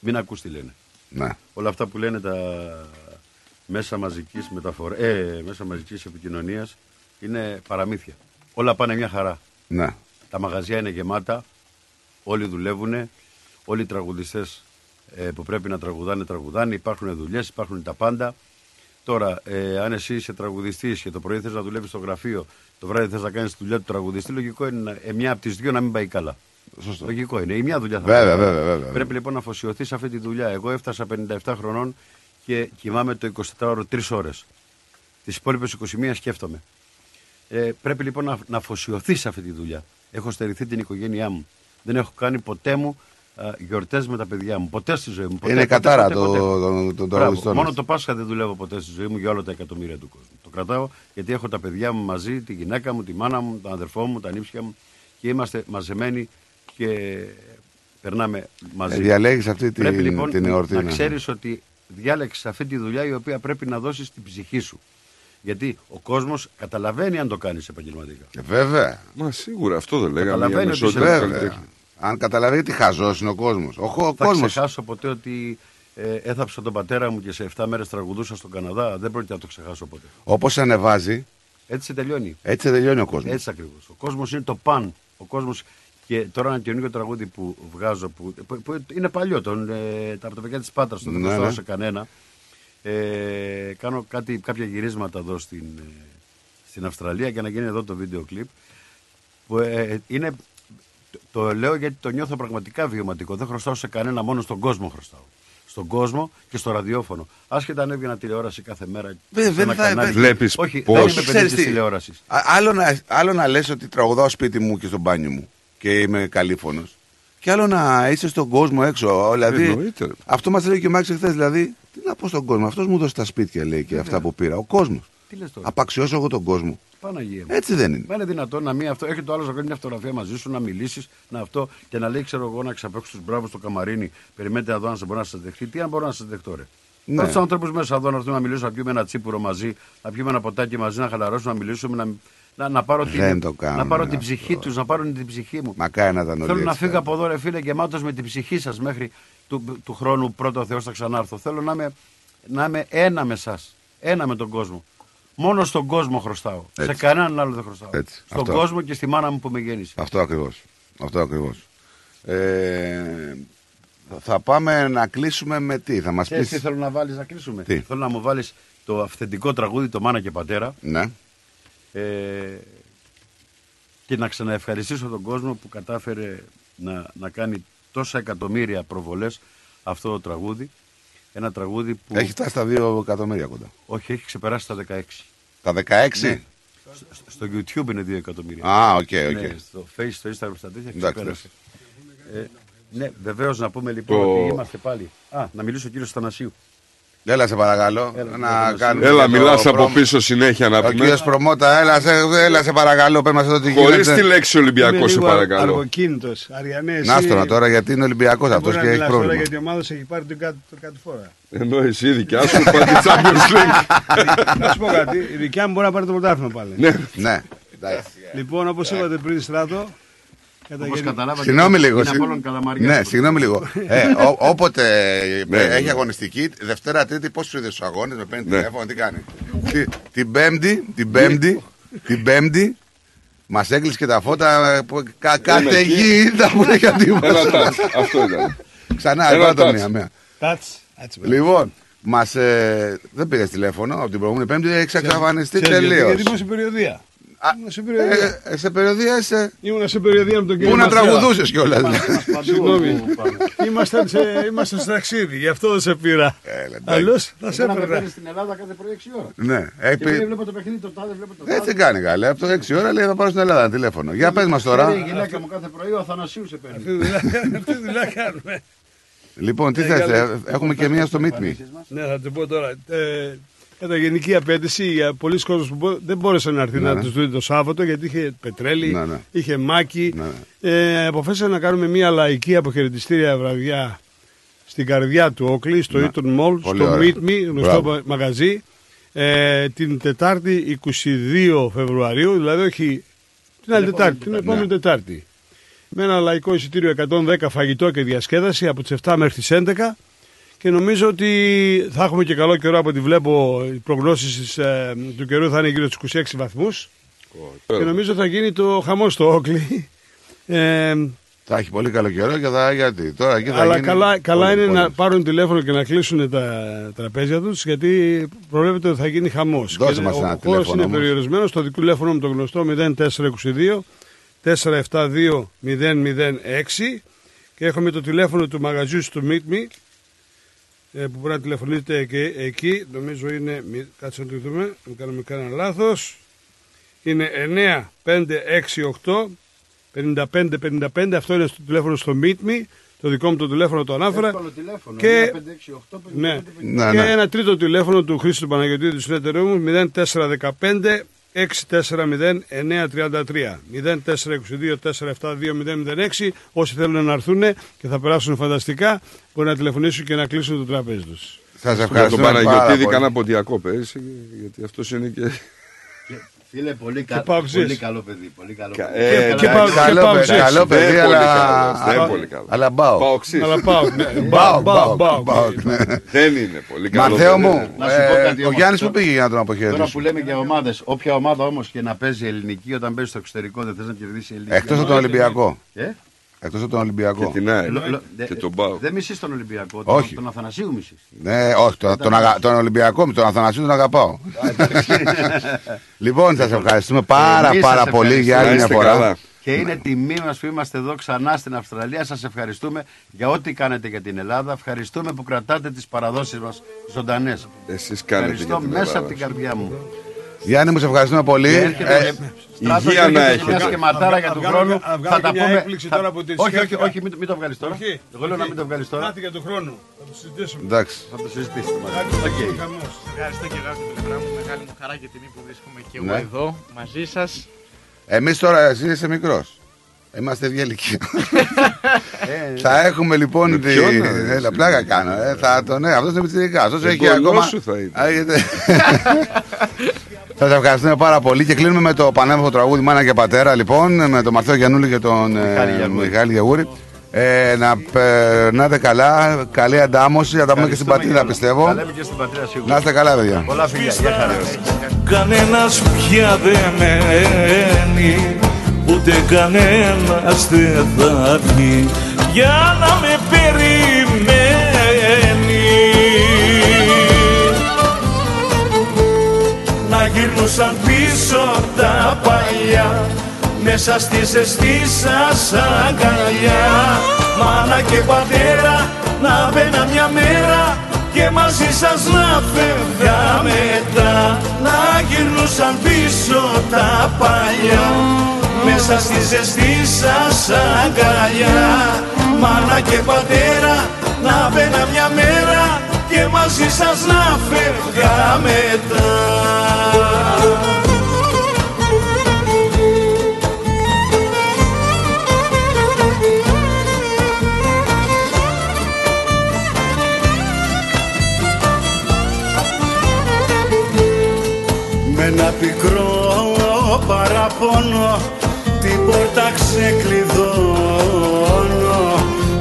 Μην ακούς τι λένε. Ναι. Όλα αυτά που λένε τα μέσα μαζικής μεταφορά, ε, μέσα μαζικής επικοινωνίας είναι παραμύθια. Όλα πάνε μια χαρά. Ναι. Τα μαγαζιά είναι γεμάτα, όλοι δουλεύουν, όλοι οι τραγουδιστές ε, που πρέπει να τραγουδάνε, τραγουδάνε, υπάρχουν δουλειές, υπάρχουν τα πάντα. Τώρα, ε, αν εσύ είσαι τραγουδιστής και το πρωί θες να δουλεύεις στο γραφείο, το βράδυ θες να κάνεις τη δουλειά του τραγουδιστή, λογικό είναι να- ε, μια από τις δύο να μην πάει καλά. Σωστό. Λογικό είναι. Η μια δουλειά θα Βέβαια, πάει καλά. βέβαια, βέβαια. Πρέπει λοιπόν να αφοσιωθείς σε αυτή τη δουλειά. Εγώ έφτασα 57 χρονών και κοιμάμαι το 24ωρο 3 ώρες. Τις υπόλοιπες 21 σκέφτομαι. Ε, πρέπει λοιπόν να, να αφοσιωθείς σε αυτή τη δουλειά. Έχω στερηθεί την οικογένειά μου. Δεν έχω κάνει ποτέ μου γιορτές με τα παιδιά μου. Ποτέ στη ζωή μου. Ποτέ, Είναι ποτέ, κατάρα ποτέ, το- ποτέ. το- το- το Μπράβο. τραγουδιστών Μόνο μας. το Πάσχα δεν δουλεύω ποτέ στη ζωή μου για όλα τα εκατομμύρια του κόσμου. Το κρατάω γιατί έχω τα παιδιά μου μαζί, τη γυναίκα μου, τη μάνα μου, τον αδερφό μου, τα νύψια μου και είμαστε μαζεμένοι και περνάμε μαζί. Ε, διαλέγεις αυτή την- Πρέπει λοιπόν την εορτή, να ναι. ξέρεις ότι διάλεξες αυτή τη δουλειά η οποία πρέπει να δώσεις την ψυχή σου. Γιατί ο κόσμος καταλαβαίνει αν το κάνεις επαγγελματικά. Ε, βέβαια. Μα σίγουρα αυτό δεν λέγαμε. Καταλαβαίνει για ότι μεσότητα είσαι- του Βέβαια. καλλιτέχνη. Αν καταλαβαίνει τι χαζός είναι ο κόσμος. Ο, ο Θα κόσμο. ξεχάσω ποτέ ότι ε, έθαψα τον πατέρα μου και σε 7 μέρες τραγουδούσα στον Καναδά. Δεν πρόκειται να το ξεχάσω ποτέ. Όπως ανεβάζει, Έτσι τελειώνει. έτσι τελειώνει ο κόσμος. Έτσι ακριβώς. Ο κόσμος είναι το παν. Ο κόσμος... Και τώρα ένα καινούργιο τραγούδι που βγάζω, που, που, που είναι παλιό, τον, ε, τα από τα παιδιά της Πάτρας, το δεν Ναι, χρωστάω ναι. σε κανένα. Ε, κάνω κάτι, κάποια γυρίσματα εδώ στην, ε, στην Αυστραλία για να γίνει εδώ το βίντεο κλιπ. Που, ε, είναι, το, το λέω γιατί το νιώθω πραγματικά βιωματικό. Δεν χρωστάω σε κανένα, μόνο στον κόσμο χρωστάω. Στον κόσμο και στο ραδιόφωνο. Άσχετα αν έβγαινα τηλεόραση κάθε μέρα. Βέβαια, σε ένα δεν θα- κανάλι. Βλέπεις Όχι, πώς- δεν είμαι Ξέρεις παιδί τη τι, τηλεόρασης. α- Άλλο να, άλλο να λες ότι τραγουδάω σπίτι μου και στο μπάνιο μου και είμαι καλήφωνος. Και άλλο να είσαι στον κόσμο έξω. Δηλαδή, Εννοείται. αυτό μας λέει και ο Μάξ χθε. Δηλαδή, τι να πω στον κόσμο. Αυτός μου δώσει τα σπίτια, λέει και αυτά που πήρα. Ο κόσμος. Τι λες τώρα; Απαξιώσω εγώ τον κόσμο. Παναγία μου. Έτσι δεν είναι. Μα είναι δυνατόν να μην αυτό. Έρχεται ο άλλο να κάνει μια φωτογραφία μαζί σου, να μιλήσεις, να αυτό και να λέει, ξέρω εγώ, να ξαπέξω τους μπράβους στο καμαρίνι. Περιμένετε να δω αν σε μπορεί να σα δεχτεί. Τι αν μπορώ να σα δεχτώ, ρε. Ναι. Ναι. του ανθρώπου μέσα εδώ να έρθουν να μιλήσουμε, να πιούμε ένα τσίπουρο μαζί, να πιούμε ένα ποτάκι μαζί, να χαλαρώσουμε, να μιλήσουμε, να, να, να πάρω, Δεν την, το κάνουν να πάρω την αυτό. ψυχή τους, να πάρουν την ψυχή μου. Μακάρι να ήταν όλοι Θέλω να έτσι, φύγω θα από εδώ, ρε φίλε, γεμάτος με την ψυχή σας μέχρι του, του χρόνου πρώτο ο Θεό θα ξανάρθω. Θέλω να είμαι, να είμαι ένα με εσάς. Ένα με τον κόσμο. Μόνο στον κόσμο χρωστάω. Έτσι. Σε κανέναν άλλο δεν χρωστάω. Έτσι. Στον Αυτό. κόσμο και στη μάνα μου που με γέννησε. Αυτό ακριβώς. Αυτό ακριβώς. Ε, θα πάμε να κλείσουμε με τι. Θα μας Ξέρεις πεις. τι θέλω να βάλεις να κλείσουμε. Τι; Θέλω να μου βάλεις το αυθεντικό τραγούδι, το Μάνα και Πατέρα. Ναι. Ε, και να ξαναευχαριστήσω τον κόσμο που κατάφερε να, να κάνει τόσα εκατομμύρια προβολές αυτό το τραγούδι. Ένα τραγούδι που. Έχει φτάσει στα 2 εκατομμύρια κοντά. Όχι, έχει ξεπεράσει τα 16. Τα 16. Ναι. Στο, στο YouTube είναι 2 εκατομμύρια. Α, OK, OK. Ναι, στο Facebook, στο Instagram, στα τέτοια Εντάξει, ξεπέρασε. Ε, ναι, βεβαίως να πούμε λοιπόν Το- ότι είμαστε πάλι. Α, να μιλήσω ο κύριος Θανασίου. Έλα σε παρακαλώ. Έλα, να έλα, κάνουμε Έλα, και το μιλάς από promo. πίσω συνέχεια να Ο πούμε. κύριος promoter, έλα σε, έλα σε παρακαλώ, πες μας εδώ τι Χωρίς γίνεται. τη λέξη Ολυμπιακός, Είμαι σε λίγο παρακαλώ. αργοκίνητος. Αριανές, εσύ Να στο τώρα γιατί είναι Ολυμπιακός δεν αυτός μπορεί και να έχει μιλάς τώρα πρόβλημα. γιατί η ομάδα σου έχει πάρει την κάτω, το κάτω φορά. Ενώ εσύ δικιά σου πάρει τη Champions League. να σου πω κάτι, η δικιά μου μπορεί να πάρει το πρωτάθλημα πάλι. Ναι. Ναι. Λοιπόν, όπως είπατε πριν, στράτο. Κατά Όπως γενι- καταλάβατε, Συγγνώμη λίγο. είναι συ- από όλων καλαμαριά. Ναι, συγγνώμη λίγο. ε, ό- όποτε ε, Ναι, ναι, έχει ναι. αγωνιστική, Δευτέρα, Τρίτη, πόσου είδε τους αγώνες, με παίρνει Ναι. τηλέφωνο, τι κάνει; Τι- την Πέμπτη, την Πέμπτη, την Πέμπτη, μας έκλεισε και τα φώτα. ε, που κα- Κάθε εκεί. γη ήταν που δεν είχε Ένα τίποτα. τάτς. Αυτό ήταν. Ξανά, Ένα πρώτα τάτς. μία, μία. Τάτς. Έτσι, βέβαια. Λοιπόν, μας, ε, δεν πήρες τηλέφωνο από την προηγούμενη Πέμπτη, έχει εξαφανιστεί Ξέρεις γιατί, τελείως. Γιατί ήμουν σε περιοδία. Ήμουν σε περιοδία. σε περιοδία είσαι. Ήμουν σε περιοδία με τον κύριο Πού να Μαθιά. τραγουδούσες κιόλας. Συγγνώμη. Ήμασταν σε, ήμασταν σε ταξίδι, γι' αυτό δεν σε πήρα. Αλλιώς θα σε Εγώ να με έπαιρνα. παίρνεις στην Ελλάδα κάθε πρωί 6 ώρα. Ναι, Και έχει λέει, πει. βλέπω το παιχνίδι, το τάδε, βλέπω το Έτσι κάνει καλέ. Από το 6 ώρα λέει θα πάω στην Ελλάδα ένα τηλέφωνο. Για πες μας Η τώρα. γυναίκα μου κάθε πρωί ο Αθανασίου σε παίρνει. Αυτή τη δουλειά- αυτή τη δουλειά κάνουμε. Λοιπόν, τι Ε, θες, καλά. έχουμε και μία στο Meet Me. Ναι, θα την πω τώρα. Ε, κατά γενική απέτηση για πολλοί κόσμοι που μπο- δεν μπόρεσαν να έρθει Ναι, να ναι. τους δει το Σάββατο γιατί είχε πετρέλη, Ναι, ναι. είχε μάκι. Ε, αποφάσισαν να κάνουμε μια λαϊκή αποχαιρετιστήρια βραδιά στην καρδιά του Όκλη, στο Ναι. Eaton Mall, Πολύ στο ωραία. Meet Me, γνωστό Μπράβο. μα- μαγαζί. Ε, την Τετάρτη 22 Φεβρουαρίου, δηλαδή όχι την άλλη Τετάρτη, την επόμενη Ναι. Τετάρτη. Με ένα λαϊκό εισιτήριο 110 φαγητό και διασκέδαση από τις 7 μέχρι τις 11 και νομίζω ότι θα έχουμε και καλό καιρό από ό,τι βλέπω οι προγνώσεις της, ε, του καιρού θα είναι γύρω στους 26 βαθμούς και νομίζω θα γίνει το χαμό στο Όκλι. Ε, Θα έχει πολύ καλό καιρό και θα γιατί. Τώρα εκεί θα αλλά γίνει καλά, καλά πολύ, είναι πολύ. να πάρουν τηλέφωνο και να κλείσουν τα τραπέζια τους γιατί προβλέπεται ότι θα γίνει χαμός. Δώσε Και μας ο ένα χώρος τηλέφωνο είναι όμως. περιορισμένος στο δικό τηλέφωνο μου το γνωστό 0422 472 006 και έχουμε το τηλέφωνο του μαγαζιού στο Meet Me ε, που μπορεί να τηλεφωνείτε και εκεί νομίζω είναι, μη- κάτσε να το δούμε, μην κάνουμε κανένα λάθος είναι 9568 5555 αυτό είναι στο τηλέφωνο στο Meet Me το δικό μου το τηλέφωνο το ανάφερα Εύκολο τηλέφωνο. και, 568, ναι. Ναι, και ναι. ένα τρίτο τηλέφωνο του Χρήστου Παναγιωτή του συνεταιρείου μου 0415 640-933 0422-472-006 Όσοι θέλουν να έρθουν και θα περάσουν φανταστικά μπορεί να τηλεφωνήσουν και να κλείσουν το τραπέζι τους Σας Για τον ευχαριστούμε πάρα Παναγιωτήδη πολύ. κάνα ποντιακό πέρυσι, γιατί αυτό είναι και. Φίλε, πολύ, Και κα... παοξής. πολύ καλό παιδί. Πολύ καλό Κα- παιδί. ε, και εντάξει, πάω- και Καλό πάω παιδί, ψήφι. καλό Δεν παιδί, πολύ αλλά. καλός, δεν αλλά- πολύ καλός. Αλλά μπάω. Παοξής. Αλλά πάω ναι. Μπάω, μπάω, μπάω, μπάω. ναι. Δεν είναι πολύ καλό. Μαθαίο παιδί, μου, ναι. Να σου πω ε, κάτι ο όμως. Γιάννης που Τώρα- πήγε για να τον Τώρα αποχαιρετήσει. που λέμε για ομάδες, όποια ομάδα όμως και να παίζει ελληνική, όταν παίζει στο εξωτερικό δεν θες να κερδίσει η ελληνική. Εκτός από τον Ολυμπιακό. Ε; Εκτός από τον Ολυμπιακό. Και την ΑΕΚ Λο- λο- δε- και τον Πάο. Δεν μισείς τον Ολυμπιακό, τον, Όχι. τον Αθανασίου μισείς. Ναι, όχι, τον, τον, αγα- τον Ολυμπιακό με τον Αθανασίου τον αγαπάω. λοιπόν, σας ευχαριστούμε πάρα Εμείς πάρα σας πολύ για άλλη Να μια είστε φορά. καλά. Και είναι τιμή μας που είμαστε εδώ ξανά στην Αυστραλία. Σας ευχαριστούμε για ό,τι κάνετε για την Ελλάδα. Ευχαριστούμε που κρατάτε τις παραδόσεις μας ζωντανές. Εσείς κάνετε Ευχαριστώ για την μέσα Ελλάδα. από την καρδιά μου. Γιάννη, μου σε ευχαριστούμε πολύ. Και έρχεται Ε, και- Στράτο, υγεία να έρχεται μια έχετε. σκεματάρα για Να του βγάλω χρόνου. και- να βγάλω Θα τα και μια πούμε. έκπληξη θα- τώρα που την Όχι, όχι, σκέφτηκα. όχι, μην το- μην το βγάλεις τώρα. Όχι, Εγώ λέω να μην το βγάλεις τώρα. Κάτι για τον χρόνο θα το συζητήσουμε Εντάξει. Θα το συζητήσουμε μαζί. Κάτι OK. okay. χαμός Ευχαριστώ και εγώ από την πλευρά μου. Μεγάλη μου χαρά και τιμή που βρίσκομαι και εγώ Ναι. εδώ μαζί σας. Εμείς τώρα, εσύ είσαι μικρός. Είμαστε ίδια ηλικία. Ε, θα έχουμε λοιπόν. Με τη- ποιον, ε, Έλα, πλάκα κάνω. Ε, θα το, ναι, αυτός είναι πιτσιρικάς. Αυτός έχει Εγγονός ακόμα. σου θα είναι. Α, γιατί- Θα σας ευχαριστούμε πάρα πολύ και κλείνουμε με το πανέμορφο τραγούδι Μάνα και Πατέρα λοιπόν με τον Ματθαίο Γιαννούλη και τον ε, Μιχάλη Γιαγούρη. Μιχάλη Γιαγούρη. Ε, να περνάτε καλά, καλή αντάμωση, θα τα πούμε και στην πατρίδα Τα πιστεύω. λέμε και στην πατρίδα Να σίγουρα. είστε καλά, παιδιά. Πολλά φιλιά. Γεια χαρά. Κανένας πια δεν μένει Ούτε κανένας δεν θα έρθει Για να με περιμένεις γυρνούσαν πίσω τα παλιά Μέσα στη ζεστή σας αγκαλιά. Μάνα και πατέρα να μπαίνα μια μέρα και μαζί σας να φεύγα μετά. Να γυρνούσαν πίσω τα παλιά Μέσα στη ζεστή σας αγκαλιά. Μάνα και πατέρα να μπαίνα μια μέρα και μαζί σας να φεύγα μετά Με ένα πικρό παραπονό την πόρτα ξεκλειδώνω.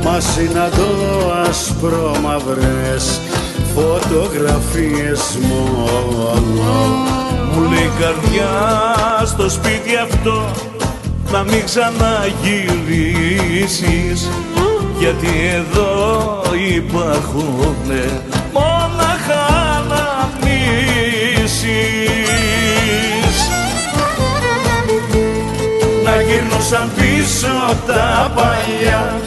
Μα συναντώ ασπρόμαυρες φωτογραφίες μόνο. Μου λέει η καρδιά στο σπίτι αυτό να μην ξαναγυρίσεις. Γιατί εδώ υπάρχουν μόναχα αναμνήσεις Να γυρνούσαν πίσω τα παλιά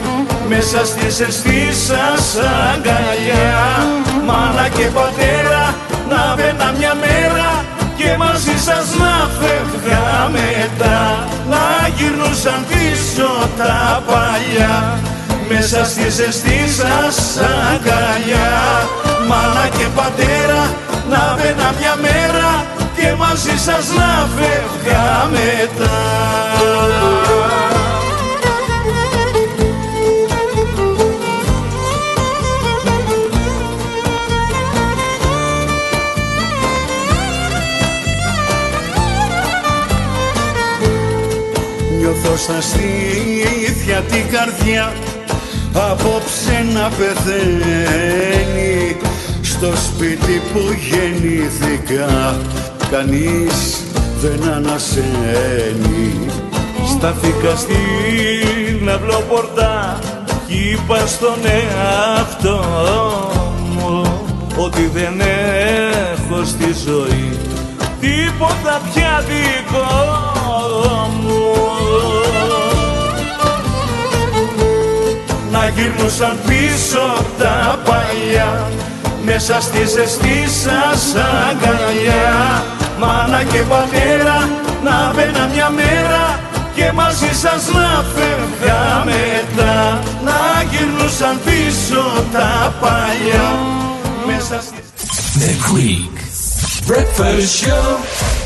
μέσα στις αισθήσεις σας αγκαλιά Μάνα και πατέρα να μπαίνα μια μέρα και μαζί σας να φεύγα μετά Να γυρνούσαν πίσω τα παλιά μέσα στη ζεστή σας αγκαλιά. Μάνα και πατέρα να μπαίνα μια μέρα και μαζί σας να φεύγα μετά Νιώθω στα στήθια την καρδιά απόψε να πεθαίνει. Στο σπίτι που γεννήθηκα κανείς δεν ανασένει. Στάθηκα στην αυλοπορτά κι είπα στον εαυτό μου ότι δεν έχω στη ζωή τίποτα πια δικό μου. Να γυρνούσαν πίσω τα παλιά μέσα στη ζεστή σας αγκαλιά. Μάνα και πατέρα να μπαίνα μια μέρα και μαζί σας να φεύγα μετά. Να γυρνούσαν πίσω τα παλιά μέσα στη The Greek Breakfast Show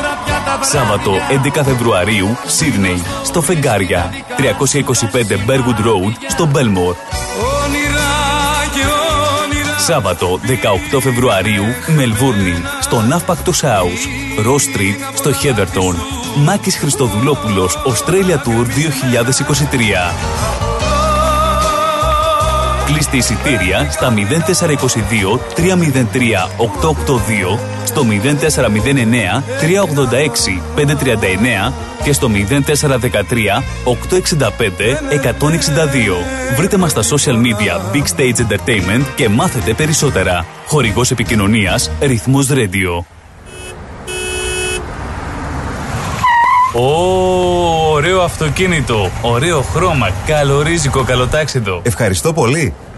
Σάββατο 11 Φεβρουαρίου, Σίδνεϊ, στο Φεγγάρια. 325 Bergwood Road, στο Μπέλμορ. όνειρα και όνειρα Σάββατο 18 Φεβρουαρίου, Μελβούρνη, στο Ναύπακτο House. Ρο Street, στο Χέδερτον. Μάκης Χριστοδουλόπουλος, Australia Tour 2023. Κλείστε εισιτήρια στα 0422 303 882, στο 0409 386 539 και στο 0413 865 162. Βρείτε μας στα social media Big Stage Entertainment και μάθετε περισσότερα. Χορηγός επικοινωνίας Ρυθμός Radio. Ω, ωραίο αυτοκίνητο, ωραίο χρώμα, καλορίζικο, καλοτάξιτο. Ευχαριστώ πολύ.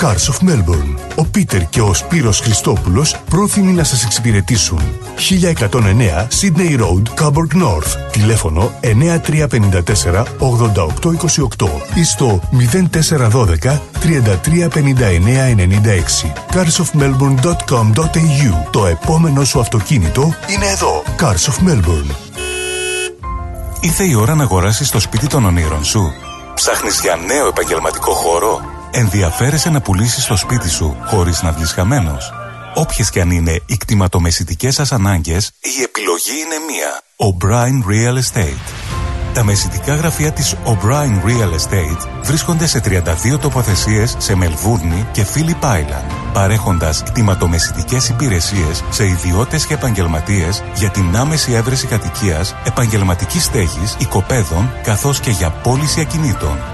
Cars of Melbourne. Ο Πίτερ και ο Σπύρος Χριστόπουλος πρόθυμοι να σας εξυπηρετήσουν. 1109 Sydney Road, Coburg North. Τηλέφωνο 9354 8828 ή στο 0412 335996. carsofmelbourne.com.au Το επόμενο σου αυτοκίνητο είναι εδώ. Cars of Melbourne. Ήρθε η ώρα να αγοράσεις το σπίτι των ονείρων σου. Ψάχνεις για νέο επαγγελματικό χώρο; Ενδιαφέρεσαι να πουλήσεις το σπίτι σου χωρίς να βγεις χαμένος. Όποιες και αν είναι οι κτηματομεσητικές σας ανάγκες, η επιλογή είναι μία. Ο Brian Real Estate. Τα μεσητικά γραφεία της O'Brien Real Estate βρίσκονται σε 32 τοποθεσίες σε Μελβούρνη και Phillip Island, παρέχοντας κτηματομεσητικές υπηρεσίες σε ιδιώτες και επαγγελματίες για την άμεση έβρεση κατοικίας, επαγγελματική στέγης, οικοπαίδων, καθώς και για πώληση ακινήτων.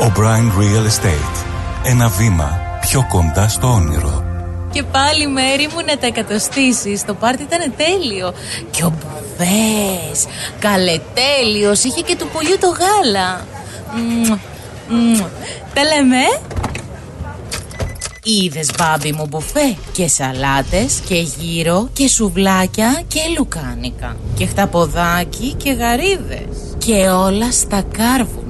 O'Brien Real Estate. Ένα βήμα πιο κοντά στο όνειρο. Και πάλι μέρη μου να τα εκατοστήσεις. Το πάρτι ήταν τέλειο. Και ο Μπουβές, καλετέλειος, είχε και του πολιού το γάλα. Μμμ, μμμ. Τα λέμε. Είδες μπάμπι μου μπουφέ και σαλάτες και γύρο και σουβλάκια και λουκάνικα και χταποδάκι και γαρίδες και όλα στα κάρβουνα.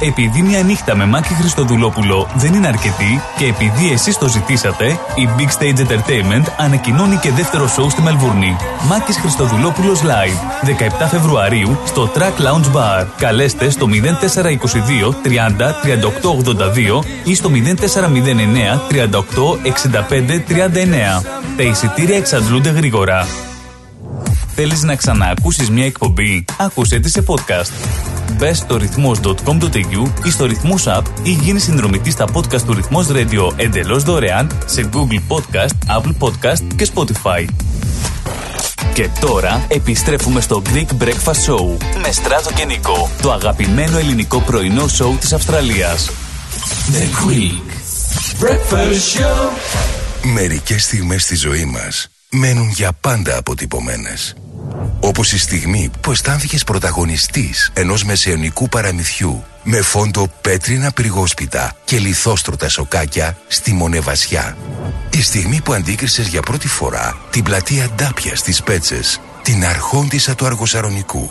Επειδή μια νύχτα με Μάκη Χριστοδουλόπουλο δεν είναι αρκετή και επειδή εσείς το ζητήσατε, η Big Stage Entertainment ανακοινώνει και δεύτερο show στη Μελβούρνη. Μάκης Χριστοδουλόπουλος Live, 17 Φεβρουαρίου στο Track Lounge Bar. Καλέστε στο 0422 30 38 82 ή στο 0409 38 65 39. Τα εισιτήρια εξαντλούνται γρήγορα. Θέλεις να ξαναακούσεις μια εκπομπή; Άκουσέ τη σε podcast. Μπε στο ρυθμός.com.au ή στο ρυθμός app ή γίνει συνδρομητής στα podcast του ρυθμός radio εντελώς δωρεάν σε Google Podcast, Apple Podcast και Spotify. Και τώρα επιστρέφουμε στο Greek Breakfast Show με Στράτο και Νικό, το αγαπημένο ελληνικό πρωινό σοου της Αυστραλίας. The Greek Breakfast Show. Μερικές στιγμές στη ζωή μας μένουν για πάντα αποτυπωμένες. Όπως η στιγμή που αισθάνθηκες πρωταγωνιστής ενός μεσαιωνικού παραμυθιού με φόντο πέτρινα πυργόσπιτα και λιθόστρωτα σοκάκια στη Μονεβασιά. Η στιγμή που αντίκρισες για πρώτη φορά την πλατεία Ντάπια στις Πέτσες, την αρχόντισσα του Αργοσαρονικού.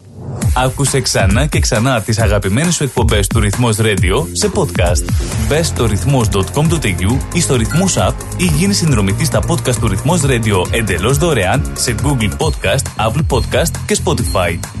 Άκουσε ξανά και ξανά τις αγαπημένες σου εκπομπές του Ρυθμός Radio σε podcast. Μπες στο ρυθμός.com.au ή στο Ρυθμός App ή γίνεις συνδρομητής στα podcast του Ρυθμός Radio εντελώς δωρεάν σε Google Podcast, Apple Podcast και Spotify.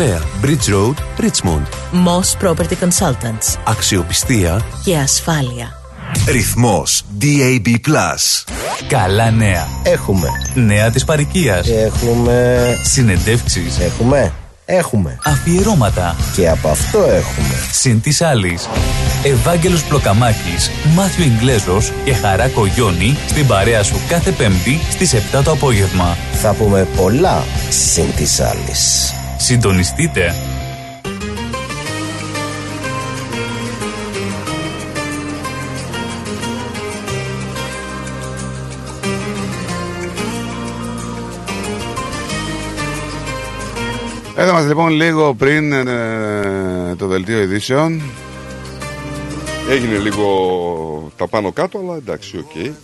Bridge Road, Richmond. Moss Property Consultants. Αξιοπιστία Και ασφάλεια. Ρυθμός DAB+. Καλά νέα. Έχουμε. Νέα της παροικίας. Έχουμε. Συνεντεύξεις. Έχουμε. Έχουμε. Αφιερώματα. Και από αυτό έχουμε. Συν της άλλης. Ευάγγελος Πλοκαμάκης, Μάθιο Ιγκλέζος και Χαράκο Γιόνι στην παρέα σου κάθε Πέμπτη στις 7 το απόγευμα. Θα πούμε πολλά συν της άλλης. Συντονιστείτε. Εδώ μας λοιπόν λίγο πριν ε, το δελτίο ειδήσεων. Έγινε λίγο τα πάνω κάτω, αλλά εντάξει, οκ.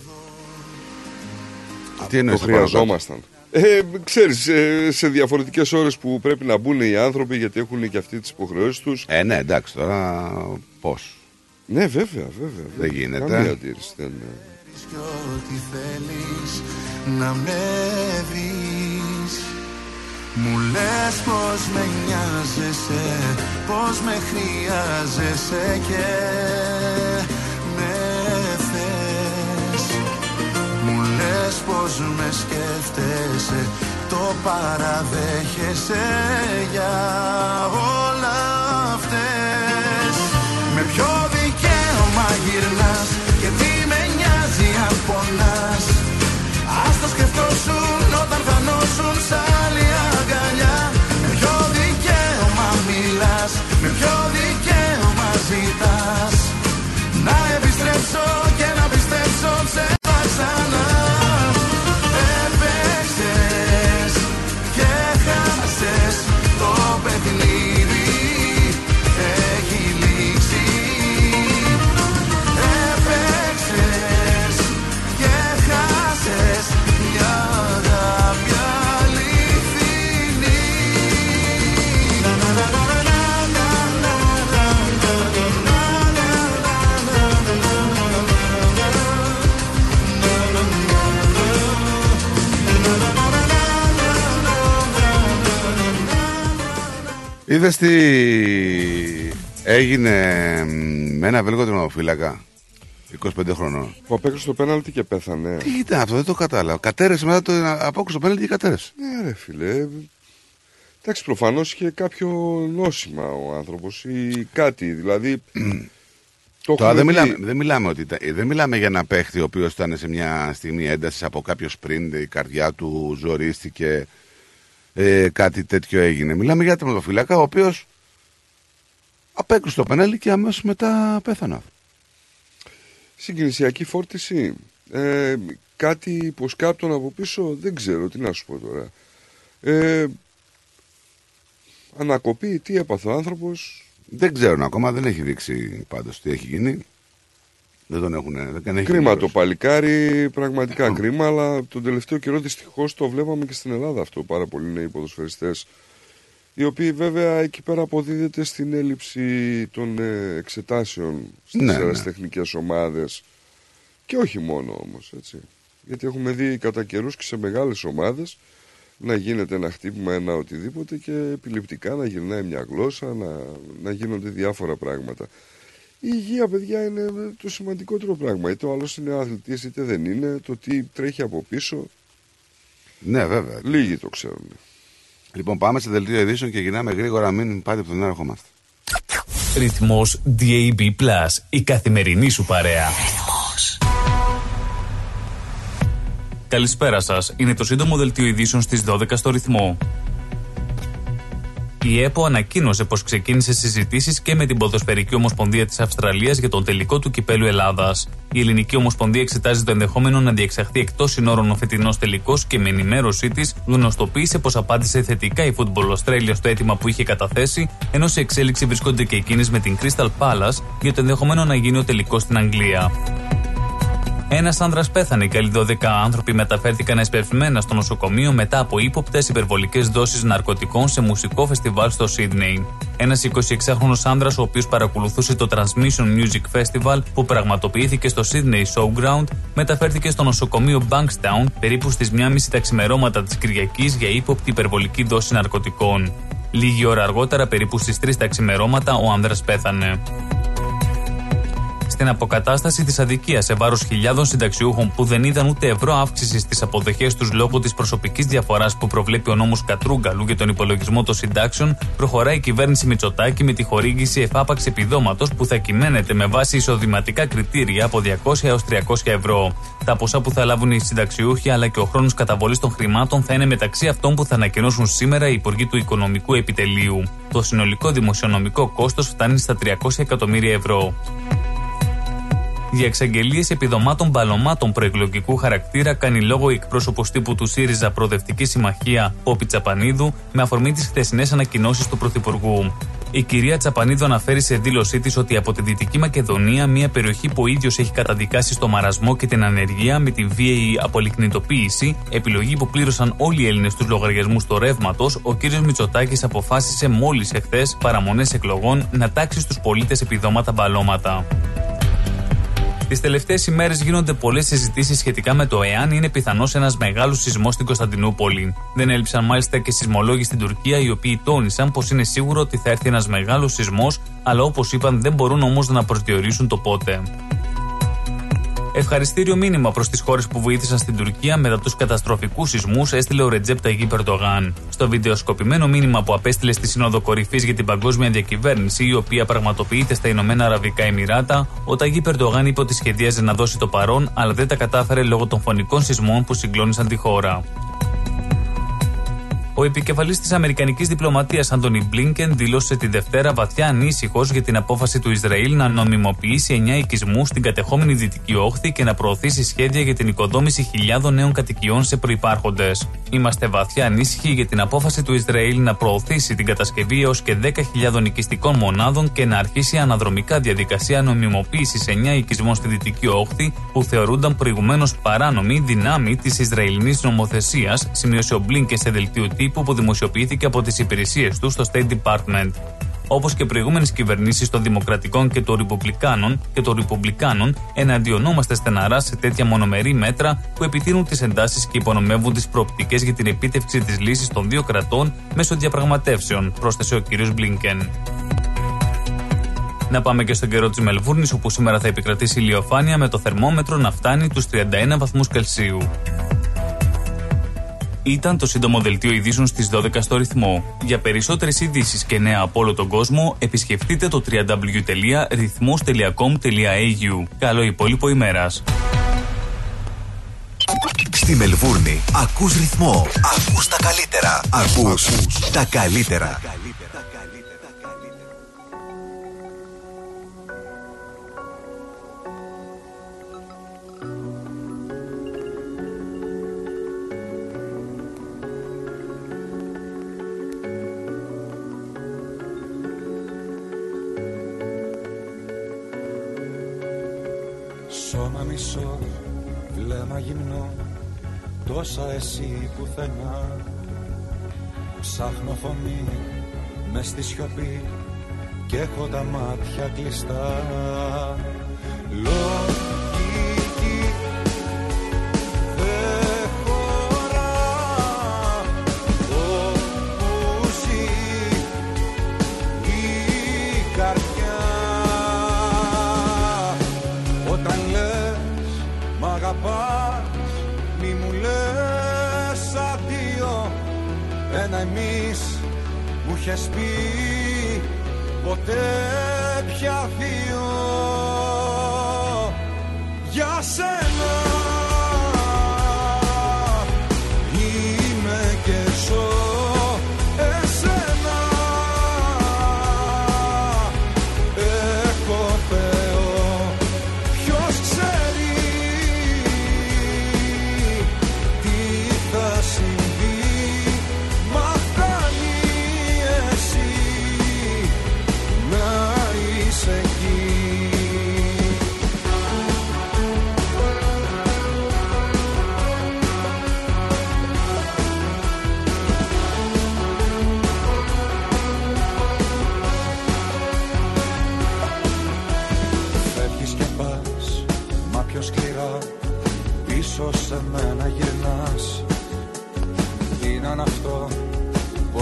Τι εννοείς το τα πάνω χρειαζόμασταν. Ε, ξέρεις, ε, σε διαφορετικές ώρες που πρέπει να μπουν οι άνθρωποι γιατί έχουν και αυτοί τις υποχρεώσεις τους. Ε, ναι, εντάξει, τώρα πώς; Ναι, βέβαια, βέβαια. Δεν γίνεται. Καμία αντίρρηση. Δεν, Κι ό,τι θέλεις να με δεις Μου λες πως με νοιάζεσαι Πως με χρειάζεσαι και με λες πως με σκέφτεσαι Το παραδέχεσαι για όλα αυτές. Με ποιο δικαίωμα γυρνάς Είδες τι έγινε με ένα Βέλγο τερματοφύλακα 25 χρονών. Που απέκτησε το πέναλτι και πέθανε. Τι ήταν αυτό, δεν το κατάλαβα. Κατέρεσε μετά το απόκρισε το πέναλτι και κατέρεσε. Ναι, ρε φίλε. Εντάξει, προφανώς είχε κάποιο νόσημα ο άνθρωπος ή κάτι. Δηλαδή. το Τώρα δεν έχουμε μιλάμε, δει. δεν, μιλάμε ότι, ήταν- δεν μιλάμε για ένα παίχτη ο οποίος ήταν σε μια στιγμή έντασης από κάποιος sprint, η καρδιά του ζορίστηκε, ε, κάτι τέτοιο έγινε. Μιλάμε για τερματοφύλακα ο οποίος απέκρουσε το πέναλτι και αμέσως μετά πέθανε. Συγκινησιακή φόρτιση. Ε, κάτι υποσκάπτον από πίσω, δεν ξέρω τι να σου πω τώρα. Ε, ανακοπή, τι έπαθε ο άνθρωπος; Δεν ξέρουν ακόμα, δεν έχει δείξει πάντως τι έχει γίνει. Δεν τον έχουν. Δεν έχει Κρίμα γίνει το παλικάρι, πραγματικά κρίμα, αλλά τον τελευταίο καιρό δυστυχώς το βλέπαμε και στην Ελλάδα αυτό πάρα πολλοί νέοι ποδοσφαιριστές οι οποίοι βέβαια εκεί πέρα αποδίδεται στην έλλειψη των ε, εξετάσεων στις Ναι, ναι, ναι. τεχνικές ομάδες και όχι μόνο όμως έτσι γιατί έχουμε δει κατά καιρούς και σε μεγάλες ομάδες να γίνεται ένα χτύπημα, ένα οτιδήποτε και επιληπτικά να γυρνάει μια γλώσσα, να, να γίνονται διάφορα πράγματα. Η υγεία, παιδιά, είναι το σημαντικότερο πράγμα. Είτε ο άλλος είναι αθλητής, είτε δεν είναι. Το τι τρέχει από πίσω. Ναι, βέβαια. Λίγοι το ξέρουν. Λοιπόν, πάμε σε δελτίο ειδήσεων και γυρνάμε γρήγορα. Μην πάτε από τον αέρα ερχόμαστε. Ρυθμός DAB+, η καθημερινή σου παρέα. Καλησπέρα σας. Είναι το σύντομο δελτίο ειδήσεων στις 12 στο ρυθμό. Η ΕΠΟ ανακοίνωσε πως ξεκίνησε συζητήσεις και με την Ποδοσφαιρική Ομοσπονδία της Αυστραλίας για τον τελικό του κυπέλου Ελλάδας. Η Ελληνική Ομοσπονδία εξετάζει το ενδεχόμενο να διεξαχθεί εκτός συνόρων ο φετινός τελικός και με ενημέρωσή της γνωστοποίησε πως απάντησε θετικά η Football Australia στο αίτημα που είχε καταθέσει, ενώ σε εξέλιξη βρίσκονται και εκείνες με την Crystal Palace για το ενδεχομένο να γίνει ο τελικός στην Αγγλία. Ένας άνδρας πέθανε και άλλοι 12 άνθρωποι μεταφέρθηκαν εσπευσμένα στο νοσοκομείο μετά από ύποπτες υπερβολικές δόσεις ναρκωτικών σε μουσικό φεστιβάλ στο Σίδνεϊ. Ένας 26χρονο άνδρας, ο οποίος παρακολουθούσε το Transmission Music Festival που πραγματοποιήθηκε στο Sydney Showground, μεταφέρθηκε στο νοσοκομείο Bankstown περίπου στις 1.30 τα ξημερώματα της Κυριακής για ύποπτη υπερβολική δόση ναρκωτικών. Λίγη ώρα αργότερα, περίπου στις 3 τα ξημερώματα, ο άνδρας πέθανε στην αποκατάσταση της αδικίας σε βάρος χιλιάδων συνταξιούχων που δεν είδαν ούτε ευρώ αύξησης στις αποδοχές τους λόγω της προσωπικής διαφοράς που προβλέπει ο νόμος Κατρούγκαλου για τον υπολογισμό των συντάξεων, προχωράει η κυβέρνηση Μητσοτάκη με τη χορήγηση εφάπαξ επιδόματος που θα κυμαίνεται με βάση εισοδηματικά κριτήρια από 200 έως 300 ευρώ. Τα ποσά που θα λάβουν οι συνταξιούχοι αλλά και ο χρόνος καταβολής των χρημάτων θα είναι μεταξύ αυτών που θα ανακοινώσουν σήμερα οι Υπουργοί του Οικονομικού Επιτελείου. Το συνολικό δημοσιονομικό κόστος φτάνει στα 300 εκατομμύρια ευρώ. Για εξαγγελίες επιδομάτων μπαλωμάτων προεκλογικού χαρακτήρα κάνει λόγο η εκπρόσωπος τύπου του ΣΥΡΙΖΑ Προοδευτική Συμμαχία, Πόπη Τσαπανίδου, με αφορμή τις χθεσινές ανακοινώσεις του Πρωθυπουργού. Η κυρία Τσαπανίδου αναφέρει σε δήλωσή της ότι από τη Δυτική Μακεδονία, μια περιοχή που ο ίδιος έχει καταδικάσει στο μαρασμό και την ανεργία με τη βίαιη απολυκνητοποίηση, επιλογή που πλήρωσαν όλοι οι Έλληνες του λογαριασμούς του ρεύματος, ο κύριος Μητσοτάκης αποφάσισε μόλις εχθές παραμονές εκλογών να τάξει στους πολίτες επιδόματα μπαλώματα. Τις τελευταίες ημέρες γίνονται πολλές συζητήσεις σχετικά με το εάν είναι πιθανός ένας μεγάλος σεισμός στην Κωνσταντινούπολη. Δεν έλειψαν μάλιστα και σεισμολόγοι στην Τουρκία, οι οποίοι τόνισαν πως είναι σίγουρο ότι θα έρθει ένας μεγάλος σεισμός, αλλά όπως είπαν δεν μπορούν όμως να προσδιορίσουν το πότε. Ευχαριστήριο μήνυμα προς τις χώρες που βοήθησαν στην Τουρκία μετά τους καταστροφικούς σεισμούς έστειλε ο Ρετζέπ Ταγί Περτογάν. Στο βιντεοσκοπημένο μήνυμα που απέστειλε στη Σύνοδο Κορυφής για την Παγκόσμια Διακυβέρνηση, η οποία πραγματοποιείται στα Ηνωμένα Αραβικά Εμμυράτα, ο Ταγί Περτογάν είπε ότι σχεδίαζε να δώσει το παρόν, αλλά δεν τα κατάφερε λόγω των φωνικών σεισμών που συγκλώνησαν τη χώρα. Ο επικεφαλής της Αμερικανικής διπλωματίας Άντωνι Μπλίνκεν δήλωσε τη Δευτέρα βαθιά ανήσυχος για την απόφαση του Ισραήλ να νομιμοποιήσει 9 οικισμού στην κατεχόμενη Δυτική Όχθη και να προωθήσει σχέδια για την οικοδόμηση χιλιάδων νέων κατοικιών σε προπάρχοντε. Είμαστε βαθιά ανήσυχοι για την απόφαση του Ισραήλ να προωθήσει την κατασκευή έως και 10.000 οικιστικών μονάδων και να αρχίσει αναδρομικά διαδικασία νομιμοποίησης 9 οικισμών στη Δυτική Όχθη που θεωρούνταν προηγουμένως παράνομη δυνάμει της Ισραηλινής νομοθεσίας, σημείωσε ο Μπλίνκεν σε δελτίο τύπου που δημοσιοποιήθηκε από τις υπηρεσίες του στο State Department. Όπως και προηγούμενες κυβερνήσεις των Δημοκρατικών και των Ριπουμπλικάνων και των Ριπουμπλικάνων, εναντιονόμαστε στεναρά σε τέτοια μονομερή μέτρα που επιτείνουν τις εντάσεις και υπονομεύουν τις προοπτικές για την επίτευξη της λύσης των δύο κρατών μέσω διαπραγματεύσεων, πρόσθεσε ο κ. Μπλίνκεν. Να πάμε και στον καιρό της Μελβούρνης, όπου σήμερα θα επικρατήσει ηλιοφάνεια με το θερμόμετρο να φτάνει τους 31 βαθμούς Κελσίου. Ήταν το σύντομο δελτίο ειδήσεων στις 12 στο ρυθμό. Για περισσότερες ειδήσεις και νέα από όλο τον κόσμο, επισκεφτείτε το www.rythmos.com.au. Καλό υπόλοιπο ημέρας. Στη Μελβούρνη ακούς ρυθμό, ακούς τα καλύτερα, ακούς τα καλύτερα. Σώμα μισό, βλέμμα γυμνό Τόσα εσύ πουθενά. Ψάχνω φωνή μες στη σιωπή Και έχω τα μάτια κλειστά. Λογική είχες πει ποτέ πια δύο Για σένα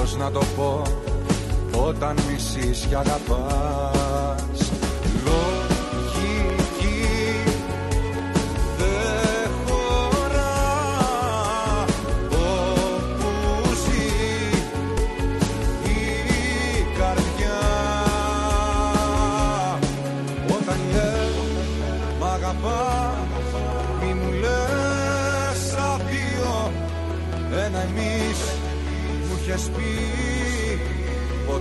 πώς να το πω Όταν μισείς και αγαπάς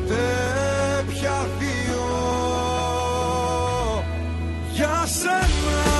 Ποτέ πια δύο Για σένα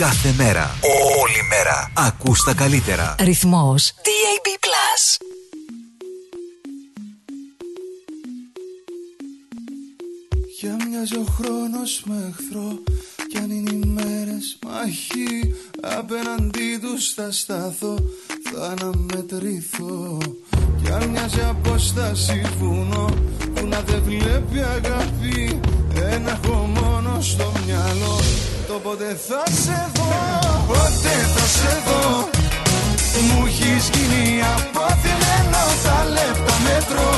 Κάθε μέρα, όλη μέρα, ακούς τα καλύτερα. Ρυθμός. DAB Plus. Για μοιάζει ο χρόνος με εχθρό Κι αν είναι οι μέρες μαχή Απέναντί τους θα σταθώ Θα αναμετρηθώ. Κι αν μοιάζει απόσταση βουνό Που να δεν βλέπει αγάπη Ένα έχω μόνο στο μυαλό Το πότε θα σε δω Πότε θα σε δω. Μου έχεις γίνει απόθυμένο Τα λεπτά μέτρο.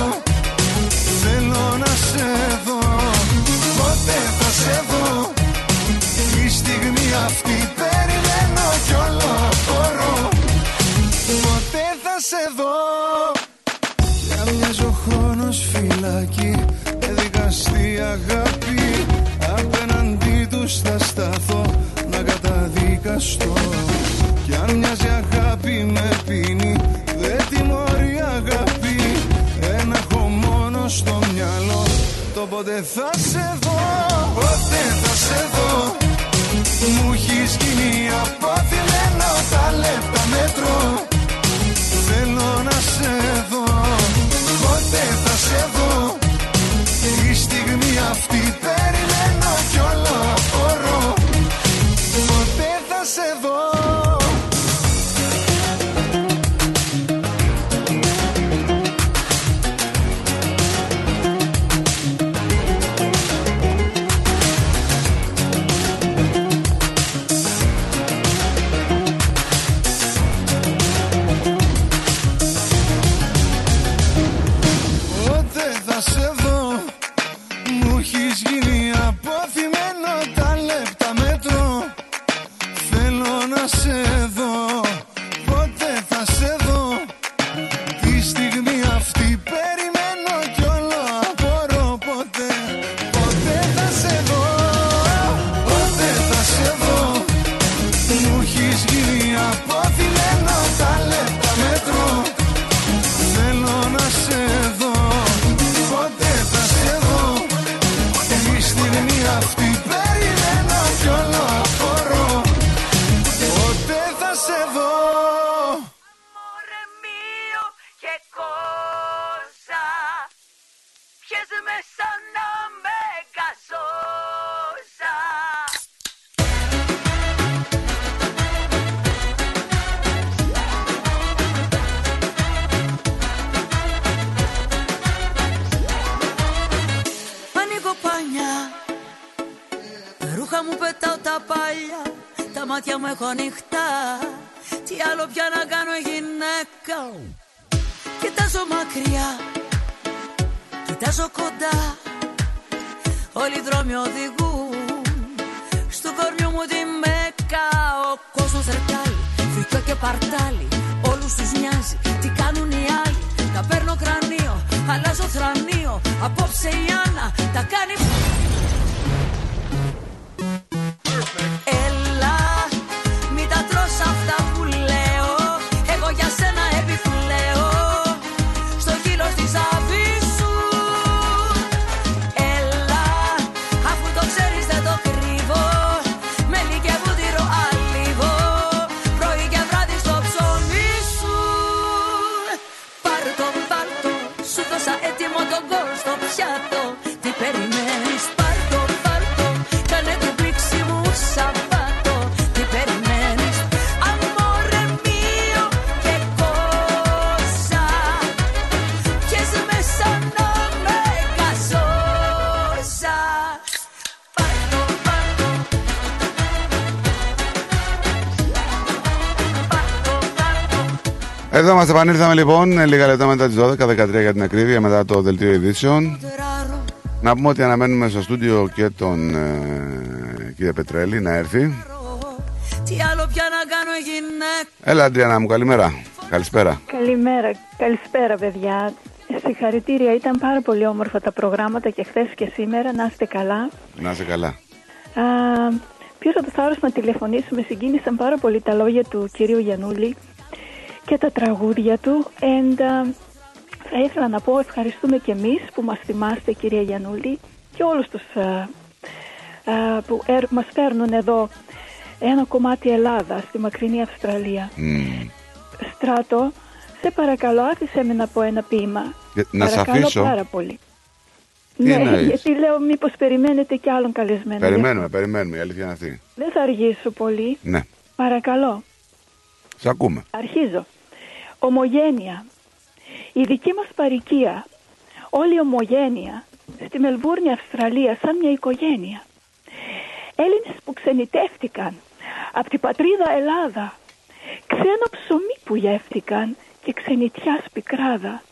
Θέλω να σε δω Πότε θα σε δω. Τη στιγμή αυτή περιμένω κι όλο απορώ Πότε θα σε δω. Για μοιάζει ο χρόνος φυλακή Με δικαστή αγάπη. Απέναντί τους θα σταθώ Να καταδικαστώ. Κι αν μοιάζει αγάπη με πίνει Δεν τιμωρεί αγάπη. Ένα έχω μόνο στο μυαλό Το πότε θα σε δω Πότε θα σε δω. Μου έχεις γίνει απόθυμένο Τα λεπτά μέτρο Θέλω να σε δω Πότε θα σε δω. Τη στιγμή αυτή περιμένω Εδώ μας επανήλθαμε λοιπόν, λίγα λεπτά μετά τις 12, 13 για την ακρίβεια, μετά το δελτίο ειδήσεων. Να πούμε ότι αναμένουμε στο στούντιο και τον ε, κύριε Πετρέλη να έρθει. Τι άλλο πια να κάνω γυναίκα Έλα Αντριανά μου, καλημέρα. Καλησπέρα. Καλημέρα, καλησπέρα παιδιά. Συγχαρητήρια, ήταν πάρα πολύ όμορφα τα προγράμματα και χθες και σήμερα. Να είστε καλά. Να είσαι καλά. Α, πήρα το θάρρος να τηλεφωνήσουμε, συγκίνησαν πάρα πολύ τα λόγια του κυρίου Γιανούλη και τα τραγούδια του. And, α, θα ήθελα να πω ευχαριστούμε και εμείς που μας θυμάστε κυρία Γιανούλη και όλους τους α, α, που ερ, μας φέρνουν εδώ ένα κομμάτι Ελλάδα στη μακρινή Αυστραλία. Στράτο, σε παρακαλώ άφησέ με να πω ένα ποίημα. Για- να σε παρακαλώ αφήσω; πάρα πολύ. Τι ναι, εννοείς; γιατί λέω μήπως περιμένετε κι άλλον καλεσμένο. Περιμένουμε, περιμένουμε, η αλήθεια είναι αυτή. Δεν θα αργήσω πολύ. Ναι, Παρακαλώ. Σε ακούμε. Αρχίζω. Ομογένεια. Η δική μας παροικία, όλη ομογένεια, στη Μελβούρνη, Αυστραλία, σαν μια οικογένεια. Έλληνες που ξενιτεύτηκαν από την πατρίδα Ελλάδα, ξένο ψωμί που γεύτηκαν και ξενιτιάς πικράδα.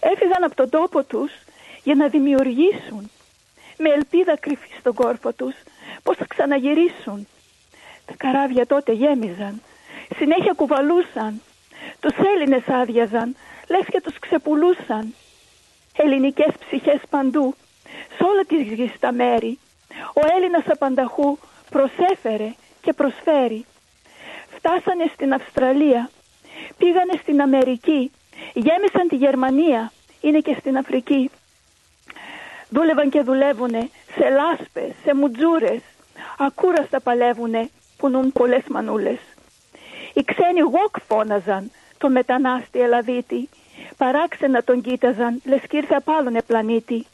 Έφυγαν από τον τόπο τους για να δημιουργήσουν, με ελπίδα κρυφή στον κόρπο τους, πως θα ξαναγυρίσουν. Τα καράβια τότε γέμιζαν, συνέχεια κουβαλούσαν, τους Έλληνες άδειαζαν, λες και τους ξεπουλούσαν. Ελληνικές ψυχές παντού, σε όλα τις γης τα μέρη. Ο Έλληνας απανταχού προσέφερε και προσφέρει. Φτάσανε στην Αυστραλία, πήγανε στην Αμερική, γέμισαν τη Γερμανία, είναι και στην Αφρική. Δούλευαν και δουλεύουνε σε λάσπες, σε μουτζούρες, ακούραστα παλεύουνε, πονούν πολλές μανούλες. Οι ξένοι γοκ φώναζαν το μετανάστη Ελλαδίτη. Παράξενα τον κοίταζαν, λες κι ήρθε απ' άλλον πλανήτη.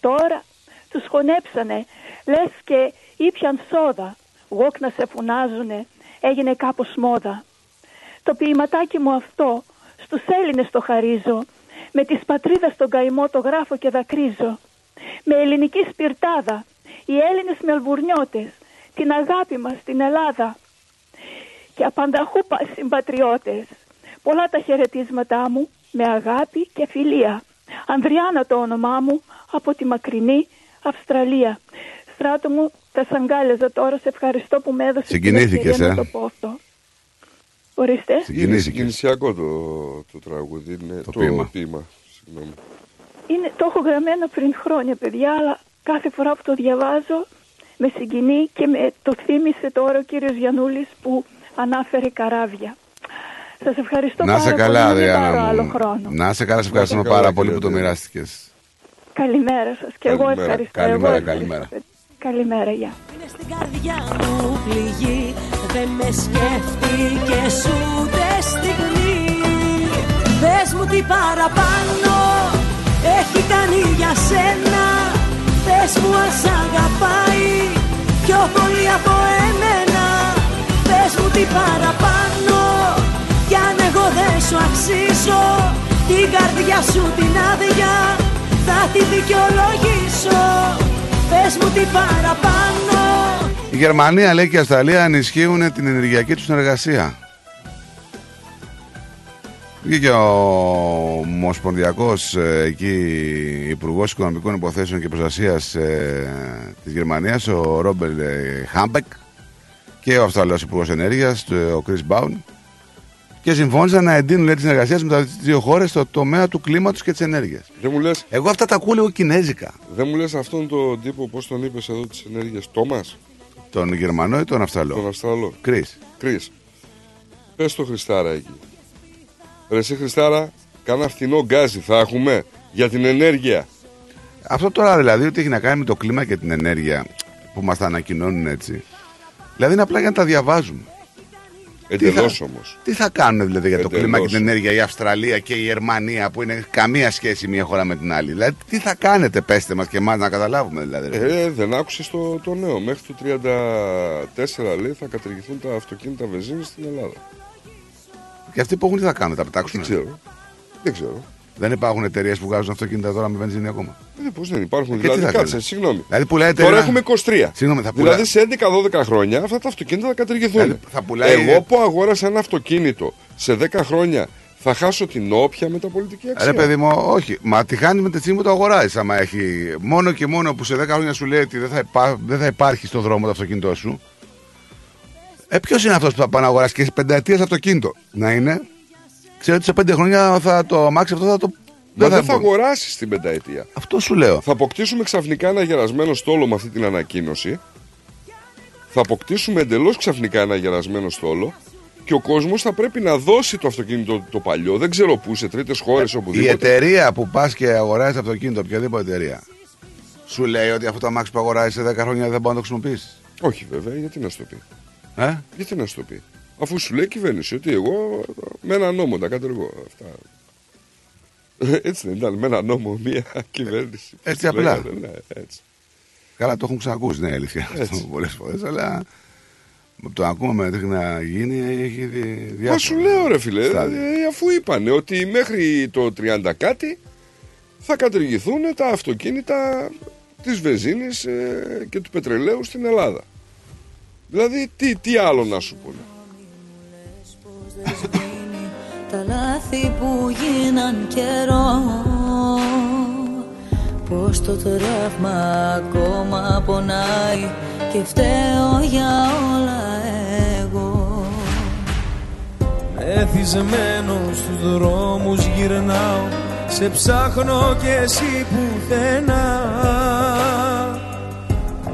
Τώρα τους χωνέψανε, λες και ήπιαν σόδα. Γοκ να σε φουνάζουνε, έγινε κάπως μόδα. Το ποιηματάκι μου αυτό στους Έλληνες το χαρίζω. Με της πατρίδας τον καημό το γράφω και δακρύζω. Με ελληνική σπιρτάδα, οι Έλληνες μελβουρνιώτες, την αγάπη μας στην Ελλάδα και απανταχού πα- συμπατριώτες. Πολλά τα χαιρετίσματά μου με αγάπη και φιλία. Ανδριάνα το όνομά μου από τη μακρινή Αυστραλία. Στράτο μου, τα σαγκάλιαζα τώρα. Σε ευχαριστώ που με έδωσες την Συγκινήθηκες, ευκαιρία ε. να το πω αυτό. Ορίστε. Είναι συγκινησιακό το, το τραγούδι, είναι το, ποίημα. ποίημα. Συγγνώμη. Είναι, το έχω γραμμένο πριν χρόνια, παιδιά, αλλά κάθε φορά που το διαβάζω με συγκινεί και με το θύμισε τώρα ο κύριος Γιαννούλης που ανάφερε καράβια. Σας ευχαριστώ Να είσαι πάρα καλά, πολύ. Δεν πάρω Αδριάννα άλλο μου. χρόνο. Να είσαι καλά, σε ευχαριστούμε καλά, πάρα κύριε πολύ που το Αντρέα. μοιράστηκες. Καλημέρα σας και εγώ Καλημέρα. ευχαριστώ. Καλημέρα, εγώ καλημέρα. ευχαριστώ. Καλημέρα, γεια. στην καρδιά μου πληγή Δεν με σκέφτηκες ούτε στιγμή Πες μου τι παραπάνω έχει κάνει για σένα Πες μου αν σ' αγαπάει πιο πολύ από εμένα Πες μου τι παραπάνω κι αν εγώ δεν σου αξίζω Την καρδιά σου την άδεια θα τη δικαιολογήσω. Πες μου τι παραπάνω. Γερμανία λέει και η Αυστραλία ενισχύουν την ενεργειακή τους συνεργασία. Βγήκε ο Ομοσπονδιακός εκεί Υπουργός Οικονομικών Υποθέσεων και Προστασίας ε, της Γερμανίας, ο Ρόμπερ ε, Χάμπεκ, και ο Αυστραλός Υπουργός Ενέργειας, ο Κρι Μπάουν, και συμφώνησαν να εντείνουν λέει, τη συνεργασία με τι δύο χώρες στο τομέα του κλίματος και της ενέργειας. Δεν μου λες, Εγώ αυτά τα ακούω λίγο κινέζικα. δεν μου λες αυτόν τον τύπο, πώς τον είπες εδώ της ενέργειας, Τόμας, Τον Γερμανό ή τον Αυστραλό; τον Αυστραλό. Κρι. Κρίς. Πες το Χριστάρα εκεί. Ρε εσύ Χριστάρα, κάνα φθηνό γκάζι θα έχουμε για την ενέργεια. Αυτό τώρα δηλαδή ότι έχει να κάνει με το κλίμα και την ενέργεια που μας τα ανακοινώνουν έτσι. Δηλαδή είναι απλά για να τα διαβάζουμε. Εντελώς θα- όμως. Τι θα κάνουν δηλαδή για το Εντελώς. κλίμα και την ενέργεια η Αυστραλία και η Γερμανία που είναι καμία σχέση μία χώρα με την άλλη. Δηλαδή τι θα κάνετε, πέστε μας και εμάς να καταλάβουμε δηλαδή. ρε. Ε, δεν άκουσε το, το νέο. Μέχρι το 34 λέει θα κατηργηθούν τα αυτοκίνητα βενζίνης στην Ελλάδα. Και αυτοί που έχουν τι θα κάνουν, τα πετάξουν. Δεν ξέρω. Δεν ξέρω. Δεν υπάρχουν εταιρείες που βγάζουν αυτοκίνητα τώρα με βενζίνη ακόμα. Ε, Πώς δεν υπάρχουν. Και τι δηλαδή, θα κάτσε, κάνουν. συγγνώμη. Δηλαδή πουλάει Τώρα εταιρεία- έχουμε 23. Συγγνώμη, θα πουλάει- δηλαδή σε 11-12 χρόνια αυτά τα αυτοκίνητα θα κατηργηθούν. Δηλαδή, θα πουλάει- Εγώ που αγόρασα ένα αυτοκίνητο σε 10 χρόνια θα χάσω την όποια μεταπολιτική αξία. Ρε παιδί μου, όχι. Μα τη χάνει με τη στιγμή που το αγοράζεις. Άμα έχει μόνο και μόνο που σε 10 χρόνια σου λέει ότι δεν θα, υπά... δεν θα υπάρχει στο δρόμο το αυτοκίνητό σου. Ε, ποιος είναι αυτός που θα πάει να αγοράσει και σε πενταετία αυτοκίνητο; Να είναι; Ξέρω ότι σε πέντε χρόνια θα το αμάξι αυτό θα το. Μα δεν θα μπορεί. αγοράσεις την πενταετία. Αυτό σου λέω. Θα αποκτήσουμε ξαφνικά ένα γερασμένο στόλο με αυτή την ανακοίνωση. Θα αποκτήσουμε εντελώς ξαφνικά ένα γερασμένο στόλο και ο κόσμος θα πρέπει να δώσει το αυτοκίνητο το παλιό. Δεν ξέρω πού, σε τρίτες χώρες, Η οπουδήποτε. εταιρεία που πας και αγοράζεις αυτοκίνητο, οποιαδήποτε εταιρεία, σου λέει ότι αυτό το αμάξι που αγοράζεις σε 10 χρόνια δεν μπορεί να το χρησιμοποιήσεις; Όχι βέβαια, γιατί να σου το πει; Ε; Γιατί να σου το πει; Αφού σου λέει η κυβέρνηση ότι εγώ με ένα νόμο τα κατεργώ. Αυτά. Έτσι δεν ήταν, με ένα νόμο μία κυβέρνηση. Έτσι απλά. Λέγανε, Ναι, έτσι. Καλά, το έχουν ξανακούσει, ναι, αλήθεια. Αυτό πολλές φορές, αλλά με το να ακούμε μέχρι να γίνει έχει δι- διάφορα. Μα σου λέω ρε φίλε, στάδια. ε, αφού είπανε ότι μέχρι το 30 κάτι θα κατηργηθούν τα αυτοκίνητα της βενζίνης ε, και του πετρελαίου στην Ελλάδα. Δηλαδή τι, τι άλλο να σου πούνε. Τα λάθη που γίναν καιρό. Πως το τραύμα ακόμα πονάει Και φταίω για όλα εγώ. Μεθυσμένο στους δρόμους γυρνάω Σε ψάχνω και εσύ πουθενά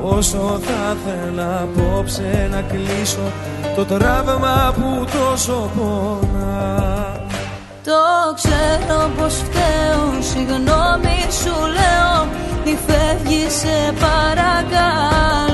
Όσο θα ήθελα απόψε να κλείσω Το τραύμα που τόσο πονά. Το ξέρω πως φταίω Συγγνώμη σου λέω Μη φεύγεις σε παρακαλώ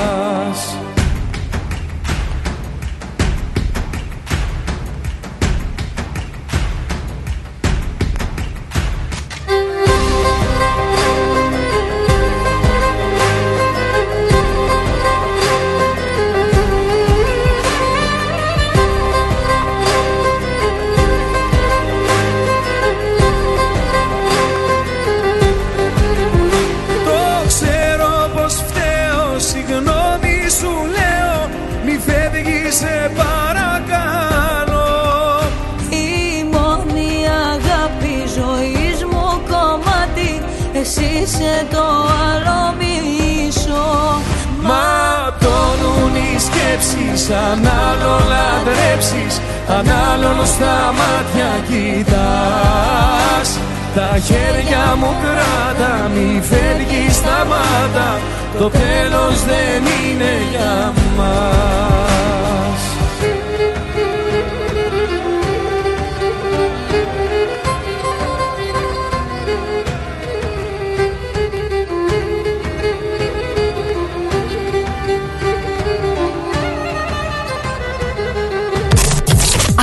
Εσύ είσαι το άλλο μισό Ματώνουν οι σκέψεις Αν άλλο λατρέψεις Αν άλλον στα μάτια κοιτάς. Τα χέρια μου κράτα Μη φεύγεις σταμάτα. Το τέλος δεν είναι για μας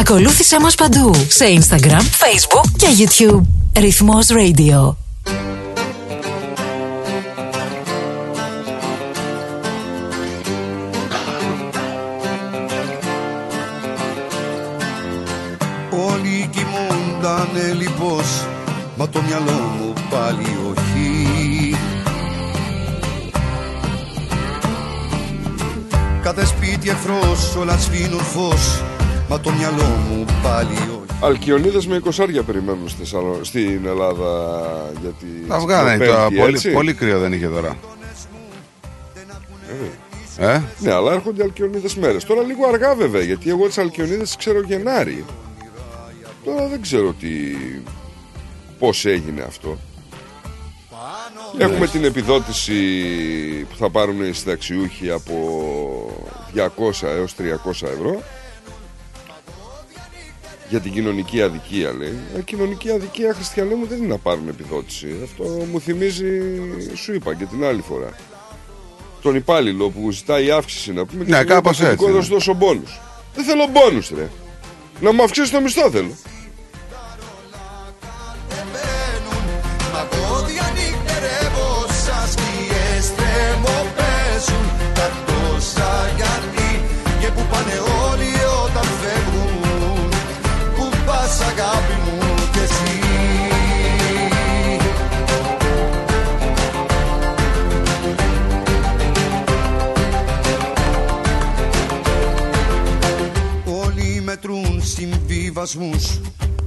Ακολούθησέ μας παντού σε Instagram, Facebook και YouTube. Ρυθμός Radio. Όλοι κοιμούντανε λοιπώς Μα το μυαλό μου πάλι όχι Κάθε σπίτι εχθρός όλα σβήνουν φως Μα το μυαλό μου πάλι όχι Αλκιονίδες με 20 περιμένουν στη Θεσσαλο- στην Ελλάδα γιατί Τα βγάλανε στην τώρα. Πέμπτη, Πολύ, έτσι. πολύ κρύο δεν είχε τώρα. Ε; Ναι, αλλά έρχονται Αλκιονίδες μέρες. Τώρα λίγο αργά βέβαια, γιατί εγώ τις Αλκιονίδες ξέρω Γενάρη. Τώρα δεν ξέρω τι... πώς έγινε αυτό. Έχουμε την επιδότηση που θα πάρουν οι συνταξιούχοι από 200 έως 300 ευρώ για την κοινωνική αδικία λέει. Ε, κοινωνική αδικία χριστιανέ μου δεν είναι να πάρουν επιδότηση. Αυτό μου θυμίζει, σου είπα και την άλλη φορά. Τον υπάλληλο που ζητάει αύξηση να πούμε. και Ναι, του λέει, κάπως «Παθητικό, έτσι, θα σου δώσω μπόνους. Δεν θέλω μπόνους ρε. Να μου αυξήσεις το μισθό θέλω. Συμβιβασμούς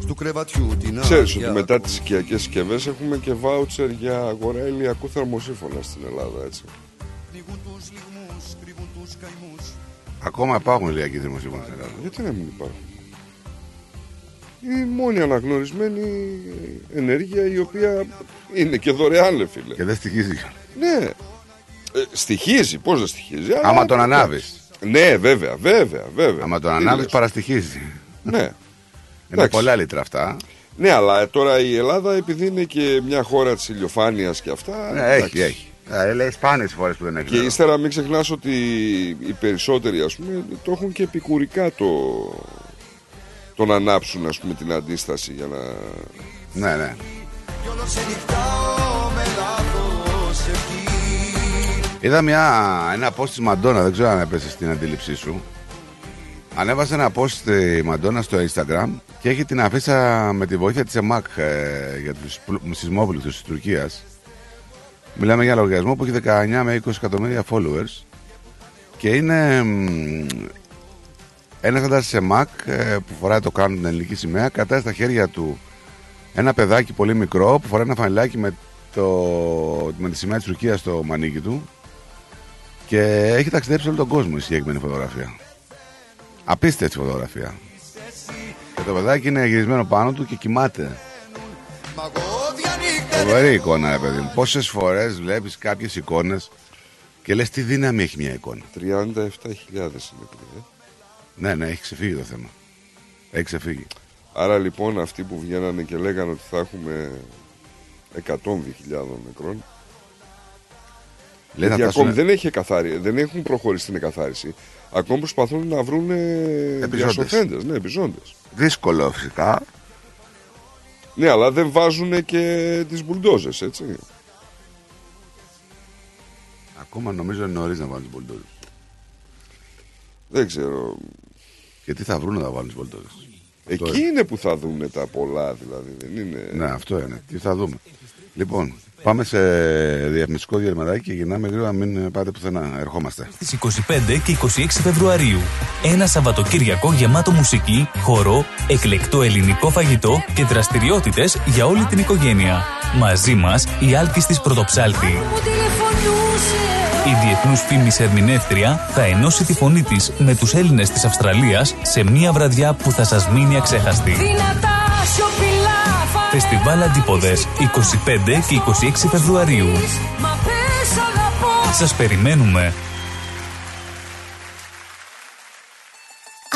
του κρεβατιού την Ξέρεις ότι άδεια. μετά τις οικιακές συσκευέ έχουμε και βάουτσερ για αγορά ηλιακού θερμοσύφωνα στην Ελλάδα έτσι. Ακόμα υπάρχουν ηλιακοί δημοσίευμα στην Ελλάδα. Γιατί να μην υπάρχουν; Η μόνη αναγνωρισμένη ενέργεια η οποία είναι και δωρεάν ρε φίλε. Και δεν στοιχίζει. Ναι. Ε, στοιχίζει, πώς δεν στοιχίζει. αλλά- Άμα τον ανάβεις. Ναι, βέβαια, βέβαια, βέβαια. Άμα τον Τι ανάβεις λες. παραστοιχίζει. Ναι. Είναι Εντάξει. πολλά λίτρα αυτά. Ναι, αλλά τώρα η Ελλάδα επειδή είναι και μια χώρα της ηλιοφάνειας και αυτά. Ναι, έχει, εντάξει. έχει. Ε, λέει σπάνιες φορές που δεν έχει. Και νερό. ύστερα μην ξεχνάς ότι οι περισσότεροι ας πούμε το έχουν και επικουρικά το, το να ανάψουν ας πούμε την αντίσταση για να... Ναι, ναι. Κι όλο σε νυχτάω με λάθος ευχή Είδα μια, ένα post της Μαντόνα, δεν ξέρω αν έπεσε στην αντίληψή σου. Ανέβασε ένα post η Μαντόνα στο Instagram και έχει την αφίσα με τη βοήθεια της ΕΜΑΚ ε, για τους πλου- σεισμόπληκτους της Τουρκίας. Μιλάμε για λογαριασμό που έχει 19 με 20 εκατομμύρια followers και είναι μ, ένας άντρας της ΕΜΑΚ ε, που φοράει το κάνουν την ελληνική σημαία κατά στα χέρια του ένα παιδάκι πολύ μικρό που φοράει ένα φανελάκι με, το, με τη σημαία της Τουρκίας στο μανίκι του και έχει ταξιδέψει όλο τον κόσμο η συγκεκριμένη φωτογραφία. Απίστευτη φωτογραφία. Και το παιδάκι είναι γυρισμένο πάνω του και κοιμάται. Φοβερή εικόνα, ρε παιδί μου. Πόσες φορές βλέπεις κάποιες εικόνες και λες τι δύναμη έχει μια εικόνα. 37.000 είναι παιδί. Ναι, ναι, έχει ξεφύγει το θέμα. Έχει ξεφύγει. Άρα λοιπόν αυτοί που βγαίνανε και λέγανε ότι θα έχουμε 100.000 νεκρών Λέει να γιατί φτάσουν- ακόμη δεν, έχει εκαθάρι, δεν έχουν προχωρήσει την εκαθάριση. Ακόμη προσπαθούν να βρουν διασωθέντες, ναι, επιζώντες. Δύσκολο φυσικά. Ναι, αλλά δεν βάζουν και τις μπουλντόζες, έτσι. Ακόμα νομίζω είναι νωρίς να βάλουν τις μπολτόζε. Δεν ξέρω. Και τι θα βρουν να τα βάλουν τις μπολτόζε. Εκεί είναι που θα δουν τα πολλά, δηλαδή. Δεν είναι... Ναι, αυτό είναι. Τι θα δούμε. Λοιπόν, πάμε σε διαφημιστικό διαλυματάκι και γυρνάμε γρήγορα. Μην πάτε πουθενά. Ερχόμαστε. Στις 25 και 26 Φεβρουαρίου. Ένα Σαββατοκύριακο γεμάτο μουσική, χορό, εκλεκτό ελληνικό φαγητό και δραστηριότητες για όλη την οικογένεια. Μαζί μας η Άλκης της Πρωτοψάλτη. Η διεθνούς φήμης ερμηνεύτρια θα ενώσει τη φωνή της με τους Έλληνες της Αυστραλίας σε μια βραδιά που θα σας μείνει αξέχαστη. Δυνατά σιωπηλά Φεστιβάλ Αντίποδες 25 και 26 Φεβρουαρίου. Μα πες αγαπώ Σας περιμένουμε.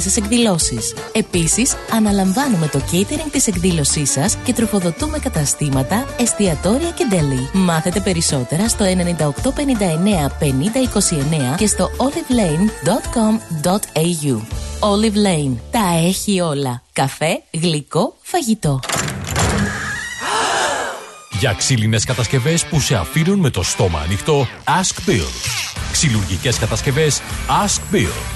σας εκδηλώσεις. Επίσης, αναλαμβάνουμε το catering της εκδήλωσής σας και τροφοδοτούμε καταστήματα, εστιατόρια και deli. Μάθετε περισσότερα στο 9859 5029 και στο olivelane.com.au. Olive Lane. Τα έχει όλα. Καφέ, γλυκό, φαγητό. Για ξύλινες κατασκευές που σε αφήνουν με το στόμα ανοιχτό, Ask Bill. Ξυλουργικές κατασκευές, Ask Bill.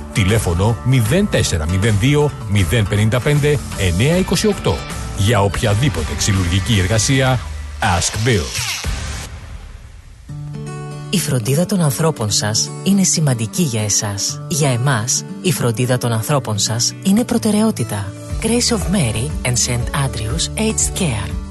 Τηλέφωνο 0402 055 928 Για οποιαδήποτε ξυλουργική εργασία Ask Bill. Η φροντίδα των ανθρώπων σας είναι σημαντική για εσάς. Για εμάς, η φροντίδα των ανθρώπων σας είναι προτεραιότητα. Grace of Mary and St. Andrews Aged Care.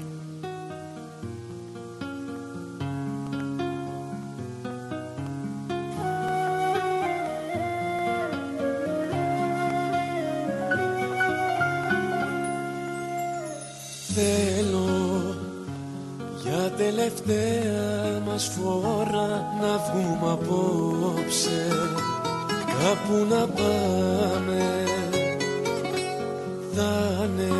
Απόψε κάπου να πάμε. Θα είναι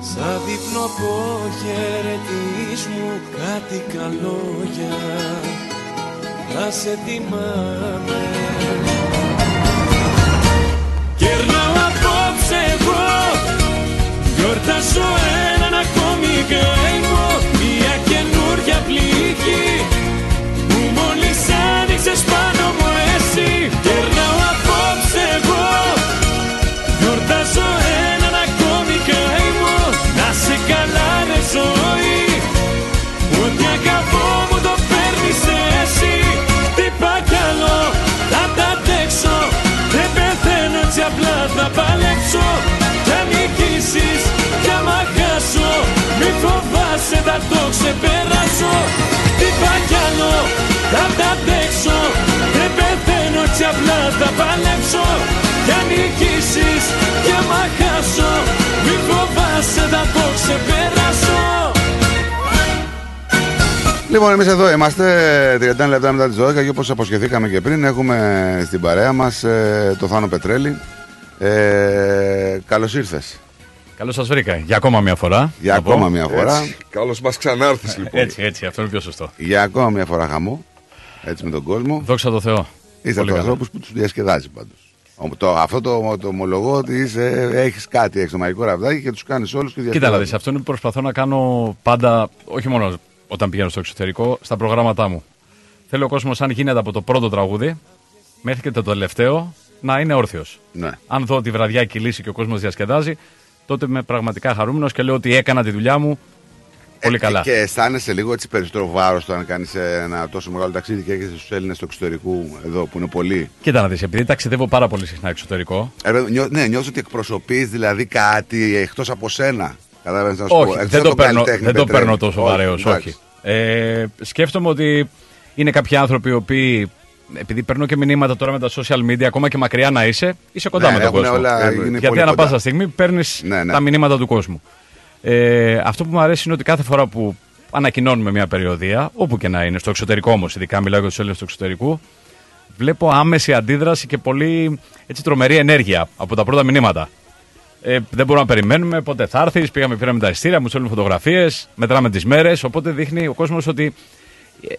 σαν δείπνο αποχαιρετισμού κάτι καλόγια. Θα σε τιμάμε. Κερνάω απόψε εγώ Γιορτάζω έναν ακόμη καημό Μια καινούρια πληγή θα το ξεπεράσω. Τι άλλο θα τα αντέξω. Δεν πεθαίνω έτσι απλά θα παλέψω. Κι αν νικήσεις κι άμα χάσω Μη φοβάσαι θα το ξεπεράσω. Λοιπόν, εμείς εδώ είμαστε 31 λεπτά μετά τις 12 και όπως αποσχεθήκαμε και πριν, έχουμε στην παρέα μας το Θάνο Πετρέλη. Ε, Καλώς ήρθες. Καλώς σας βρήκα. Για ακόμα μια φορά. Για να πω. ακόμα μια φορά. Καλώς μας ξανάρθεις λοιπόν. Έτσι, έτσι, αυτό είναι πιο σωστό. Για ακόμα μια φορά χαμό. Έτσι με τον κόσμο. Δόξα τω Θεώ. Είστε Πολύ από τους καλά. ανθρώπους που τους διασκεδάζει πάντως. Το, αυτό το, το ομολογώ ότι είσαι, έχεις κάτι, έχεις το μαγικό ραβδάκι και τους κάνεις όλους και Κοίτα να διασκεδάζεις. δεις, αυτό είναι που προσπαθώ να κάνω πάντα, όχι μόνο όταν πηγαίνω στο εξωτερικό, στα προγράμματά μου. Θέλω ο κόσμος, αν γίνεται από το πρώτο τραγούδι μέχρι και το τελευταίο, να είναι όρθιος. Ναι. Αν δω τη βραδιά κυλήσει και ο κόσμος διασκεδάζει, τότε είμαι πραγματικά χαρούμενος και λέω ότι έκανα τη δουλειά μου πολύ καλά. Ε, Και αισθάνεσαι λίγο έτσι περισσότερο βάρος το αν κάνεις ένα τόσο μεγάλο ταξίδι και έρχεσαι στους Έλληνες του εξωτερικού εδώ που είναι πολλοί. Κοίτα να δεις, επειδή ταξιδεύω πάρα πολύ συχνά εξωτερικό, Ε, ρε, νιώ, ναι, νιώθω ότι εκπροσωπείς δηλαδή κάτι εκτός από σένα. Κατάλαβες να σου πω. Όχι, Εκτός δεν από το, τον παίρνω, καλλιτέχνη δεν το Πετρέλη. παίρνω τόσο Όχι, βαρέως, εντάξει. όχι. Ε, σκέφτομαι ότι Είναι κάποιοι άνθρωποι οι οποίοι, επειδή παίρνω και μηνύματα τώρα με τα social media, ακόμα και μακριά να είσαι, είσαι κοντά Ναι, με τον έχουν κόσμο. όλα γίνει Γιατί πολύ ανά κοντά. πάσα στιγμή παίρνεις Ναι, ναι. τα μηνύματα του κόσμου. Ε, αυτό που μου αρέσει είναι ότι κάθε φορά που ανακοινώνουμε μια περιοδία, όπου και να είναι, στο εξωτερικό όμως, ειδικά μιλάω για τους Έλληνες του εξωτερικού, βλέπω άμεση αντίδραση και πολύ έτσι, τρομερή ενέργεια από τα πρώτα μηνύματα. Ε, δεν μπορούμε να περιμένουμε πότε θα έρθεις. Πήγαμε, πήραμε τα ειστήρια, μου στέλνουν φωτογραφίες, μετράμε τις μέρες. Οπότε δείχνει ο κόσμος ότι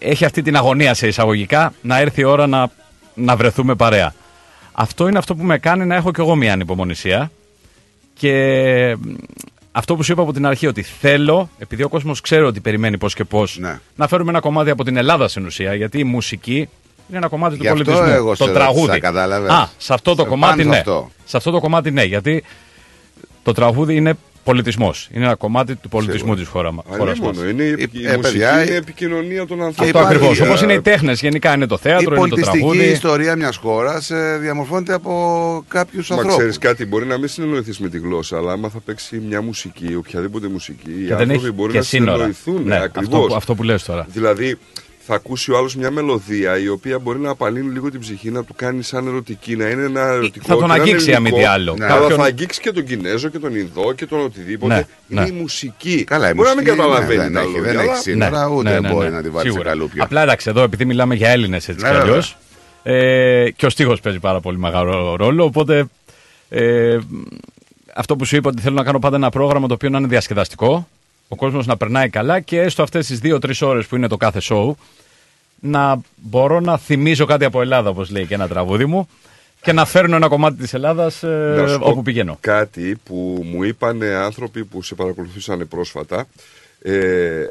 έχει αυτή την αγωνία σε εισαγωγικά να έρθει η ώρα να, να βρεθούμε παρέα. Αυτό είναι αυτό που με κάνει να έχω κι εγώ μια ανυπομονησία. Και μ, αυτό που σου είπα από την αρχή, ότι θέλω, επειδή ο κόσμος ξέρει ότι περιμένει πώς και πώς, Ναι. να φέρουμε ένα κομμάτι από την Ελλάδα στην ουσία. Γιατί η μουσική είναι ένα κομμάτι του Γι' αυτό πολιτισμού. εγώ σε το ρώτησα, τραγούδι. κατάλαβες. Α, σε αυτό το Σε κομμάτι πάνω σε ναι. αυτό. Σε αυτό το κομμάτι ναι. Γιατί το τραγούδι είναι πολιτισμός. Είναι ένα κομμάτι του πολιτισμού της χώρα μα. Αλλήμωνο, είναι η, η Ε, μουσική παιδιά, είναι επικοινωνία των Αυτό ανθρώπων. ακριβώς. Ε, Όπως είναι οι τέχνες, γενικά είναι το Η θέατρο, είναι το πολιτιστική τραγούδι. ιστορία μιας χώρας διαμορφώνεται από κάποιους Μα ανθρώπους. ξέρεις κάτι, μπορεί να μην συνεννοηθείς με τη γλώσσα, αλλά άμα θα παίξει μια μουσική, οποιαδήποτε μουσική, οι Και δεν άνθρωποι έχει μπορεί και να σύνορα. συνεννοηθούν. Ναι, ακριβώς. αυτό, που- αυτό που λες τώρα. Δηλαδή, θα ακούσει ο άλλος μια μελωδία η οποία μπορεί να απαλύνει λίγο την ψυχή, να του κάνει σαν ερωτική, να είναι ένα ερωτικό. θα τον και να είναι αγγίξει, αν μη τι ελληνικό, άλλο. Ναι, Κάποιον- Αλλά θα αγγίξει και τον Κινέζο και τον Ινδό και τον οτιδήποτε. Ναι, είναι ναι. η μουσική. Καλά, η μπορεί να μουσική, μην καταλαβαίνει ναι, δεν τα έχει- λόγια, δεν αλλά- έχει σύνορα, ούτε μπορεί να τη βάλει σε Σίγουρα. καλούπια. Απλά εντάξει, εδώ επειδή μιλάμε για Έλληνες έτσι Ναι, κι αλλιώς. βέβαια. Ε, και ο στίχος παίζει πάρα πολύ μεγάλο ρόλο. Οπότε ε, αυτό που σου είπα ότι θέλω να κάνω πάντα ένα πρόγραμμα το οποίο να είναι διασκεδαστικό. Ο κόσμος να περνάει καλά και έστω αυτές τις 2-3 ώρες που είναι το κάθε show να μπορώ να θυμίζω κάτι από Ελλάδα, όπως λέει και ένα τραγούδι μου, και να φέρνω ένα κομμάτι της Ελλάδας Να σου πω όπου πηγαίνω. Κάτι που μου είπαν άνθρωποι που σε παρακολουθούσαν πρόσφατα. Ε,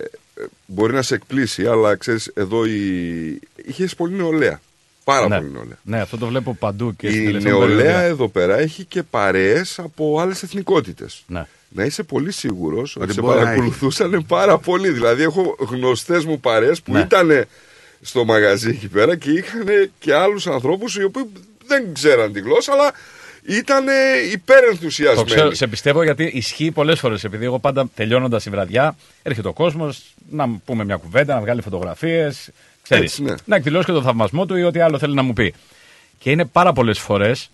μπορεί να σε εκπλήσει, αλλά ξέρεις, εδώ η... είχες πολύ νεολαία. Πάρα ναι. πολύ νεολαία. Ναι, αυτό το βλέπω παντού και στην Η τελευταία νεολαία περιοδία. εδώ πέρα έχει και παρέες από άλλες εθνικότητες. Ναι. Να είσαι πολύ σίγουρος ότι, Ότι σε μπορεί να παρακολουθούσαν πάρα πολύ. Δηλαδή, έχω γνωστές μου παρέες που Ναι. ήταν στο μαγαζί εκεί πέρα και είχαν και άλλους ανθρώπους οι οποίοι δεν ξέραν τη γλώσσα, αλλά ήταν Το υπερενθουσιασμένοι. ξέρω, σε πιστεύω γιατί ισχύει πολλές φορές. Επειδή εγώ πάντα τελειώνοντας η βραδιά, έρχεται ο κόσμος να μου πούμε μια κουβέντα, να βγάλει φωτογραφίες. Έτσι, ναι. Να εκδηλώσει και το θαυμασμό του ή ό,τι άλλο θέλει να μου πει. Και είναι πάρα πολλές φορές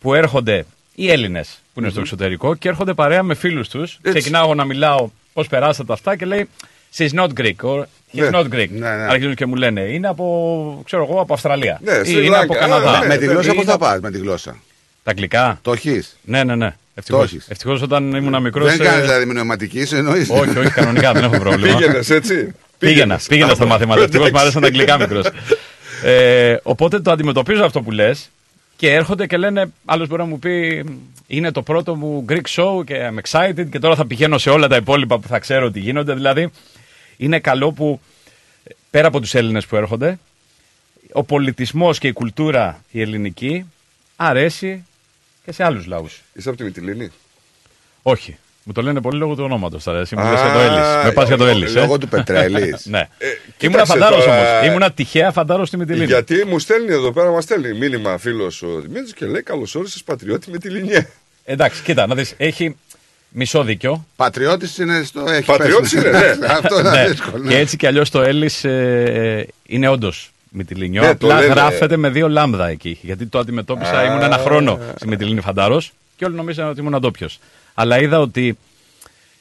που έρχονται οι Έλληνες που ειναι στο εξωτερικό και έρχονται παρέα με φίλους τους. Ξεκινάω να μιλάω πώς περάσατε αυτά και λέει She's not Greek or he's Ναι. not Greek. Ναι, ναι. Αρχίζουν και μου λένε Είναι από, ξέρω εγώ, από Αυστραλία. Ναι, ή Σρι είναι από Λάγκα, Καναδά. ναι, με τη ναι, γλώσσα ή πώς είναι θα από- πας με τη γλώσσα; Τα αγγλικά. Το έχεις; Ναι, ναι, ναι. Ευτυχώ. έχεις. Ευτυχώς όταν ήμουν μικρός. Δεν κάνει δηλαδή μνηματική, εννοείς. Όχι, όχι, κανονικά δεν έχω πρόβλημα. Πήγαινες έτσι. Πήγαινα, πήγαινα στα μαθήματα. Ευτυχώς μου Εντάξει. άρεσαν τα αγγλικά μικρός. Ε, οπότε το αντιμετωπίζω αυτό που λες και έρχονται και λένε, άλλος μπορεί να μου πει, είναι το πρώτο μου Greek show και I'm excited και τώρα θα πηγαίνω σε όλα τα υπόλοιπα που θα ξέρω ότι γίνονται. Δηλαδή, είναι καλό που πέρα από τους Έλληνες που έρχονται, ο πολιτισμός και η κουλτούρα η ελληνική αρέσει και σε άλλους λαούς. Είσαι από τη Μυτιλίνη; Όχι. Μου το λένε πολύ λόγω του ονόματος τώρα. Εσύ μου Α, λες για το Έλλης. Με πας για το Έλλης. ε. Λόγω του Πετρέλης. ναι. Ε, Ήμουνα κοίταξε φαντάρος τώρα. όμως. Ήμουνα τυχαία φαντάρος στη Μυτιλίνη. Γιατί μου στέλνει εδώ πέρα, μας στέλνει μήνυμα φίλος ο Δημήτρης και λέει Καλώς όρισες πατριώτη με τη Λινιέ. Εντάξει, κοίτα, να δεις. Έχει μισό δίκιο. Πατριώτης είναι στο. Έχει Πατριώτης πέσει. είναι, ναι. Αυτό είναι Ναι. δύσκολο. Και έτσι κι αλλιώς το Έλλης ε, είναι όντως Μυτιλίνιο. Ναι, το Απλά λένε. γράφεται με δύο λάμδα εκεί. Γιατί το αντιμετώπισα, Α. ήμουν ένα χρόνο στη Μυτιλίνη Φαντάρος και όλοι νομίζαν ότι ήμουν ντόπιο. Αλλά είδα ότι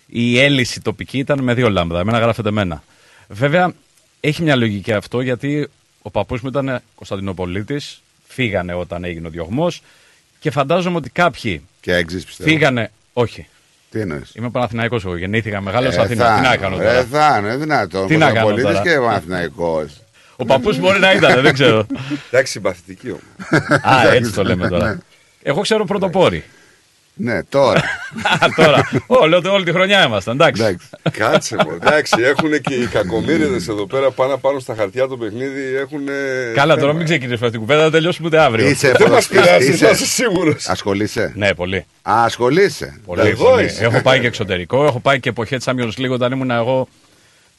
η έλυση τοπική ήταν με δύο λάμδα. Εμένα γράφεται με ένα. Βέβαια, έχει μια λογική αυτό γιατί ο παππούς μου ήταν Κωνσταντινοπολίτης. Φύγανε όταν έγινε ο διωγμός. Και φαντάζομαι ότι κάποιοι Και έξι πιστεύω. φύγανε. Όχι. Τι εννοείς; Είμαι Παναθηναϊκός εγώ. Γεννήθηκα μεγάλο Ε, Αθήνα. Τι να κάνω τώρα; Ε, θα είναι δυνατόν. Τι να κάνω Κοσμοπολίτης τώρα; και Παναθηναϊκός. Ο παππούς μπορεί να ήταν, δεν ξέρω. Εντάξει, συμπαθητική όμως. Α, έτσι το λέμε τώρα. Εγώ ξέρω πρωτοπόροι. Ναι, τώρα. Α, τώρα. Όλη, όλη τη χρονιά ήμασταν, εντάξει. Κάτσε μου. Εντάξει, έχουν και οι κακομίριδε εδώ πέρα πάνω πάνω στα χαρτιά το παιχνίδι. Έχουν. Καλά, τώρα μην ξεκινήσουμε αυτή την κουβέντα, δεν τελειώσουμε ούτε αύριο. Είσαι Δεν μας πειράζει, είσαι- θα είσαι σίγουρος. Ασχολείσαι; Ναι, πολύ. Α, ασχολείσαι. πολύ, Εδώ πολύ. είσαι. Έχω πάει και εξωτερικό, έχω πάει και εποχή της Champions League όταν ήμουν εγώ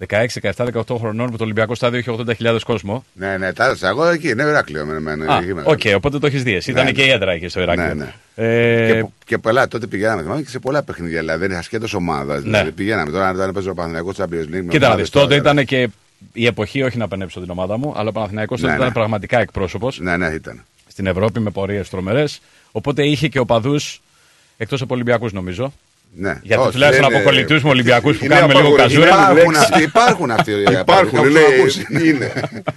16, 17, 18 χρονών που το Ολυμπιακό στάδιο είχε 80.000 κόσμο. Ναι, ναι, τα έδωσα. Εγώ εκεί είναι Ηράκλειο με εμένα. Α, εκεί είμαι. οκ, οπότε το έχεις δει. εσύ. Ήταν Ναι, και η έδρα εκεί στο Ηράκλειο. Ναι, ναι. Ε, Και, και πολλά, τότε πηγαίναμε θυμάμαι, και σε πολλά παιχνίδια. Δηλαδή, δεν ασχέτως ομάδα. Δηλαδή, πηγαίναμε τώρα, όταν παίζει ο Παναθηναϊκός Champions League. με Ναι. Κοίτα να ομάδες δεις, τότε τώρα, ήταν και η εποχή, όχι να παινέψω την ομάδα μου, αλλά ο Παναθηναϊκός Ναι, τότε ναι. ήταν πραγματικά εκπρόσωπος. Ναι, ναι, ήταν. Στην Ευρώπη με πορείες τρομερές. Οπότε είχε και οπαδού εκτός από Ολυμπιακούς νομίζω. Ναι. Γιατί Όχι, τουλάχιστον είναι- από κολλητού με Ολυμπιακούς που είναι κάνουμε λίγο απαγορευμένη καζούρα. Υπάρχουν, λέξη. αυτοί- υπάρχουν αυτοί οι Υπάρχουν, Έχω λέει, ακούσει. είναι.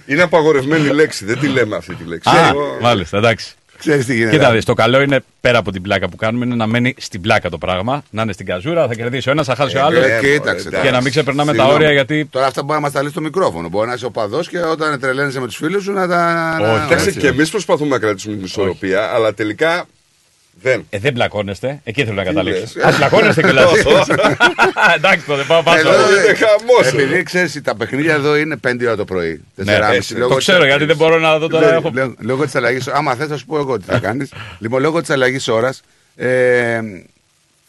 είναι απαγορευμένη λέξη, δεν τη λέμε αυτή τη λέξη. Α, Εγώ- μάλιστα, εντάξει. Ξέρεις τι γίνεται. Κοίτα, δεις, το καλό είναι πέρα από την πλάκα που κάνουμε είναι να μένει στην πλάκα το πράγμα. Να είναι στην καζούρα, θα κερδίσει ο ένας, θα χάσει ο άλλος. Ε, κοίταξε. Και να μην ξεπερνάμε τα Συγγνώμη. όρια γιατί. Τώρα αυτά μπορεί να μας τα λύσει στο μικρόφωνο. Μπορεί να είσαι οπαδό και όταν τρελαίνεσαι με τους φίλους σου να τα. να- Όχι. Κοιτάξτε, έτσι. και εμείς προσπαθούμε να κρατήσουμε την ισορροπία, αλλά τελικά δεν. Ε, δεν μπλακώνεστε. Εκεί θέλω να Τι καταλήξω. λες; Α, μπλακώνεστε κιόλας. Εντάξει, τότε πάω πάνω. Εδώ, είναι ε, χαμός Επειδή εδώ. ξέρεις, τα παιχνίδια εδώ είναι 5 ώρα το πρωί. Ναι, 4.30, έτσι, λόγω το της- ξέρω γιατί δεν μπορώ να δω τώρα. Ναι, Έχω... Λόγω, λόγω της αλλαγή. Άμα θες, θα σου πω εγώ τι θα κάνεις. λοιπόν, λόγω της αλλαγής ώρας, ε,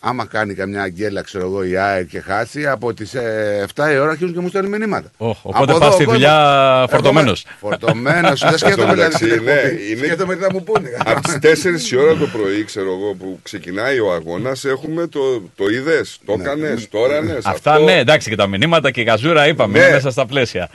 άμα κάνει καμιά αγγέλα, ξέρω εγώ, η ΑΕΚ και χάσει, από τις 7 η ώρα αρχίζουν και μου στέλνουν μηνύματα. Οχ, Από οπότε εδώ πας ο στη κόσμος- δουλειά φορτωμένος. Φορτωμένος. Δεν σκέφτομαι δηλαδή μεταξύ, την ναι, εκπομπή. είναι- Σκέφτομαι τι θα μου πούνε. Από τις 4 η ώρα το πρωί, ξέρω εγώ, που ξεκινάει ο αγώνας, έχουμε το, το είδες, το έκανες, τώρα ναι. Αυτά ναι, εντάξει και τα μηνύματα και η γαζούρα είπαμε Ναι. είναι μέσα στα πλαίσια.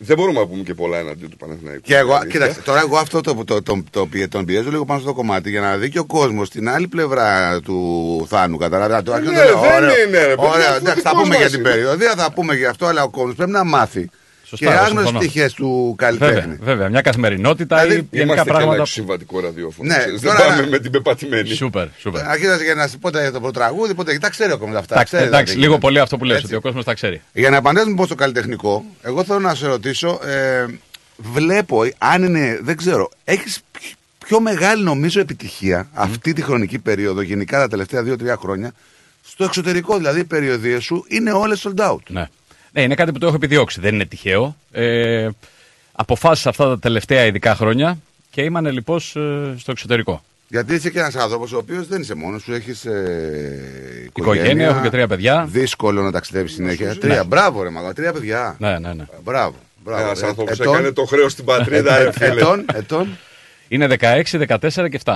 Δεν μπορούμε να πούμε και πολλά εναντίον του Παναθηναϊκού. Και εγώ, Αλήθεια. κοίταξε, τώρα εγώ αυτό το, το, το, το, πι- τον πιέζω λίγο πάνω στο κομμάτι για να δει και ο κόσμος στην άλλη πλευρά του Θάνου. Καταλαβαίνετε. Το αρχίζω Ναι, να λέω, δεν ωραίο, είναι, ρε παιδί, Ωραία, αυτό εντάξει, θα δικός πούμε για μας την είναι. περιοδία, θα πούμε για αυτό, αλλά ο κόσμος πρέπει να μάθει. Σωστά, και εγώ άγνωστε συμφωνώ. τυχέ του Βέβαια, καλλιτέχνη. βέβαια. Μια καθημερινότητα Δηλαδή, ή γενικά Είμαστε και ένα πράγματα. συμβατικό ραδιόφωνο. Ναι, ξέρεις, δεν τώρα- πάμε με την πεπατημένη. Σούπερ, σούπερ. Αρχίζοντα για να σου πω τα- το πρωτραγούδι, πότε τα ξέρει ο κόσμος αυτά. Εντάξει, ξέρει, εντάξει, δηλαδή, λίγο γίνεται. πολύ αυτό που λες, Έτσι. ότι ο κόσμος τα ξέρει. Για να απαντήσουμε λοιπόν στο καλλιτεχνικό, εγώ θέλω να σε ρωτήσω, ε, βλέπω, αν είναι, δεν ξέρω, έχεις πιο μεγάλη νομίζω επιτυχία αυτή τη χρονική περίοδο, γενικά τα τελευταία 2-3 χρόνια, στο εξωτερικό δηλαδή οι περιοδίες σου είναι όλες sold out. Ναι. Ναι, είναι κάτι που το έχω επιδιώξει. Δεν είναι τυχαίο. Ε, αποφάσισα αυτά τα τελευταία ειδικά χρόνια και ήμανε λοιπόν ε, στο εξωτερικό. Γιατί είσαι και ένας άνθρωπος ο οποίος δεν είσαι μόνος σου, έχεις ε, Οικογένεια, έχω και τρία παιδιά. Δύσκολο να ταξιδεύεις συνέχεια. Τρία, μπράβο ρε μαγά, τρία παιδιά. Ναι, ναι, ναι. Μπράβο. μπράβο. Ένας Ε, άνθρωπος ετών- έκανε το χρέος στην πατρίδα, ε, ρε φίλε. ετών, ετών. Είναι 16, 14 και 7.